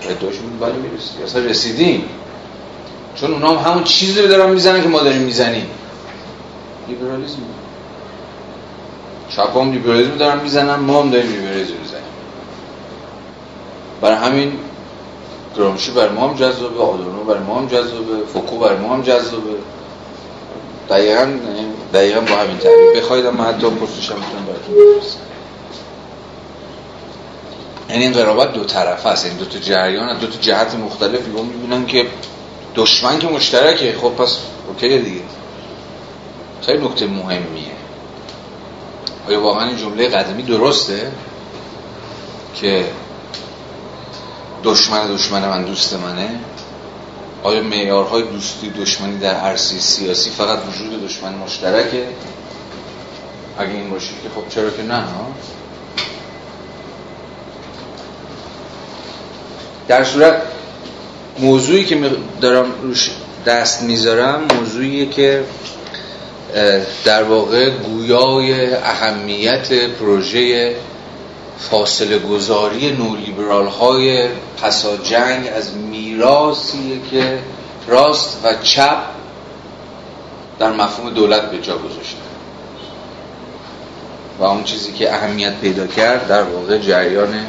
ادعاش بود بله می‌رسیم. اصلا رسیدیم. چون اونا هم همون چیزی رو دارن می‌زنن که ما داریم می‌زنیم. لیبرالیسم چپ هم لیبرالیزم دارن می‌زنن ما هم داریم لیبرالیزم می‌زنیم. برای همین گرامشی برای ما هم جذابه آدورنو برای ما هم جذابه فوکو برای ما هم جذابه. دقیقا دقیقا با همین تعریف بخواید اما حتی پرسش هم می‌تونم یعنی این قرابت دو طرف هست این دو تا جریان دو تا جهت مختلف یهو می‌بینن که دشمن که مشترکه. خب پس اوکی دیگه. خیلی نکته مهمیه. آیا واقعا این جمله قدیمی درسته؟ که دشمن دشمن من دوست منه؟ آیا معیارهای دوستی دشمنی در عرصه سیاسی فقط وجود دشمن مشترکه؟ اگه این باشه که خب چرا که نه ها؟ در صورت موضوعی که دارم روش دست می‌ذارم موضوعیه که در واقع گویای اهمیت پروژه فاصله گذاری نولیبرال های پسا جنگ از میراثیه که راست و چپ در مفهوم دولت به جا گذاشته. و اون چیزی که اهمیت پیدا کرد در واقع جریان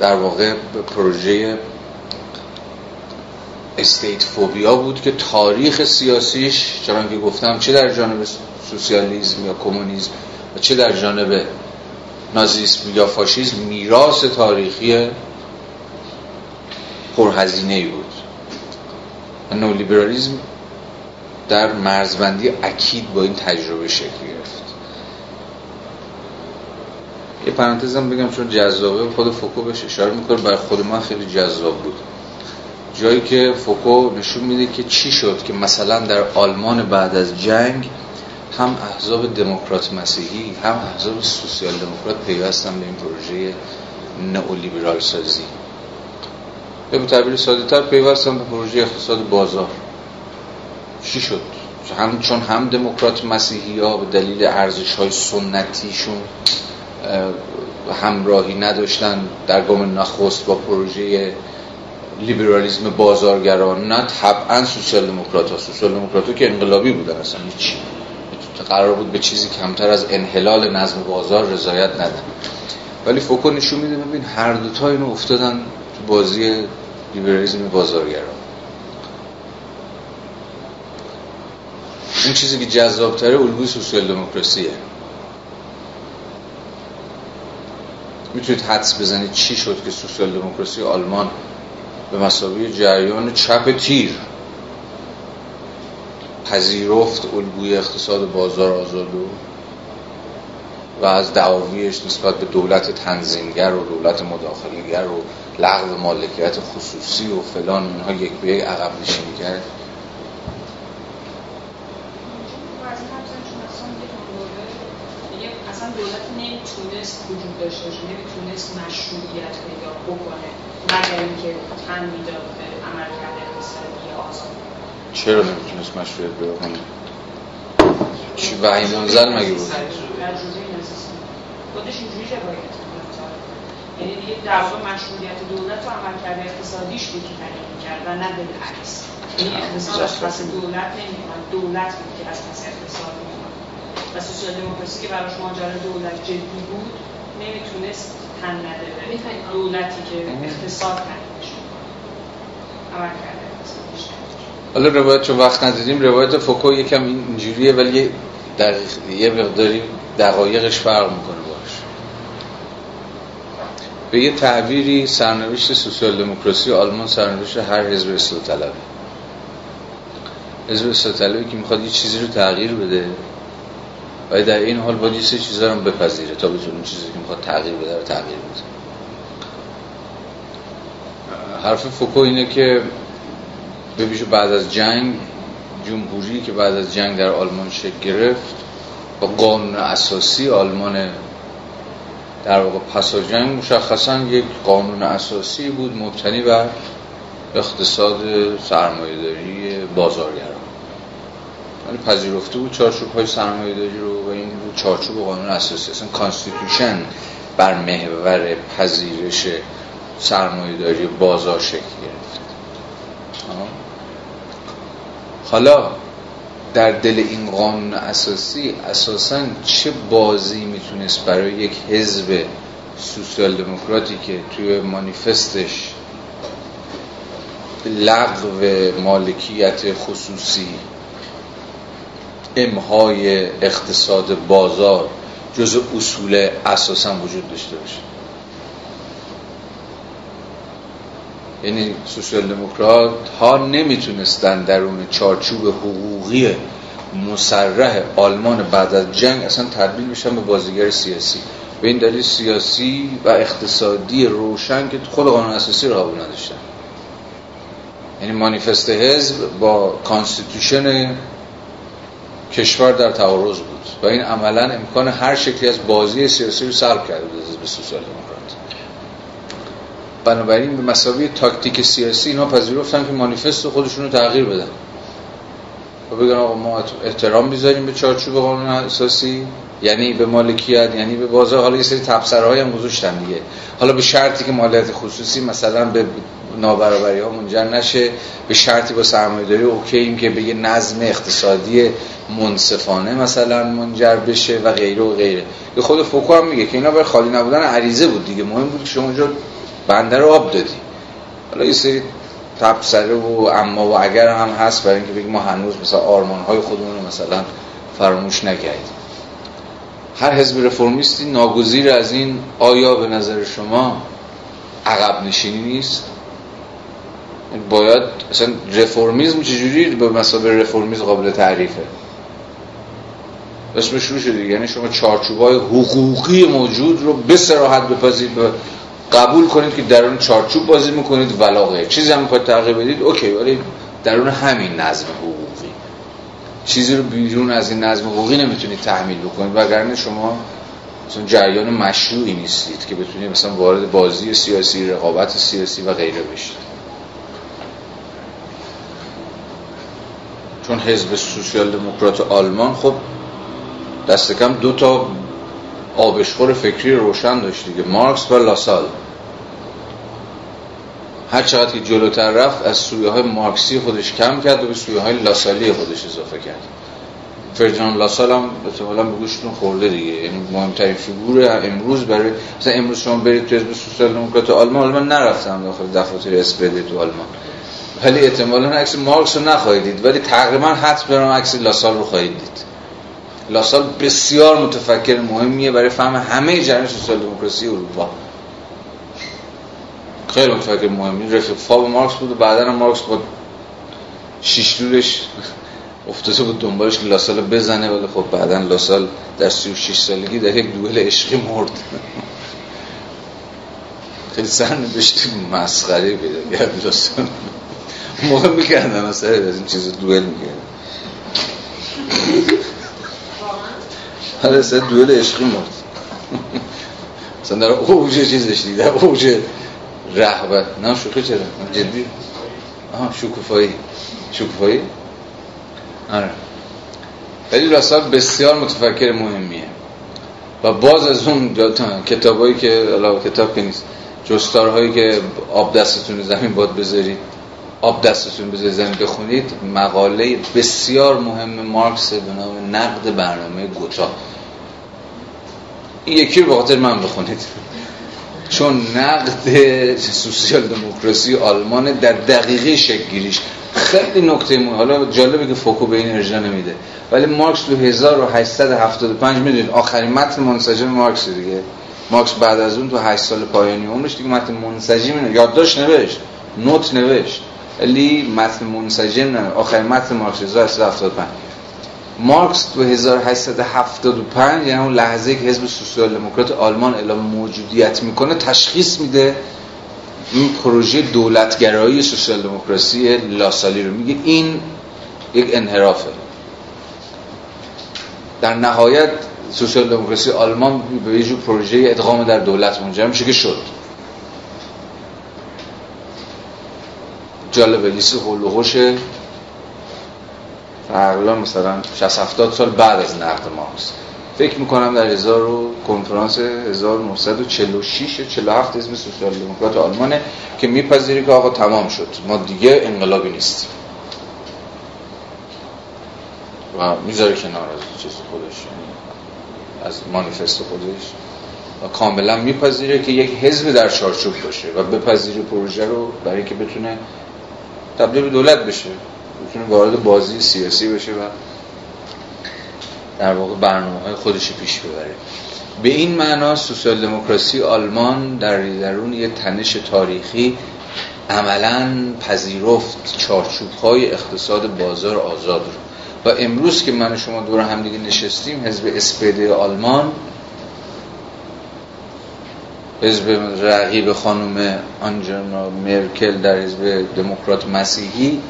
در واقع پروژه استیت فوبیا بود که تاریخ سیاسیش چنان که گفتم چه در جانب سوسیالیسم یا کمونیسم و چه در جانب نازیسم یا فاشیسم میراث تاریخی پرهزینه ای بود. و نولیبرالیزم در مرزبندی اکید با این تجربه شکل گرفت. یه پرانتزم بگم چون جذابه خود فوکو بهش اشاره می‌کنه. برای خود من خیلی جذاب بود. جایی که فوکو نشون میده که چی شد که مثلا در آلمان بعد از جنگ هم احزاب دموکرات مسیحی هم احزاب سوسیال دموکرات پیوستن به این پروژه نئولیبرال سازی. به تعبیر ساده تر پیوستن به پروژه اقتصاد بازار. چی شد؟ هم چون هم دموکرات مسیحی ها به دلیل ارزش های سنتیشون همراهی نداشتن در گام نخست با پروژه لیبرالیزم بازارگران نه طبعا سوسیال دموکرات ها. سوسیال دموکرات که انقلابی بودن اصلا هیچ قرار بود به چیزی کمتر از انحلال نظم بازار رضایت ندن. ولی فوکو نشون میده ببین هر دوتا اینو افتادن تو بازی لیبرالیزم بازارگران این چیزی که جذابتره الگوی سوسیال دموکراسیه. می‌تونید حدس بزنید چی شد که سوسیال دموکراسی آلمان به مسابقه جریان چپ تیر پذیرفت الگوی اقتصاد بازار آزادو و از دعاویش نسبت به دولت تنظیمگر و دولت مداخلگر و لغو مالکیت خصوصی و فلان اینها یک به یک عقب نشینی کرد دولت نمی‌تونست وجود داشته باشه نمی‌تونست مشروعیت پیدا بکنه مگر اینکه تن می‌داد به عملکرد اقتصادی آزاد چرا نمی‌تونست مشروعیت پیدا کنه؟ چی وحی منزل مگه بود؟ خودش اینجوری روایت یعنی دیگه در واقع مشروعیت دولت و عملکرد اقتصادیش بود که تعیین می‌کرد و نه بالعکس یعنی اقتصاد از پس دولت نمیومد دولت بود که از پس اقتصاد و سوسیال دموکراسی که براش ماجرا دولت جدی بود نمی‌تونست تن نده به دولتی که اقتصاد تعیینش عمل کرده حالا روایت چون وقت نداریم روایت فوکو یکم اینجوریه ولی دقیق یه مقداری دقایقش فرق می‌کنه باش به یه تعبیری سرنوشت سوسیال دموکراسی آلمان سرنوشت هر حزب اصلاح طلبه حزب اصلاح طلبی که می‌خواد یه چیزی رو تغییر بده و در این حال باید یه چیزا رو بپذیره تا بتونه چیزی که می‌خواد تغییر بده رو تغییر بده. حرف فوکو اینه که ببیشه بعد از جنگ جمهوری که بعد از جنگ در آلمان شکل گرفت با قانون اساسی آلمان در واقع پس از جنگ مشخصا یک قانون اساسی بود مبتنی بر اقتصاد سرمایه‌داری بازارگران یعنی پذیرفته بود چارچوب های سرمایه داری رو و این بود چارچوب قانون اساسی اصلا constitution بر محور پذیرش سرمایه داری بازار شکل گرفت. حالا در دل این قانون اساسی اساسا چه بازی می‌تونست برای یک حزب سوسیال دموکراتی که توی مانیفستش لغو مالکیت خصوصی امهای اقتصاد بازار جز اصول اساسا وجود داشته باشه؟ یعنی سوسیال دموکرات ها نمی‌تونستن درون چارچوب حقوقی مسرح آلمان بعد از جنگ اصلا تبدیل بشن به بازیگر سیاسی. به این دلیل سیاسی و اقتصادی روشن که خود قانون اساسی قبول نداشتن. یعنی مانیفست حزب با constitution کشور در تعارض بود و این عملا امکان هر شکلی از بازی سیاسی رو سلب کرده بود به سوسیال. بنابراین به مثابه تاکتیک سیاسی اینا پذیرفتن که مانیفست خودشون رو تغییر بدن. و بگن آقا ما احترام می‌ذاریم به چارچوب قانون اساسی یعنی به مالکیت یعنی به بازار. حالا یه سری تبصره هم گذاشتن دیگه. حالا به شرطی که مالیات خصوصی مثلا به نابرابری ها منجر نشه به شرطی با سرمایه داری اوکی که به یه نظم اقتصادی منصفانه مثلا منجر بشه و غیره و غیره. خود فوکو هم میگه که اینا برای خالی نبودن عریضه بود دیگه. مهم بود که شما اونجا بنده رو آب دادی. حالا یه سری تبصره و اما و اگر هم هست برای اینکه بگیم ما هنوز مثلا آرمان های خودمون رو مثلا فراموش نکردیم. هر حزب رفرمیستی ناگزیر از این آیا به نظر شما عقب نشینی نیست؟ باید اصلا رفرمیزم چجوری به مسابقه رفرمیزم قابل تعریفه؟ اسمش شروع شده یعنی شما چارچوبای حقوقی موجود رو به سراحت بپذید قبول کنید که درون چارچوب بازی می‌کنید ولا چیزی هم می‌خواید تغییر بدید اوکی ولی درون همین نظم حقوقی. چیزی رو بیرون از این نظم حقوقی نمی‌تونید تحمیل بکنید وگرنه شما مثلا جریان مشروعی نیستید که بتونید مثلا وارد بازی سیاسی رقابت سیاسی و غیره بشید. چون حزب سوسیال دموکرات آلمان خب دست کم دو تا آبشخور فکری روشن داشت دیگه مارکس و لاسال. هر چقدر که جلوتر رفت از سویه های مارکسی خودش کم کرد و به سویه های لاسالی خودش اضافه کرد. فردینان لاسال هم احتمالاً به گوشتون خورده دیگه. یعنی مهمترین فیگور امروز برای مثلا امروز شما برید تو حزب سوسیال دموکرات آلمان آلمان نرفتم داخل دفاتر SPD تو آلمان. ولی احتمالاً عکس مارکس رو نخواهید دید. ولی تقریبا حد برام عکس لاسال رو خواهید دید. لاسال بسیار متفکر مهمیه برای فهم همه جریان سوسیال دموکراسی اروپا. خیلی متفکر مهمیه. رفیق مارکس بود و بعدا مارکس با شیش دورش افتاده بود دنبالش که لاسال بزنه ولی خب بعدا لاسال در 36 سالگی در یک دوئل عشقی مرد. خیلی سرنوشت مسخره پیدا کرد لاسال. موقع می‌کردن از این چیز دوئل می‌کردن. حالا سه دوئل عشقی مرد. مثلا در اوج چیزش دید در اوج رهبت نه شوخی چرا؟ جدی؟ آها شکوفایی. شکوفایی؟ آره. ولی راستار بسیار متفکر مهمیه. و باز از اون کتابایی که علاوه کتاب که نیست جستارهایی که آب دستتون زمین باد بذارید. آب دستتون زمین بخونید مقاله بسیار مهم مارکس به نام نقد برنامه گوتا. این یکی رو به خاطر من بخونید. چون نقد سوسیال دموکراسی آلمان در دقیقه شکل خیلی نکته مهم. حالا جالبه که فوکو به این ارجا نمیده. ولی مارکس تو 1875 می‌دونید آخرین متن منسجم مارکس دیگه. مارکس بعد از اون تو 8 سال پایانی عمرش دیگه متن منسجم یادداشت نوشت. نوت نوشت. ولی متن منسجم نه آخرین متن مارکس 1875 مارکس تو 1875 یعنی اون لحظه که حزب سوسیال دموکرات آلمان اعلام موجودیت می‌کنه تشخیص میده این پروژه دولتگرایی سوسیال دموکراسی لاسالی رو. میگه این یک انحرافه. در نهایت سوسیال دموکراسی آلمان به یه پروژه ادغام در دولت منجر میشه که شد. جالبه لیست هولوهوشه تقریبا مثلا 60 70 سال بعد از نقد مارکس فکر می‌کنم در هزار کنفرانس 1946 یا 47 حزب سوسیال دموکرات آلمانه که میپذیری که آقا تمام شد. ما دیگه انقلابی نیستیم. و می‌ذاره کنار از چیز خودش یعنی از مانیفست خودش. و کاملا میپذیره که یک حزب در چارچوب باشه و بپذیره پروژه رو برای که بتونه تبدیل به دولت بشه. بتونه وارد بازی سیاسی بشه و در واقع برنامه های خودش پیش ببره. به این معنا سوسیال دموکراسی آلمان در درون یه تنش تاریخی عملا پذیرفت. چارچوب های اقتصاد بازار آزاد رو. و امروز که من و شما دور هم دیگه نشستیم حزب اسپیده آلمان حزب رقیب خانم آنجنا مرکل در حزب دموکرات مسیحی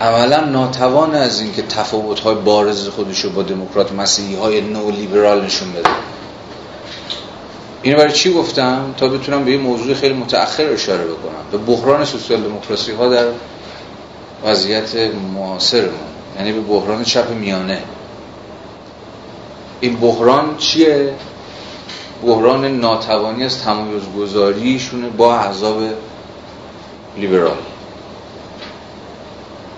اولا ناتوان از اینکه تفاوت های بارز خودش رو با دموکرات مسیحی های نو لیبرال نشون بده. اینو برای چی گفتم؟ تا بتونم به یه موضوع خیلی متأخر اشاره بکنم. به بحران سوسیال دموکراسی ها در وضعیت معاصرمون یعنی به بحران چپ میانه. این بحران چیه؟ بحران ناتوانی از تمایز گذاریشونه با احزاب لیبرال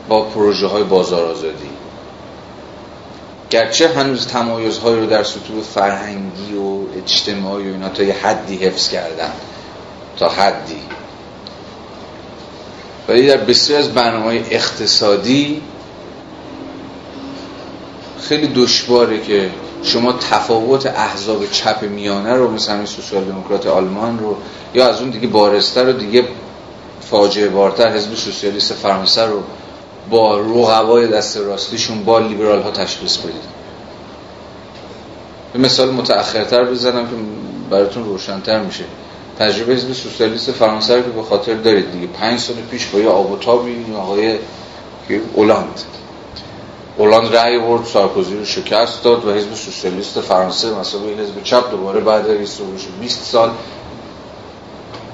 با پروژه های بازار آزادی گرچه هنوز تمایزهایی رو در سطوح فرهنگی و اجتماعی و اینا تا یه حدی حفظ کردن تا حدی. ولی در بسیار از برنامه اقتصادی خیلی دشواره که شما تفاوت احزاب چپ میانه رو مثل همین سوسیال دموکرات آلمان رو یا از اون دیگه بارستر رو دیگه فاجعه بارتر حزب سوسیالیست فرانسه رو با رقبای دست راستیشون با لیبرال ها تشخیص بدید. به مثال متأخرتر بزنم که براتون روشنتر میشه. تجربه حزب سوسیالیست فرانسه رو که به خاطر دارید دیگه پنج سال پیش با یه آب و تابی آقای اولاند اولاند رأی برد سارکوزی رو شکست داد و حزب سوسیالیست فرانسه مثلا این حزب چپ دوباره بعد از 20 سال.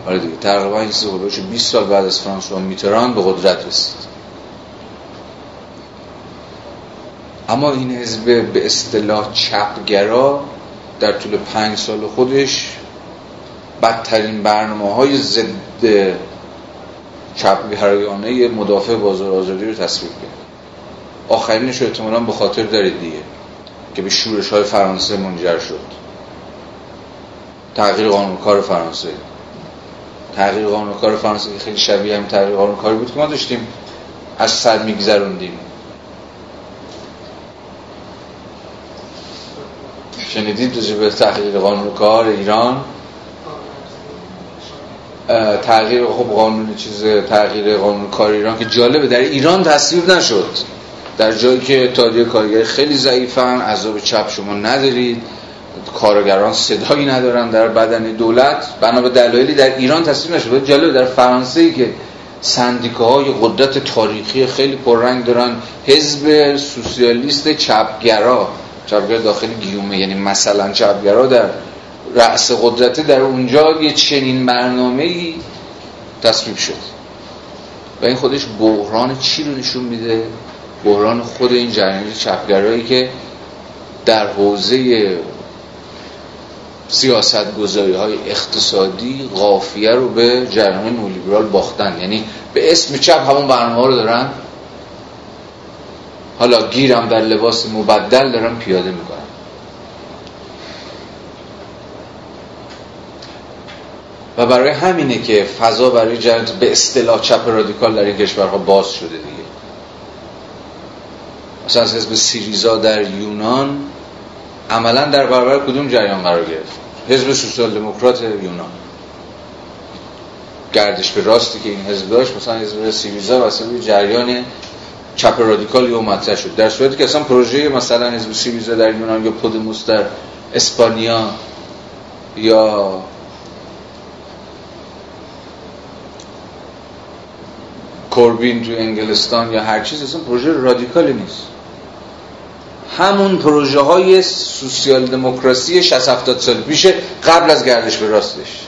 آره دیگه تقریبا این 20 سال بعد از فرانسوا میتران به قدرت رسید. اما این حزب به اصطلاح چپگرا در طول پنج سال خودش بدترین برنامه های ضد چپگرایانه مدافع بازار آزادی رو تصویب کرد. آخرینش رو احتمالا به خاطر دارید دیگه که به شورش های فرانسه منجر شد. تغییر قانونکار فرانسه. تغییر قانونکار فرانسه که خیلی شبیه هم تغییر قانونکاری بود که ما داشتیم. از سر میگذروندیم. شنیدید راجع به تغییر قانون کار ایران؟ تغییر خب قانون چیز تغییر قانون کار ایران که جالبه در ایران تصویر نشد. در جایی که اتحادیه کارگری خیلی ضعیفن عذاب چپ شما ندارید کارگران صدایی ندارن در بدن دولت بنا به دلایلی در ایران تصویر نشد. جالبه در فرانسه ای که سندیکاهای قدرت تاریخی خیلی پررنگ دارن حزب سوسیالیست چپگرا چپگرا داخل گیومه یعنی مثلا چپگرا در رأس قدرت در اونجا یه چنین برنامه ای تصویب شد. و این خودش بحران چی رو نشون میده؟ بحران خود این جریان چپگرایی که در حوزه سیاست گذاری های اقتصادی قافیه رو به جریان نولیبرال باختن. یعنی به اسم چپ همون برنامه رو دارن. حالا گیرم در لباس مبدل دارن پیاده می‌کنن. و برای همینه که فضا برای جریان به اصطلاح چپ رادیکال در این کشورها باز شده دیگه. مثلا از حزب سیریزا در یونان عملا در برابر کدوم جریان قرار گرفت؟ حزب سوسیال دموکرات یونان. گردش به راستی که این حزب داشت مثلا حزب سیریزا واسه جریان چپ رادیکالی مطرح شد. در صورتی که اصلا پروژه مثلا حزب سیریزا در یونان یا پودموس در اسپانیا یا کوربین تو انگلستان یا هر چیز اصلا پروژه رادیکالی نیست. همون پروژه های سوسیال دموکراسی 60 70 سال پیشه قبل از گردش به راستش.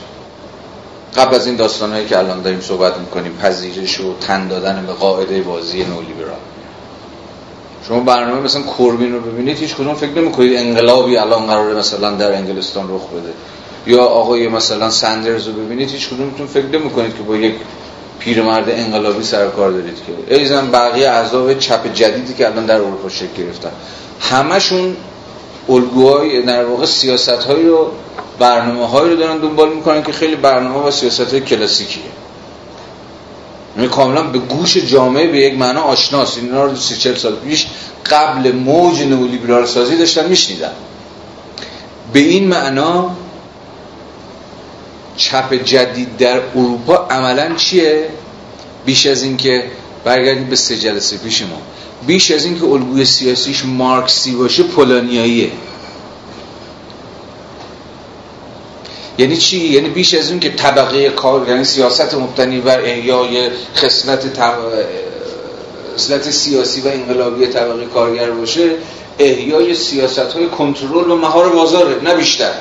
قبل از این داستان هایی که الان داریم صحبت می‌کنیم پذیرش و تن دادن به قاعده بازی نولیبرال. شما برنامه مثلا کوربین رو ببینید هیچ کدوم فکر نمی‌کنید انقلابی الان قراره مثلا در انگلستان رخ بده. یا آقای مثلا سندرز رو ببینید هیچ کدومتون فکر نمی‌کنید که با یک پیرمرد انقلابی سر کار دارید که. ایزن بقیه اعضاب چپ جدیدی که الان در اروپا شکل گرفتن. همشون الگوهای در واقع سیاست هایی رو برنامه هایی رو دارن دنبال می‌کنن که خیلی برنامه و سیاست های کلاسیکیه. یعنی کاملا به گوش جامعه به یک معنا آشناست. اینا رو سی چل سال پیش قبل موج نولیبرال سازی داشتن میشنیدن. به این معنا چپ جدید در اروپا عملا چیه؟ بیش از اینکه برگردیم به سه جلسه پیش ما. بیش از اینکه الگوی سیاسیش مارکسی باشه پولانیاییه. یعنی چی؟ یعنی بیش از اون که طبقه کار یعنی سیاست مبتنی بر احیای خصلت خصلت سیاسی و انقلابی طبقه کارگر باشه احیای سیاست های کنترل و مهار بازاره نه بیشتر.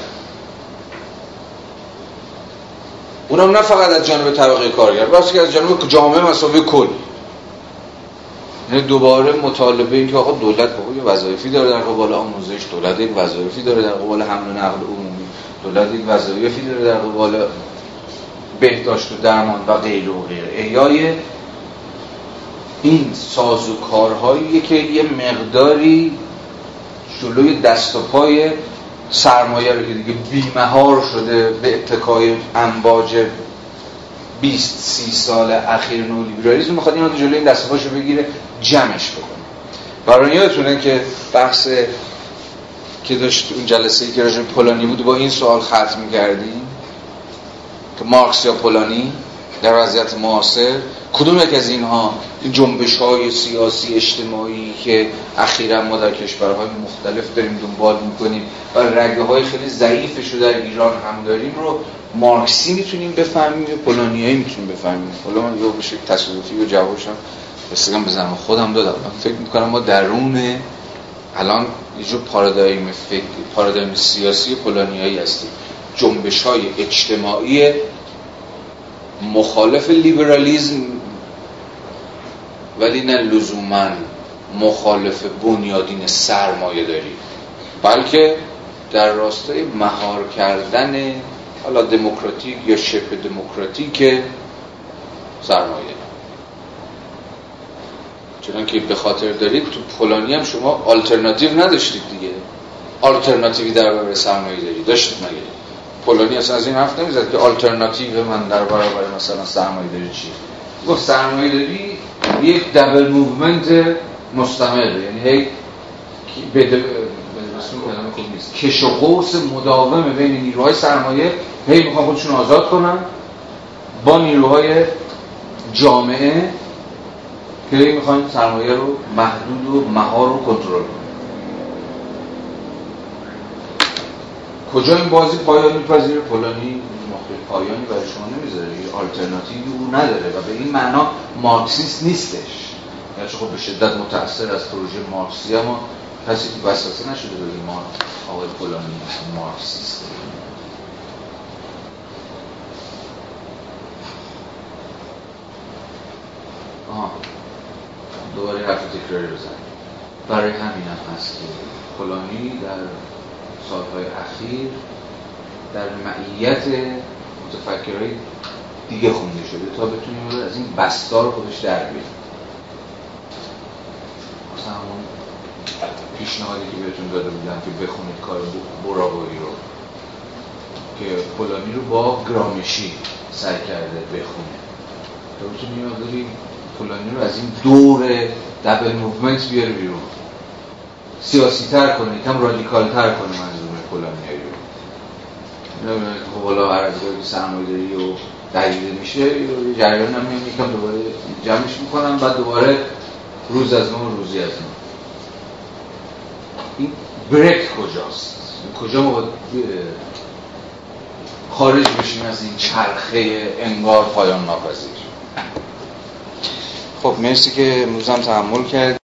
اونم نه فقط از جانب طبقه کارگر بلکه از جانب جامعه مسابقه کل. یعنی دوباره مطالبه این که آقا دولت یه وظایفی داره در قبال آموزش دولت یک وظایفی داره در قبال حمل و نقل عمومی دولت یک وظایفی داره در قبال بهداشت و درمان و غیر و غیر احیای این سازوکارهایی که یه مقداری جلوی دست و پای سرمایه رو که دیگه بیمهار شده به اتکای امواج 20 30 سال اخیر نولیبرالیسم می‌خواد اینو جلوی این دست و پاشو بگیره جمعش بکنه. برای یادتونه که بحث که داشت اون جلسه ای که راجع پولانی بود با این سوال ختم می‌کردیم که مارکس یا پولانی در وضعیت معاصر کدوم یک از اینها این جنبش های سیاسی اجتماعی که اخیرا ما در کشورهای مختلف داریم دنبال می‌کنیم و رگه های خیلی ضعیفش رو در ایران هم داریم رو مارکسی می‌تونیم بفهمیم یا پولانیایی می‌تونیم بفهمیم؟ حالا من یه بشه تصادفی و جوابشم بسیارم بزنم. خودم دادم. من فکر می‌کنم ما درون الان یه جور پارادایم فکر پارادایم سیاسی پولانیایی هستیم. جنبش های اجتماعی مخالف لیبرالیزم ولی نه لزوما مخالف بنیادین سرمایه داری بلکه در راستای مهار کردن حالا دموکراتیک یا شبه دموکراتیک سرمایه. چون که به خاطر دارید تو پولانی هم شما آلترناتیو نداشتید دیگه. آلترناتیوی در برابر سرمایه داری داشتید مگه؟ پولانی اصلا از این حرف نمی‌زد که آلترناتیو من در برابر مثلا سرمایه داری چی؟ گفت سرمایه داری یک double movement مستمر یعنی هی بده کش و قوس مداوم بین نیروهای سرمایه هی می‌خوان خودشون آزاد کنن. با نیروهای جامعه که هی می‌خوان سرمایه رو محدود و مهار رو کنترل کنن. کجا این بازی پایان میپذیره؟ فلانی. پایانی برای شما نمی‌ذاره یه آلترناتیوی او نداره و به این معنا مارکسیست نیستش. یعنی خب به شدت متاثر از پروژه مارکسی اما کسی که وسوسه نشده بگه ما آقای فلانی مارکسیست. دوباره حرف تکراری رو برای همین هم هست که فلانی در سالهای اخیر در معیت متفکرهای دیگه خونده شده تا بتونیم از این بستار خودش در بیاریم. مثلا همون پیشنهادی که بهتون داده بودم که بخونید کار براوایی رو که فلانی رو با گرامشی سعی کرده بخونه. تا بتونیم داریم فلانی رو از این دور دبل موومنت بیاره بیرون. سیاسی تر کنه کم رادیکال تر کنه منظور فلانیایی رو. خب حالا هر از که سرمایه داری و دلیده میشه یه جریان هم یکم دوباره جمعش می‌کنم بعد دوباره روز از نو روزی از نو این بریک کجاست؟ کجا ما خارج بشیم از این چرخه انگار پایان ناپذیر؟ خب مرسی که امروز هم تحمل کرد